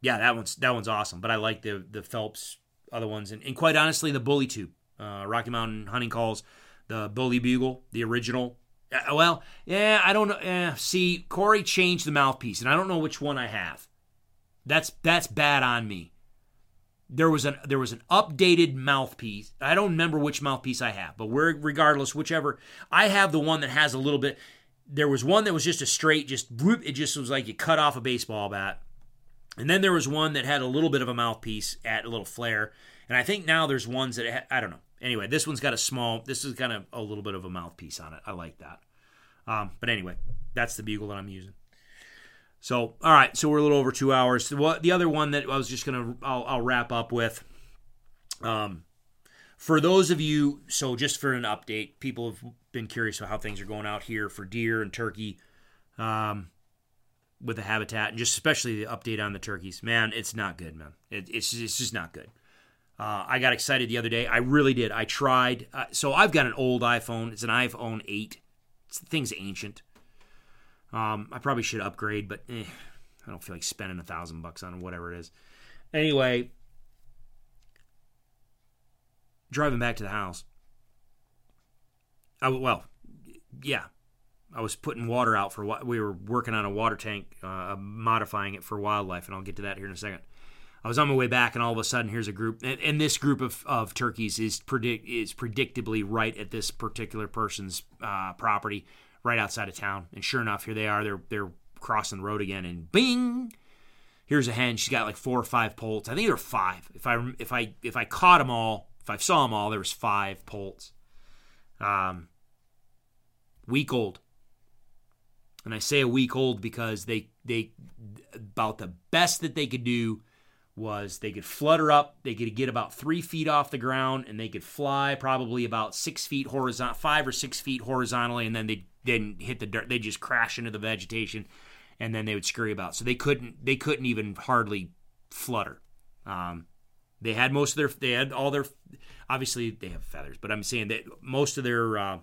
yeah, that one's that one's awesome. But I like the the Phelps other ones, and, and quite honestly, the Bully Tube, uh, Rocky Mountain Hunting Calls, the Bully Bugle, the original. Uh, well, yeah, I don't know. Eh, see, Corey changed the mouthpiece, and I don't know which one I have. That's that's bad on me. There was an there was an updated mouthpiece. I don't remember which mouthpiece I have, but we're regardless, whichever. I have the one that has a little bit. There was one that was just a straight, just whoop, it just was like you cut off a baseball bat. And then there was one that had a little bit of a mouthpiece at a little flare. And I think now there's ones that ha- I don't know. Anyway, this one's got a small. This is kind of a little bit of a mouthpiece on it. I like that. Um, but anyway, that's the bugle that I'm using. So all right, so we're a little over two hours. What the other one that I was just gonna I'll, I'll wrap up with. Um, for those of you, so just for an update, people have been curious about how things are going out here for deer and turkey. Um, with the habitat and just especially the update on the turkeys. Man, it's not good, man. It, it's it's just not good. Uh, I got excited the other day. I really did. I tried. Uh, so I've got an old iPhone. It's an iPhone 8. It's, the thing's ancient. Um, I probably should upgrade, but eh, I don't feel like spending a thousand bucks on whatever it is. Anyway, driving back to the house. I, well, yeah, I was putting water out for what we were working on a water tank, uh, modifying it for wildlife, and I'll get to that here in a second. I was on my way back, and all of a sudden, here's a group, and, and this group of, of turkeys is predict is predictably right at this particular person's uh, property, right outside of town. And sure enough, here they are. They're they're crossing the road again, and bing, here's a hen. She's got like four or five poults. I think there are five. If I if I if I caught them all, if I saw them all, there was five poults. Um, week old and I say a week old because they they about the best that they could do was they could flutter up, they could get about three feet off the ground, and they could fly probably about six feet horizontal, five or six feet horizontally, and then they didn't hit the dirt. They just crash into the vegetation, and then they would scurry about. So they couldn't they couldn't even hardly flutter. Um, they had most of their they had all their obviously they have feathers, but I'm saying that most of their uh,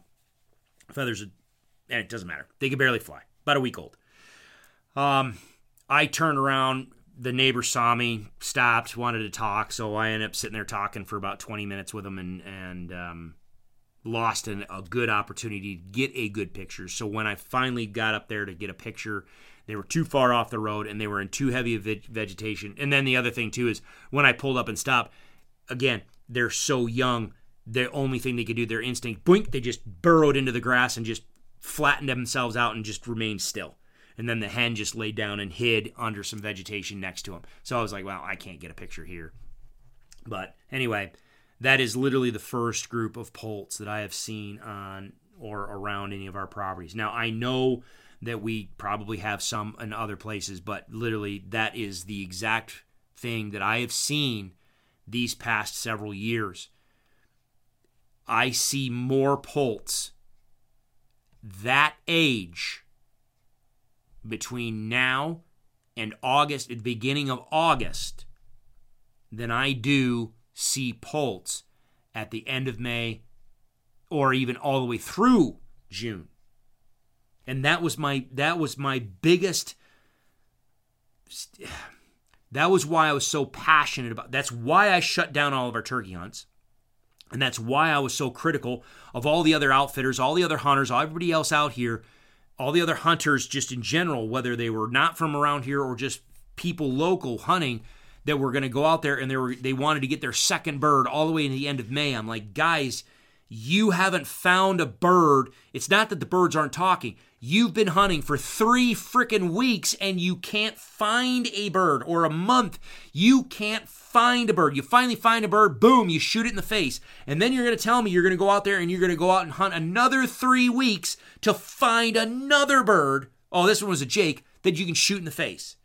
feathers and it doesn't matter. They could barely fly about a week old. Um, I turned around. The neighbor saw me, stopped, wanted to talk, so I ended up sitting there talking for about 20 minutes with him and and um, lost an, a good opportunity to get a good picture. So when I finally got up there to get a picture, they were too far off the road and they were in too heavy of vegetation. And then the other thing too is when I pulled up and stopped, again, they're so young. The only thing they could do, their instinct, boink, they just burrowed into the grass and just flattened themselves out and just remained still. And then the hen just laid down and hid under some vegetation next to him. So I was like, well, I can't get a picture here. But anyway, that is literally the first group of poults that I have seen on or around any of our properties. Now, I know that we probably have some in other places, but literally that is the exact thing that I have seen these past several years. I see more poults that age between now and August, at the beginning of August, than I do see Poults at the end of May or even all the way through June. And that was my that was my biggest that was why I was so passionate about that's why I shut down all of our turkey hunts. And that's why I was so critical of all the other outfitters, all the other hunters, everybody else out here, all the other hunters just in general, whether they were not from around here or just people local hunting that were going to go out there and they were they wanted to get their second bird all the way to the end of May. I'm like, guys, you haven't found a bird. It's not that the birds aren't talking. You've been hunting for three freaking weeks and you can't find a bird, or a month. You can't find a bird. You finally find a bird, boom, you shoot it in the face. And then you're going to tell me you're going to go out there and you're going to go out and hunt another three weeks to find another bird. Oh, this one was a Jake that you can shoot in the face.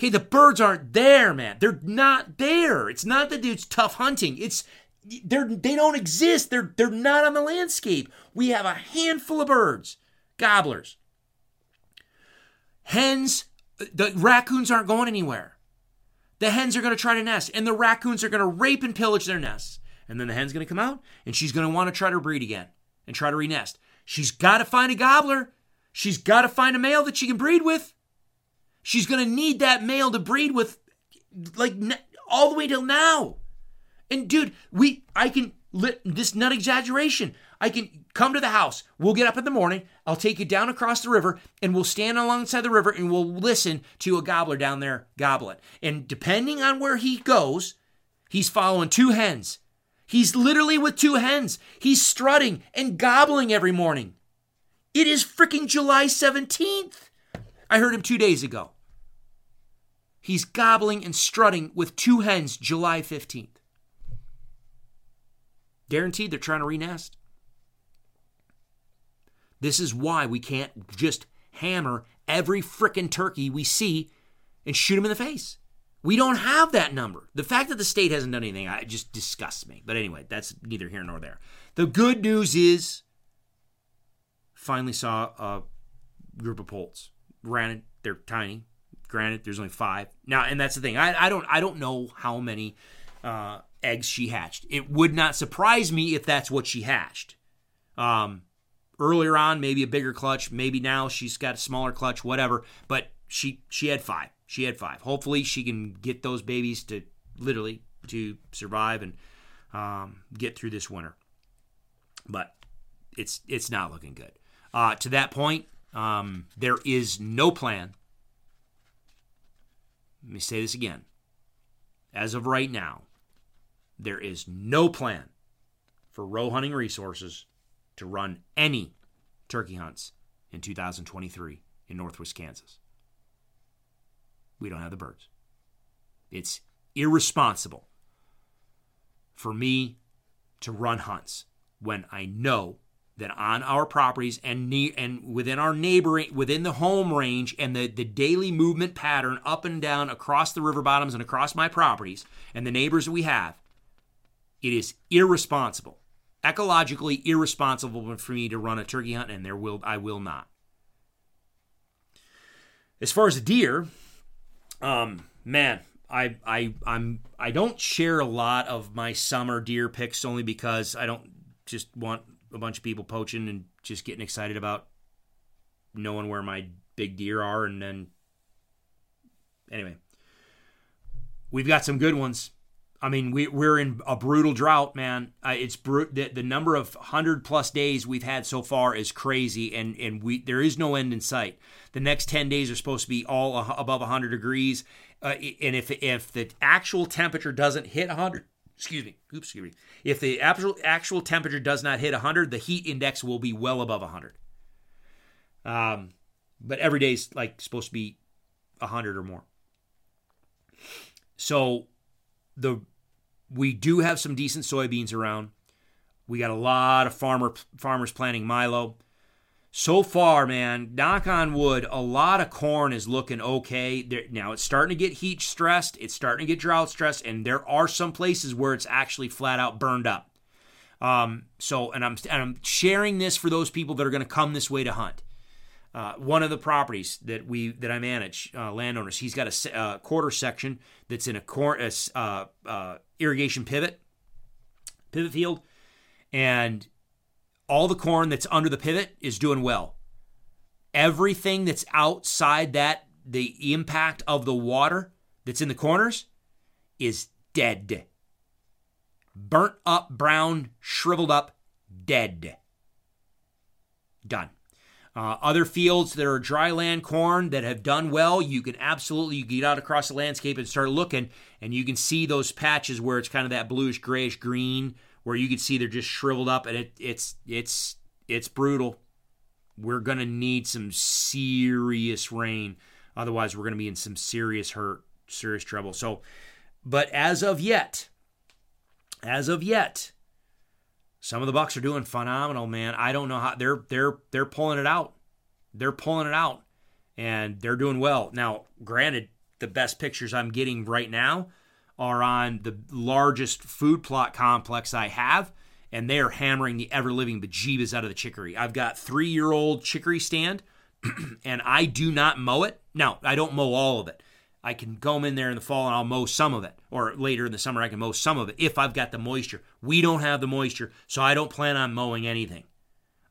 Okay, the birds aren't there, man. They're not there. It's not that it's tough hunting. It's they're they don't exist. They're they're not on the landscape. We have a handful of birds gobblers. Hens, uh, the raccoons aren't going anywhere. The hens are going to try to nest, and the raccoons are going to rape and pillage their nests. And then the hen's going to come out, and she's going to want to try to breed again and try to renest. She's got to find a gobbler. She's got to find a male that she can breed with. She's going to need that male to breed with, like all the way till now. And dude, we I can this not exaggeration. I can come to the house. We'll get up in the morning. I'll take you down across the river and we'll stand alongside the river and we'll listen to a gobbler down there gobbling. And depending on where he goes, he's following two hens. He's literally with two hens. He's strutting and gobbling every morning. It is freaking July 17th. I heard him two days ago. He's gobbling and strutting with two hens July 15th. Guaranteed they're trying to renest. This is why we can't just hammer every frickin' turkey we see and shoot him in the face. We don't have that number. The fact that the state hasn't done anything it just disgusts me. But anyway, that's neither here nor there. The good news is finally saw a group of poults. Granted, they're tiny. Granted, there's only five now, and that's the thing. I, I don't I don't know how many uh, eggs she hatched. It would not surprise me if that's what she hatched. Um, earlier on, maybe a bigger clutch. Maybe now she's got a smaller clutch, whatever. But she she had five. She had five. Hopefully, she can get those babies to literally to survive and um, get through this winter. But it's it's not looking good. Uh, to that point, um, there is no plan. Let me say this again. As of right now, there is no plan for roe hunting resources to run any turkey hunts in 2023 in northwest Kansas. We don't have the birds. It's irresponsible for me to run hunts when I know that on our properties and ne- and within our neighboring within the home range and the, the daily movement pattern up and down across the river bottoms and across my properties and the neighbors we have, it is irresponsible ecologically irresponsible for me to run a turkey hunt, and there will I will not. As far as deer, um, man, I I I'm I don't share a lot of my summer deer picks only because I don't just want a bunch of people poaching and just getting excited about knowing where my big deer are, and then anyway, we've got some good ones. I mean, we, we're in a brutal drought, man. Uh, it's bru- the, the number of hundred plus days we've had so far is crazy, and and we there is no end in sight. The next ten days are supposed to be all above hundred degrees, uh, and if if the actual temperature doesn't hit hundred, excuse me, oops, excuse me, if the actual actual temperature does not hit hundred, the heat index will be well above hundred. Um, but every day is like supposed to be hundred or more. So the we do have some decent soybeans around. We got a lot of farmer farmers planting milo. So far, man, knock on wood, a lot of corn is looking okay. Now it's starting to get heat stressed, it's starting to get drought stressed, and there are some places where it's actually flat out burned up. Um, so, and I'm and I'm sharing this for those people that are going to come this way to hunt. Uh, one of the properties that we that I manage, uh, landowners, he's got a uh, quarter section that's in a, cor- a uh, uh, irrigation pivot, pivot field, and all the corn that's under the pivot is doing well. Everything that's outside that, the impact of the water that's in the corners, is dead. Burnt up, brown, shriveled up, dead. Done. Uh, other fields that are dry land corn that have done well, you can absolutely you get out across the landscape and start looking, and you can see those patches where it's kind of that bluish grayish green, where you can see they're just shriveled up, and it, it's it's it's brutal. We're gonna need some serious rain, otherwise we're gonna be in some serious hurt, serious trouble. So, but as of yet, as of yet, some of the Bucks are doing phenomenal, man. I don't know how they're they're they're pulling it out. They're pulling it out, and they're doing well. Now, granted, the best pictures I'm getting right now are on the largest food plot complex I have, and they are hammering the ever living bejeebas out of the chicory. I've got three year old chicory stand, and I do not mow it. Now, I don't mow all of it. I can go in there in the fall and I'll mow some of it, or later in the summer I can mow some of it if I've got the moisture. We don't have the moisture, so I don't plan on mowing anything.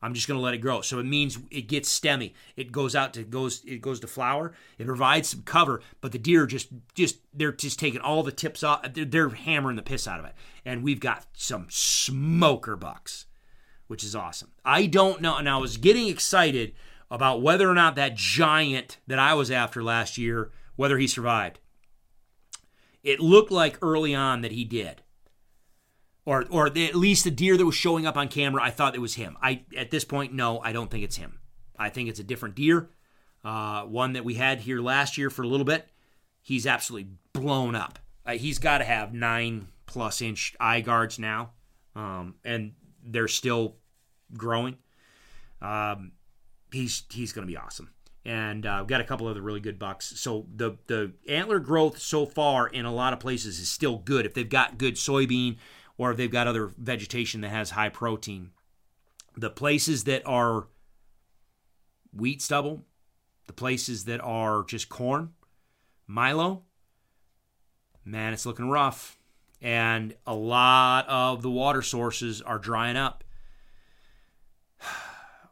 I'm just going to let it grow. So it means it gets stemmy. It goes out to goes it goes to flower. It provides some cover, but the deer just just they're just taking all the tips off. They're, they're hammering the piss out of it, and we've got some smoker bucks, which is awesome. I don't know, and I was getting excited about whether or not that giant that I was after last year, whether he survived. It looked like early on that he did or or at least the deer that was showing up on camera, I thought it was him. I at this point, no, I don't think it's him. I think it's a different deer, uh, one that we had here last year for a little bit. He's absolutely blown up. Uh, he's got to have nine plus inch eye guards now, um, and they're still growing. Um, he's he's going to be awesome. And uh, got a couple other really good bucks. So the the antler growth so far in a lot of places is still good if they've got good soybean or if they've got other vegetation that has high protein. The places that are wheat stubble, the places that are just corn, milo, man, it's looking rough. And a lot of the water sources are drying up.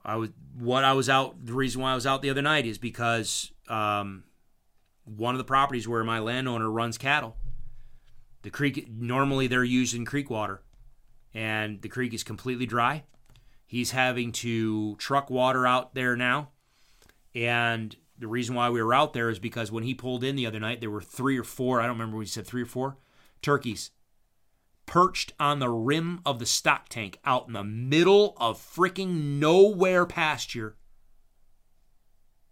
I was what I was out. The reason why I was out the other night is because um, one of the properties where my landowner runs cattle the creek normally they're using creek water, and the creek is completely dry. He's having to truck water out there now, and the reason why we were out there is because when he pulled in the other night, there were three or four. I don't remember We said, three or four turkeys perched on the rim of the stock tank out in the middle of freaking nowhere pasture,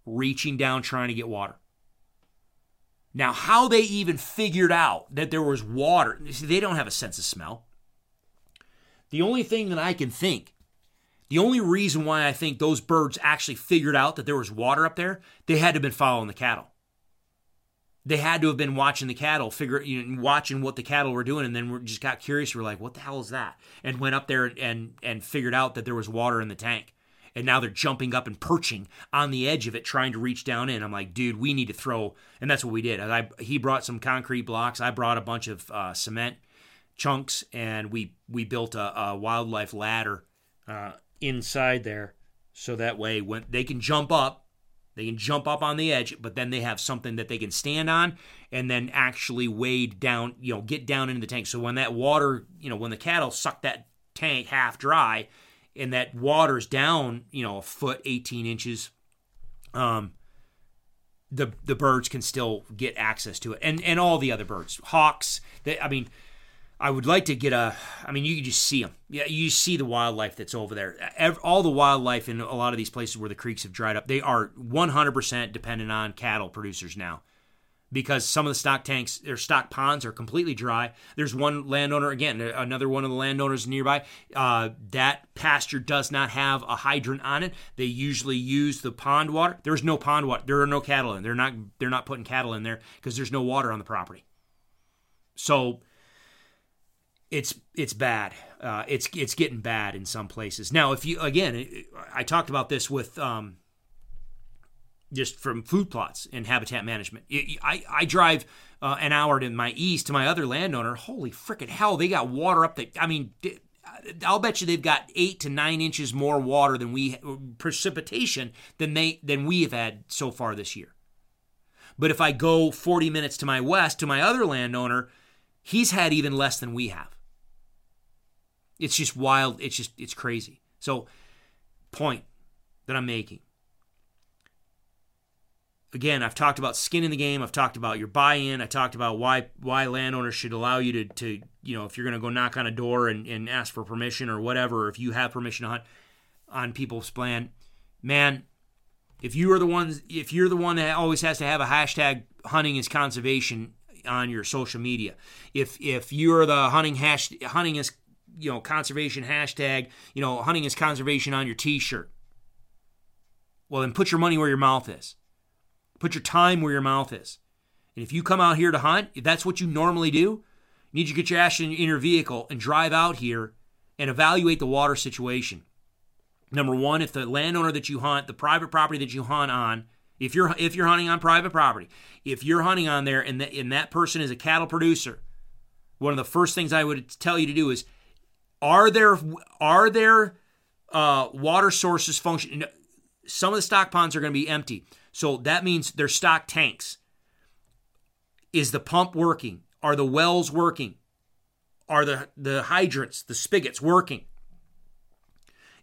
reaching down trying to get water. Now, how they even figured out that there was water, see, they don't have a sense of smell. The only thing that I can think, the only reason why I think those birds actually figured out that there was water up there, they had to have been following the cattle. They had to have been watching the cattle, figure, you know, watching what the cattle were doing, and then we just got curious. We're like, "What the hell is that?" And went up there and and figured out that there was water in the tank and now they're jumping up and perching on the edge of it trying to reach down in i'm like dude we need to throw and that's what we did I, he brought some concrete blocks i brought a bunch of uh, cement chunks and we we built a, a wildlife ladder uh, inside there so that way when they can jump up they can jump up on the edge but then they have something that they can stand on and then actually wade down you know get down into the tank so when that water you know when the cattle suck that tank half dry and that water's down, you know, a foot, 18 inches, um, the the birds can still get access to it, and and all the other birds, hawks. They, I mean, I would like to get a. I mean, you can just see them. Yeah, you see the wildlife that's over there. all the wildlife in a lot of these places where the creeks have dried up, they are 100% dependent on cattle producers now because some of the stock tanks or stock ponds are completely dry. There's one landowner, again, another one of the landowners nearby, uh, that pasture does not have a hydrant on it. They usually use the pond water. There's no pond water. There are no cattle in. They're not. They're not putting cattle in there because there's no water on the property. So it's it's bad. Uh, it's it's getting bad in some places. Now, if you again, I talked about this with um, just from food plots and habitat management. I, I drive uh, an hour to my east to my other landowner. Holy freaking hell, they got water up there. I mean, I'll bet you they've got eight to nine inches more water than we precipitation than they than we have had so far this year. But if I go 40 minutes to my west to my other landowner, he's had even less than we have. It's just wild. It's just it's crazy. So, point that I'm making again, I've talked about skin in the game. I've talked about your buy-in. I talked about why why landowners should allow you to, to you know, if you're going to go knock on a door and, and ask for permission or whatever, or if you have permission to hunt on people's land, man, if you are the ones, if you're the one that always has to have a hashtag hunting is conservation on your social media, if if you're the hunting hash hunting is you know conservation hashtag, you know hunting is conservation on your T-shirt, well then put your money where your mouth is. Put your time where your mouth is. And if you come out here to hunt, if that's what you normally do, you need to get your ass in, in your vehicle and drive out here and evaluate the water situation. Number one, if the landowner that you hunt, the private property that you hunt on, if you're if you're hunting on private property, if you're hunting on there and, the, and that person is a cattle producer, one of the first things I would tell you to do is, are there are there uh, water sources function? Some of the stock ponds are going to be empty. So that means they're stock tanks. Is the pump working? Are the wells working? Are the, the hydrants, the spigots working?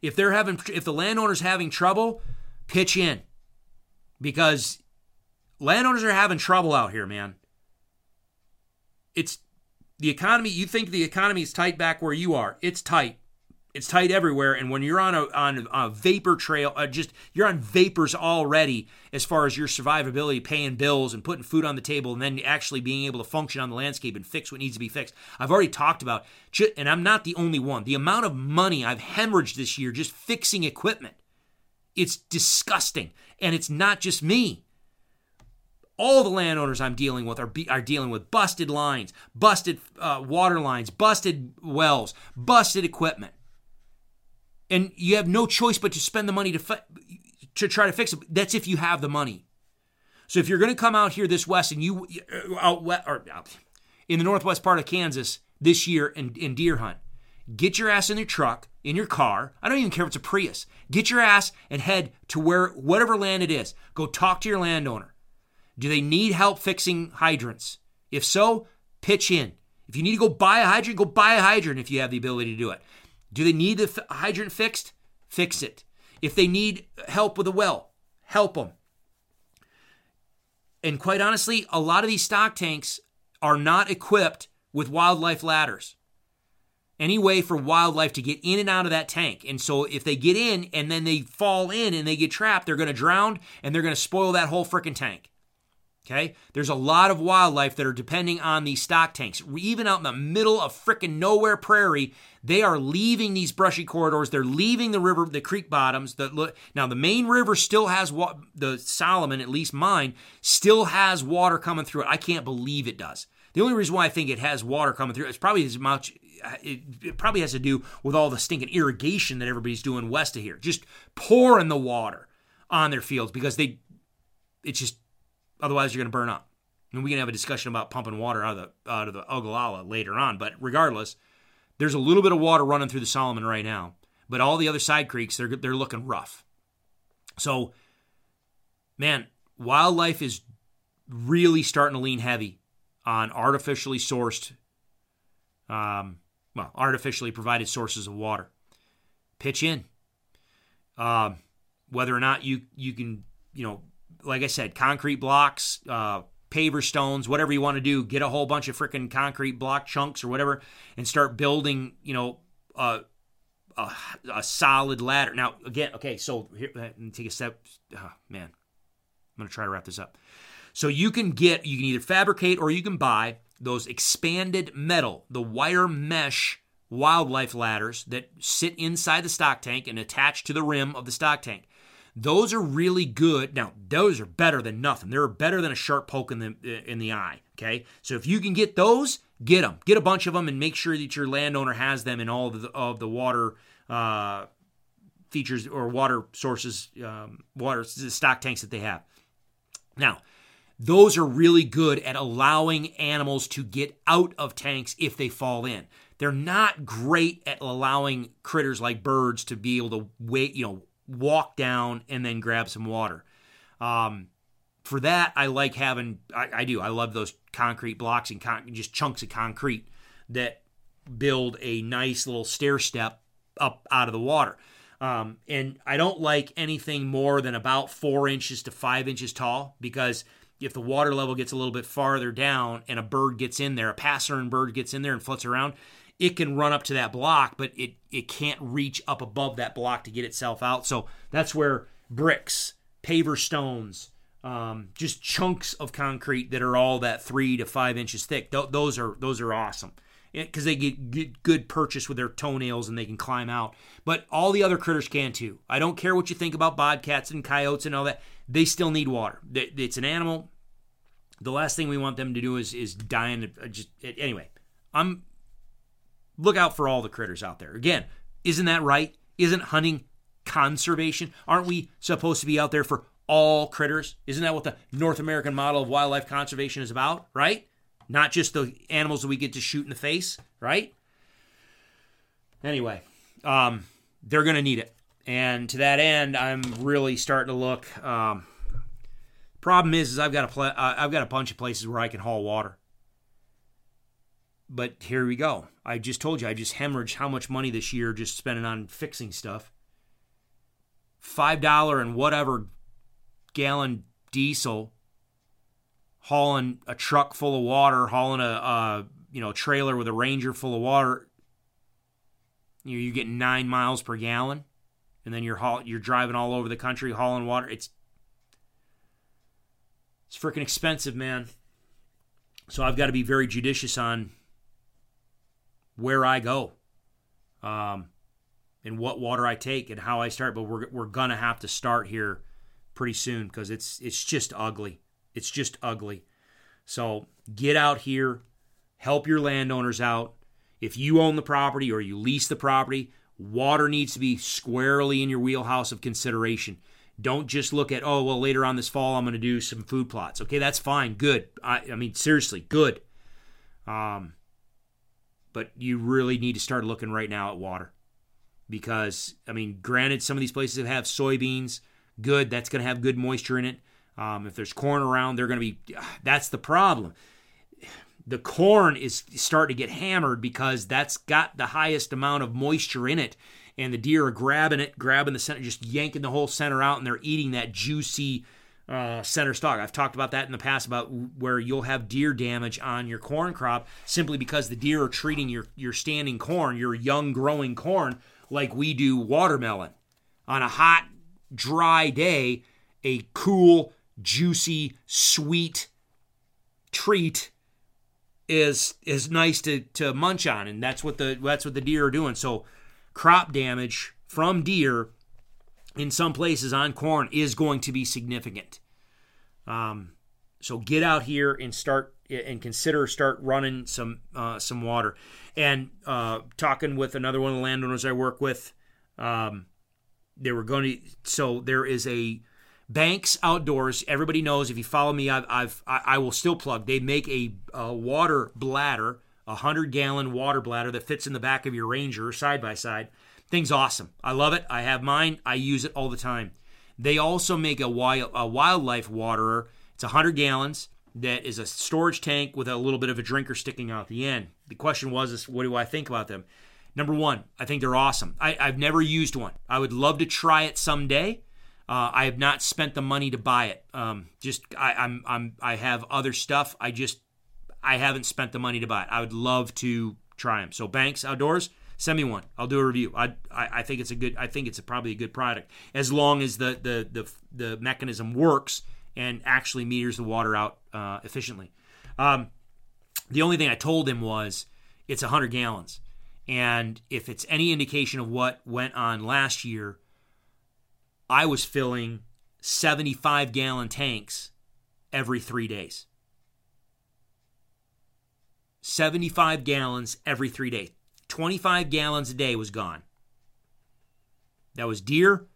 If they're having if the landowner's having trouble, pitch in. Because landowners are having trouble out here, man. It's the economy, you think the economy is tight back where you are. It's tight. It's tight everywhere, and when you're on a on a vapor trail, uh, just you're on vapors already as far as your survivability, paying bills and putting food on the table, and then actually being able to function on the landscape and fix what needs to be fixed. I've already talked about, and I'm not the only one. The amount of money I've hemorrhaged this year just fixing equipment, it's disgusting, and it's not just me all the landowners I'm dealing with are, be, are dealing with busted lines, busted uh, water lines, busted wells, busted equipment and you have no choice but to spend the money to fi- to try to fix it. That's if you have the money. So if you're going to come out here this west and you uh, out west or out in the northwest part of Kansas this year and, and deer hunt, get your ass in your truck, in your car. I don't even care if it's a Prius. Get your ass and head to where whatever land it is. Go talk to your landowner. Do they need help fixing hydrants? If so, pitch in. If you need to go buy a hydrant, go buy a hydrant if you have the ability to do it. Do they need the hydrant fixed? Fix it. If they need help with a well, help them. And quite honestly, a lot of these stock tanks are not equipped with wildlife ladders. Any way for wildlife to get in and out of that tank. And so if they get in and then they fall in and they get trapped, they're going to drown and they're going to spoil that whole freaking tank. Okay? There's a lot of wildlife that are depending on these stock tanks. Even out in the middle of freaking nowhere prairie, they are leaving these brushy corridors. They're leaving the river, the creek bottoms. The, now, the main river still has what the Solomon, at least mine, still has water coming through it. I can't believe it does. The only reason why I think it has water coming through it's probably as much it, it, probably has to do with all the stinking irrigation that everybody's doing west of here, just pouring the water on their fields because they, it's just Otherwise, you're going to burn up. And we can have a discussion about pumping water out of the out of the Ogallala later on. But regardless, there's a little bit of water running through the Solomon right now. But all the other side creeks, they're they're looking rough. So, man, wildlife is really starting to lean heavy on artificially sourced, um, well, artificially provided sources of water. Pitch in. Um, whether or not you you can you know like I said, concrete blocks, uh, paver stones, whatever you want to do. Get a whole bunch of freaking concrete block chunks or whatever, and start building. You know, a, a solid ladder. Now, again, okay, so here, take a step. Oh, man, I'm gonna try to wrap this up. So you can get, you can either fabricate or you can buy those expanded metal, the wire mesh wildlife ladders that sit inside the stock tank and attach to the rim of the stock tank. Those are really good. Now, those are better than nothing. They're better than a sharp poke in the in the eye. Okay, so if you can get those, get them. Get a bunch of them and make sure that your landowner has them in all of the, of the water uh, features or water sources, um, water stock tanks that they have. Now, those are really good at allowing animals to get out of tanks if they fall in. They're not great at allowing critters like birds to be able to wait, you know, walk down and then grab some water. Um, for that, I like having, I, I, do, I love those concrete blocks and con- just chunks of concrete that build a nice little stair step up out of the water. Um, and I don't like anything more than about four inches to five inches tall because if the water level gets a little bit farther down and a bird gets in there, a passerine bird gets in there and floats around, it can run up to that block, but it it can't reach up above that block to get itself out. So that's where bricks, paver stones, um, just chunks of concrete that are all that three to five inches thick. Th- those are those are awesome because they get, get good purchase with their toenails and they can climb out. But all the other critters can too. I don't care what you think about bobcats and coyotes and all that. They still need water. It's an animal. The last thing we want them to do is is dying. Uh, just anyway. I'm look out for all the critters out there. Again, isn't that right? Isn't hunting conservation? Aren't we supposed to be out there for all critters? Isn't that what the North American model of wildlife conservation is about? Right? not just the animals that we get to shoot in the face, right? Anyway, um, they're going to need it. And to that end, I'm really starting to look. Um, problem is, is I've got a pl- uh, I've got a bunch of places where I can haul water. But here we go. I just told you I just hemorrhaged how much money this year just spending on fixing stuff. Five dollar and whatever gallon diesel hauling a truck full of water, hauling a, you know trailer with a Ranger full of water. You you get nine miles per gallon, and then you're haul, you're driving all over the country hauling water. It's it's freaking expensive, man. So I've got to be very judicious on where I go, um, and what water I take and how I start. But we're we're gonna have to start here pretty soon because it's it's just ugly. It's just ugly. So get out here, help your landowners out. If you own the property or you lease the property, water needs to be squarely in your wheelhouse of consideration. Don't just look at, oh, well, later on this fall, I'm going to do some food plots. Okay, that's fine. Good. I, I mean, seriously, good. Um, but you really need to start looking right now at water because, I mean, granted, some of these places have soybeans. Good. That's going to have good moisture in it. Um, if there's corn around, they're going to be. That's the problem. The corn is starting to get hammered because that's got the highest amount of moisture in it, and the deer are grabbing it, grabbing the center, just yanking the whole center out, and they're eating that juicy uh, center stalk. I've talked about that in the past about where you'll have deer damage on your corn crop simply because the deer are treating your your standing corn, your young growing corn, like we do watermelon. On a hot, dry day, a cool, juicy, sweet treat is is nice to to munch on, and that's what the that's what the deer are doing. So, crop damage from deer in some places on corn is going to be significant. Um, so get out here and start and consider start running some uh, some water. And uh, talking with another one of the landowners I work with, um, they were going to. So there is a Banks Outdoors. Everybody knows if you follow me, I've, I've I, will still plug. They make a, a water bladder, a hundred gallon water bladder that fits in the back of your Ranger side by side. Thing's awesome. I love it. I have mine. I use it all the time. They also make a wild a wildlife waterer. It's a hundred gallons that is a storage tank with a little bit of a drinker sticking out the end. The question was, is what do I think about them? Number one, I think they're awesome. I, I've never used one. I would love to try it someday. Uh, I have not spent the money to buy it. Um, just I, I'm I'm I have other stuff. I just I haven't spent the money to buy it. I would love to try them. So Banks Outdoors, send me one. I'll do a review. I, I, I think it's a good. I think it's a, probably a good product as long as the the the the mechanism works and actually meters the water out uh, efficiently. Um, the only thing I told him was it's 100 gallons, and if it's any indication of what went on last year I was filling 75 gallon tanks every three days. 75 gallons every three days. 25 gallons a day was gone. That was deer,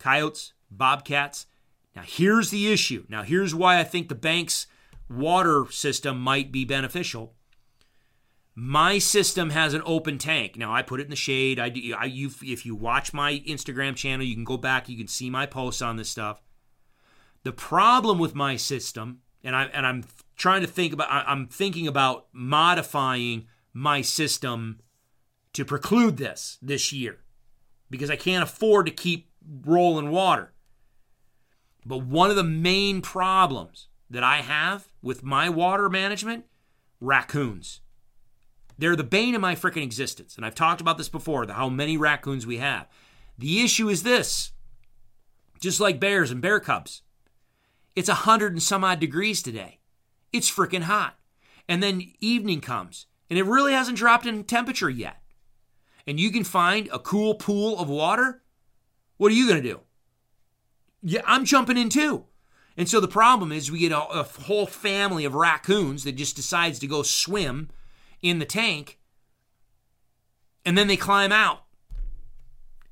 coyotes, bobcats. Now, here's the issue. Now, here's why I think the Banks water system might be beneficial. My system has an open tank. Now I put it in the shade. I do. I you if you watch my Instagram channel, you can go back. You can see my posts on this stuff. The problem with my system, and I and I'm trying to think about. I'm thinking about modifying my system to preclude this this year. because I can't afford to keep rolling water. But one of the main problems that I have with my water management raccoons. They're the bane of my freaking existence. And I've talked about this before, the how many raccoons we have. The issue is this just like bears and bear cubs, it's a hundred and some odd degrees today. It's freaking hot. And then evening comes, and it really hasn't dropped in temperature yet. And you can find a cool pool of water. What are you going to do? Yeah, I'm jumping in too. And so the problem is we get a, a whole family of raccoons that just decides to go swim in the tank and then they climb out.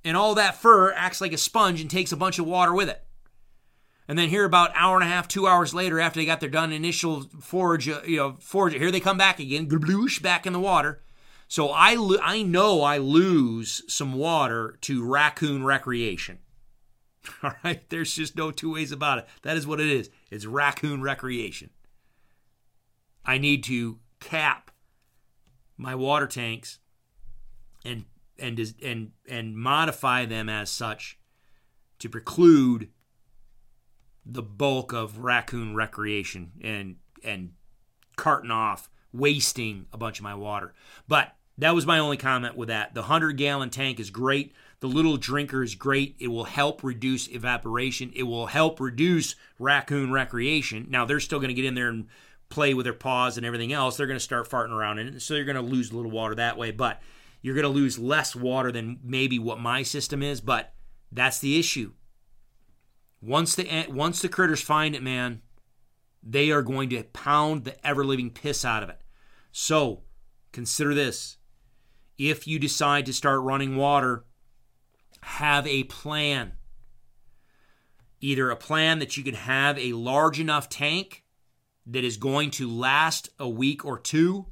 And all that fur acts like a sponge and takes a bunch of water with it. And then here, about hour and a half, two hours later, after they got their done initial forage, uh, you know, forage, here they come back again, gloosh, back in the water. So I, lo- I know I lose some water to raccoon recreation. All right, there's just no two ways about it. That is what it is. It's raccoon recreation. I need to cap my water tanks and and and and modify them as such to preclude the bulk of raccoon recreation and and carting off wasting a bunch of my water but that was my only comment with that. The 100 gallon tank is great. The little drinker is great. It will help reduce evaporation. It will help reduce raccoon recreation. Now they're still going to get in there and play with their paws and everything else. They're going to start farting around in it so you're going to lose a little water that way but you're going to lose less water than maybe what my system is but that's the issue. Once the once the critters find it, man, they are going to pound the ever living piss out of it. So consider this: if you decide to start running water, have a plan. Either a plan that you can have a large enough tank that is going to last a week or two,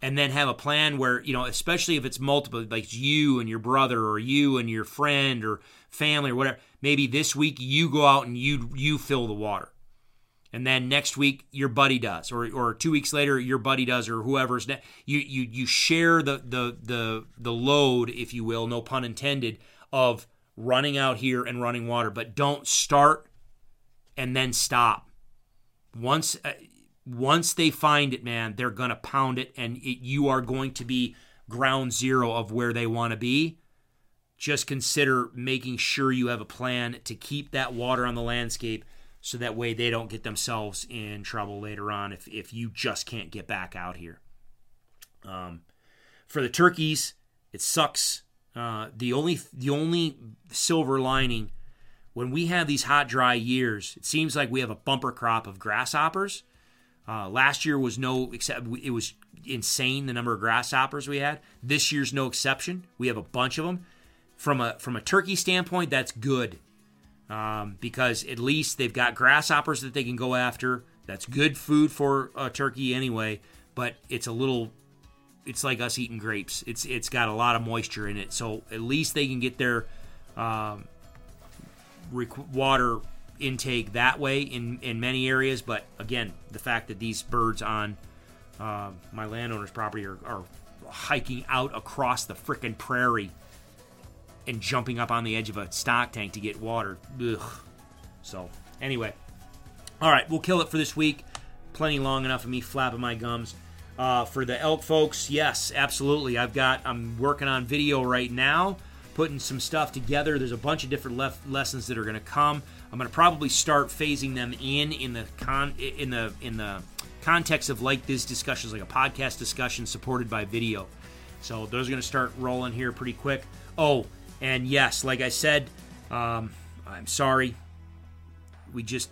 and then have a plan where, you know, especially if it's multiple, like you and your brother or you and your friend or family or whatever, maybe this week you go out and you you fill the water. And then next week your buddy does, or, or two weeks later your buddy does, or whoever's ne- you you you share the the the the load, if you will, no pun intended, of running out here and running water. But don't start and then stop. Once uh, once they find it, man, they're gonna pound it, and it, you are going to be ground zero of where they want to be just consider making sure you have a plan to keep that water on the landscape so that way they don't get themselves in trouble later on if, if you just can't get back out here. Um, for the turkeys, it sucks. Uh, the only the only silver lining when we have these hot dry years, it seems like we have a bumper crop of grasshoppers. Uh, last year was no except it was insane the number of grasshoppers we had. This year's no exception. We have a bunch of them from a from a turkey standpoint, that's good um, because at least they've got grasshoppers that they can go after. That's good food for a turkey anyway, but it's a little. It's like us eating grapes. It's it's got a lot of moisture in it, so at least they can get their um, water intake that way in in many areas. But again, the fact that these birds on uh, my landowner's property are, are hiking out across the frickin' prairie and jumping up on the edge of a stock tank to get water. Ugh. So, anyway. All right, we'll kill it for this week. Plenty long enough of me flapping my gums. Uh, for the elk folks, yes, absolutely. I've got, I'm working on video right now, putting some stuff together. There's a bunch of different lef- lessons that are going to come. I'm going to probably start phasing them in in the con in the in the context of like these discussions, like a podcast discussion supported by video. So those are going to start rolling here pretty quick. Oh, and yes, like I said, um, I'm sorry. We just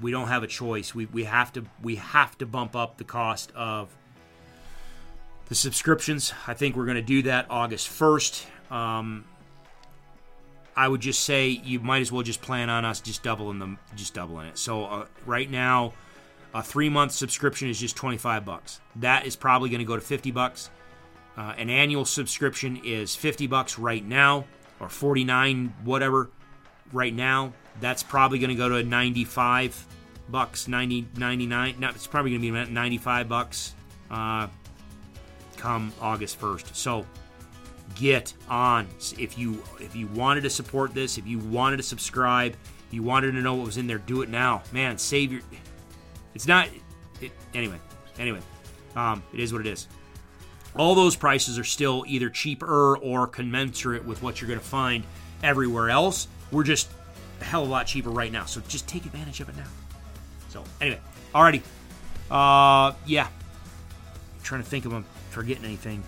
we don't have a choice. We, we have to we have to bump up the cost of the subscriptions. I think we're going to do that August 1st. Um, I would just say you might as well just plan on us just doubling them, just doubling it. So uh, right now, a three month subscription is just 25 bucks. That is probably going to go to 50 bucks. Uh, an annual subscription is 50 bucks right now, or 49 whatever right now. That's probably going to go to 95 bucks, 90 99. No, it's probably going to be 95 bucks uh, come August 1st. So get on. If you if you wanted to support this, if you wanted to subscribe, you wanted to know what was in there, do it now. Man, save your. It's not. It, anyway, anyway, um, it is what it is. All those prices are still either cheaper or commensurate with what you're going to find everywhere else. We're just a hell of a lot cheaper right now, so just take advantage of it now. So anyway, alrighty, uh, yeah. I'm trying to think if I'm forgetting anything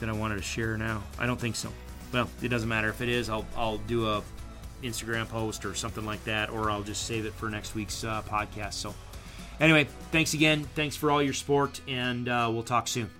that I wanted to share now. I don't think so. Well, it doesn't matter if it is. I'll I'll do a Instagram post or something like that, or I'll just save it for next week's uh, podcast. So, anyway, thanks again. Thanks for all your support, and uh, we'll talk soon.